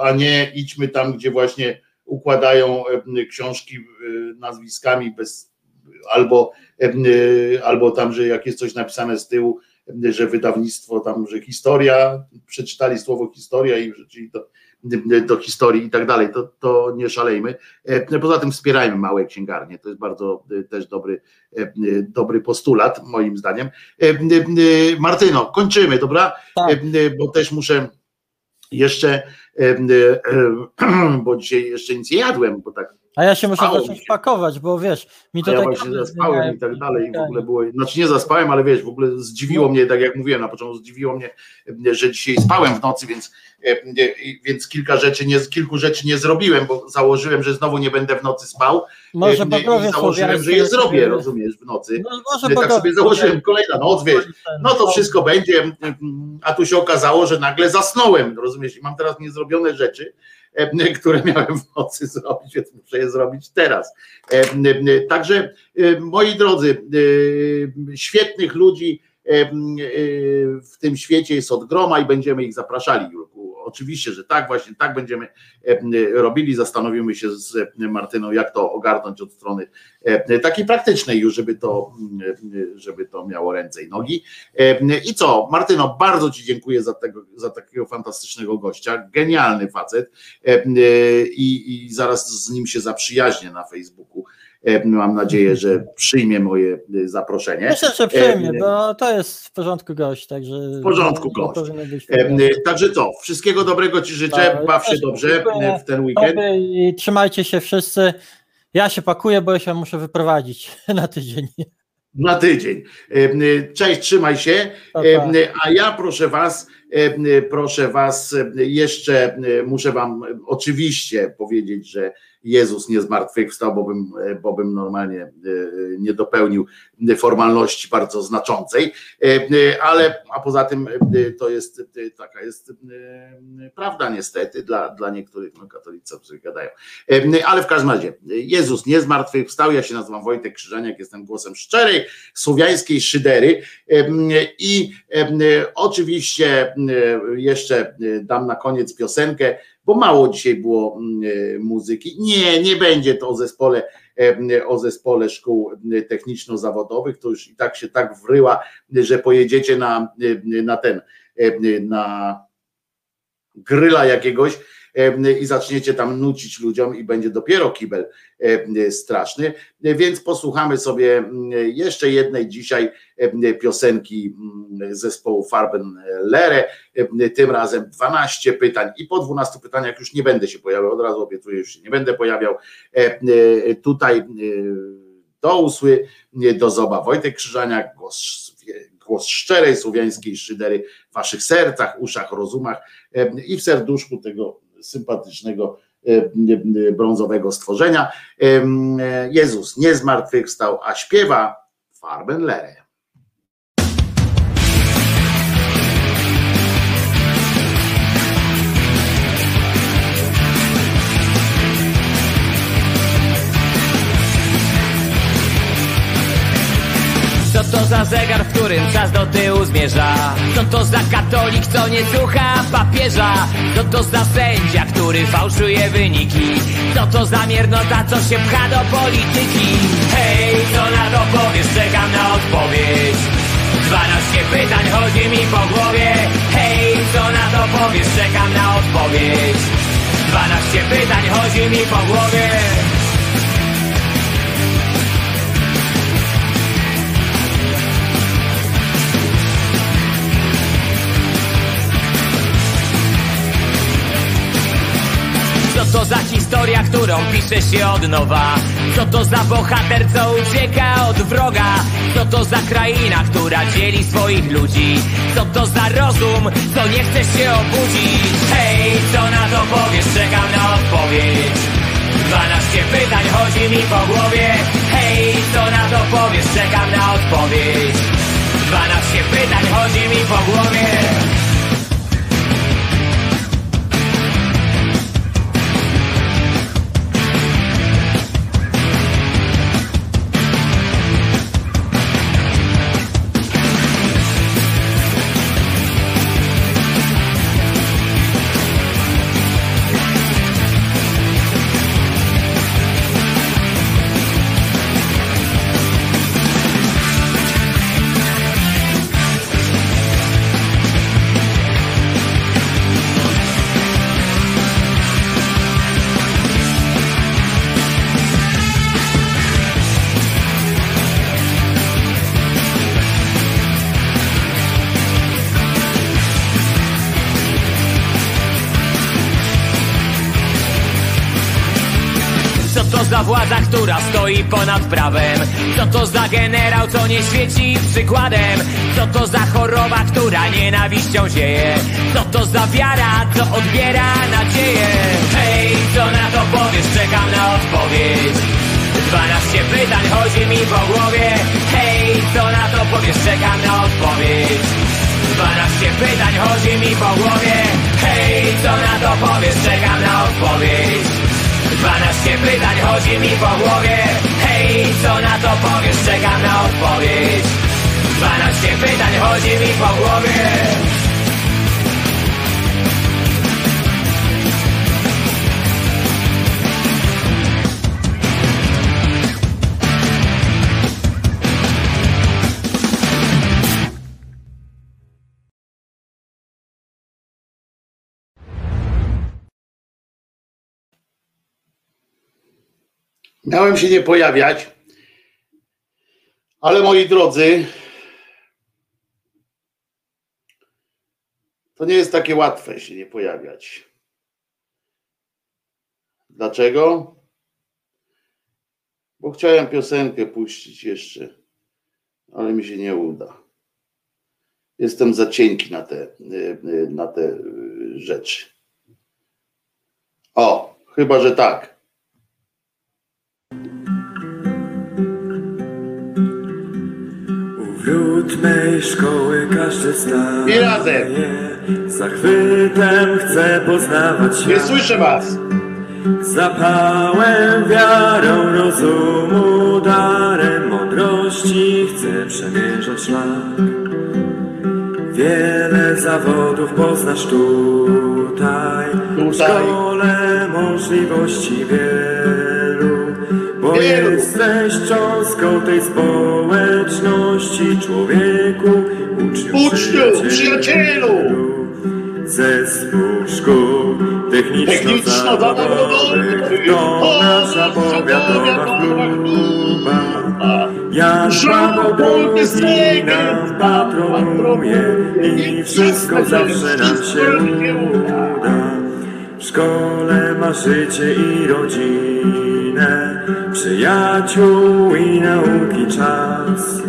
a nie idźmy tam, gdzie właśnie układają e, książki e, nazwiskami bez albo, e, albo tam, że jak jest coś napisane z tyłu, e, że wydawnictwo tam, że historia, przeczytali słowo historia i wrzucili to do historii i tak dalej, to, to nie szalejmy. E, Poza tym wspierajmy małe księgarnie, to jest bardzo e, też dobry, e, dobry postulat moim zdaniem. Martyno, kończymy, dobra? Tak. Bo też muszę jeszcze, bo dzisiaj jeszcze nic nie jadłem, bo tak A ja się muszę Spało zacząć się. pakować, bo wiesz, mi a to ja tak właśnie zaspałem i tak dalej. I w ogóle było, znaczy nie zaspałem, ale wiesz, w ogóle zdziwiło mnie, tak jak mówiłem na początku, zdziwiło mnie, e, że dzisiaj spałem w nocy, więc, e, więc kilka rzeczy nie, kilku rzeczy nie zrobiłem, bo założyłem, że znowu nie będę w nocy spał. Może e, bogowie I założyłem, że je zrobię, rozumiesz, w nocy. No, może tak sobie założyłem, kolejna noc, wiesz, no to wszystko będzie, mm, a tu się okazało, że nagle zasnąłem, rozumiesz, i mam teraz niezrobione rzeczy, które miałem w nocy zrobić, więc muszę je zrobić teraz. E, m, Także e, moi drodzy, e, świetnych ludzi e, e, w tym świecie jest od groma i będziemy ich zapraszali, Jurku. Oczywiście, że tak, właśnie tak będziemy e, robili. Zastanowimy się z e, Martyną, jak to ogarnąć od strony e, takiej praktycznej już, żeby to, żeby to miało ręce i nogi. I co, Martyno, bardzo Ci dziękuję za, tego, za takiego fantastycznego gościa, genialny facet i, i zaraz z nim się zaprzyjaźnię na Facebooku. E, Mam nadzieję, że przyjmie moje e, zaproszenie. Myślę, że przyjmie, E, bo to jest w porządku gość, także. W porządku gość. Także co, wszystkiego dobrego Ci życzę, Tak, baw się dobrze w ten weekend. I trzymajcie się wszyscy. Ja się pakuję, bo się muszę wyprowadzić na tydzień. Na tydzień. Cześć, trzymaj się. A ja proszę Was, proszę Was, jeszcze muszę Wam oczywiście powiedzieć, że Jezus nie zmartwychwstał, bo bym, e, bo bym normalnie e, nie dopełnił formalności bardzo znaczącej, E, ale a poza tym to jest taka jest prawda niestety dla, dla niektórych no, katolicy, którzy gadają. Ale w każdym razie Jezus nie zmartwychwstał, ja się nazywam Wojtek Krzyżaniak, jestem głosem szczerej słowiańskiej szydery i oczywiście jeszcze dam na koniec piosenkę, bo mało dzisiaj było mm, e, muzyki. Nie, nie będzie to o zespole, em, o zespole szkół em, techniczno-zawodowych, to już i tak się tak wryła, że pojedziecie na, na ten, na gryla jakiegoś i zaczniecie tam nucić ludziom i będzie dopiero kibel straszny. Więc posłuchamy sobie jeszcze jednej dzisiaj piosenki mm, zespołu Farben Lere. Tym razem 12 pytań i po 12 pytaniach już nie będę się pojawiał, od razu obiecuję, już się nie będę pojawiał. Em, Tutaj em, do usły, do zoba Wojtek Krzyżaniak, głos, głos szczerej słowiańskiej szydery w waszych sercach, uszach, rozumach i w serduszku tego sympatycznego em, brązowego stworzenia. Jezus nie zmartwychwstał, a śpiewa Farben to za zegar, w którym czas do tyłu zmierza? Co to za katolik, co nie słucha papieża? Co to za sędzia, który fałszuje wyniki? Co to za miernota, co się pcha do polityki? Hej, co na to powiesz? Czekam na odpowiedź 12 pytań chodzi mi po głowie Hej, co na to powiesz? czekam na odpowiedź 12 pytań chodzi mi po głowie to za historia, którą pisze się od nowa? Co to za bohater, co ucieka od wroga? Co to za kraina, która dzieli swoich ludzi? Co to za rozum, co nie chce się obudzić? Hej, co na to powiesz? Czekam na odpowiedź 12 pytań chodzi mi po głowie Hej, co na to powiesz? Czekam na odpowiedź 12 pytań chodzi mi po głowie władza, która stoi ponad prawem? Co to za generał, co nie świeci przykładem? Co to za choroba, która nienawiścią zieje? Co to za wiara, co odbiera nadzieję? Hej, co na to powiesz? Czekam na odpowiedź 12 pytań chodzi mi po głowie Hej, co na to powiesz? Czekam na odpowiedź 12 pytań chodzi mi po głowie Hej, co na to powiesz? Czekam na odpowiedź 12 pytań chodzi mi po głowie. Hej, co na to powiesz? Czekam na odpowiedź. 12 pytań chodzi mi po głowie Miałem się nie pojawiać, ale moi drodzy, to nie jest takie łatwe się nie pojawiać. Dlaczego? Bo chciałem piosenkę puścić jeszcze, ale mi się nie uda. Jestem za cienki na te, na te rzeczy. O, chyba, że tak. Wrót mej szkoły każdy staje. I razem. Zachwytem chce poznawać Nie świat. słyszę was. Zapałem, wiarą, rozumu, darem mądrości chce przemierzać szlak. Wiele zawodów poznasz tutaj, w Tutaj. szkole możliwości Wielu. Jesteś cząstką tej społeczności, człowieku, uczniu, Uczniu, przyjacielu. Zespół szkół techniczno-zawodowych to nasza powiatowa chluba. Jan Paweł II nam patronuje i wszystko zawsze nam się uda. W szkole ma życie i rodzinę, przyjaciół i nauki czas.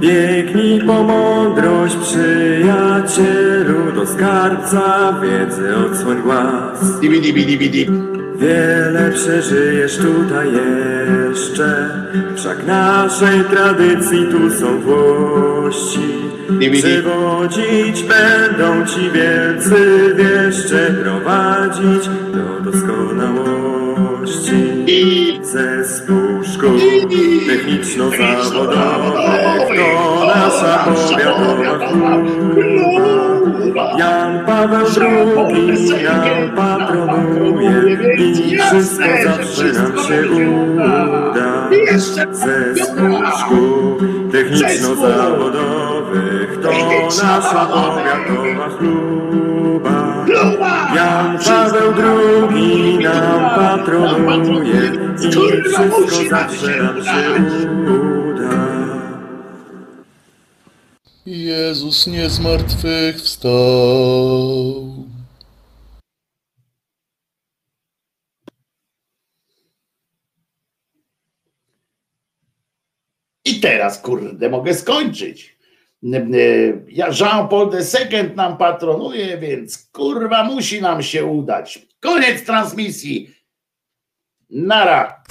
Biegnij po mądrość, przyjacielu, do skarbca wiedzy odsłoń głaz. Wiele przeżyjesz tutaj jeszcze, wszak naszej tradycji tu są włości. Przywodzić będą ci wielcy wieszcze, prowadzić do doskonałości. I Zespół techniczno-zawodowych to nasza powiatowa chluba. Jan Paweł II nam patronuje i wszystko zawsze nam się uda. Zespół szkół techniczno-zawodowych to nasza powiatowa chluba. Nam Paweł II nam patronuje i wszystko zawsze nam się uda. Jezus nie zmartwychwstał. I teraz, kurde, mogę skończyć. Ja Jean-Paul II nam patronuje, więc kurwa musi nam się udać. Koniec transmisji. Nara.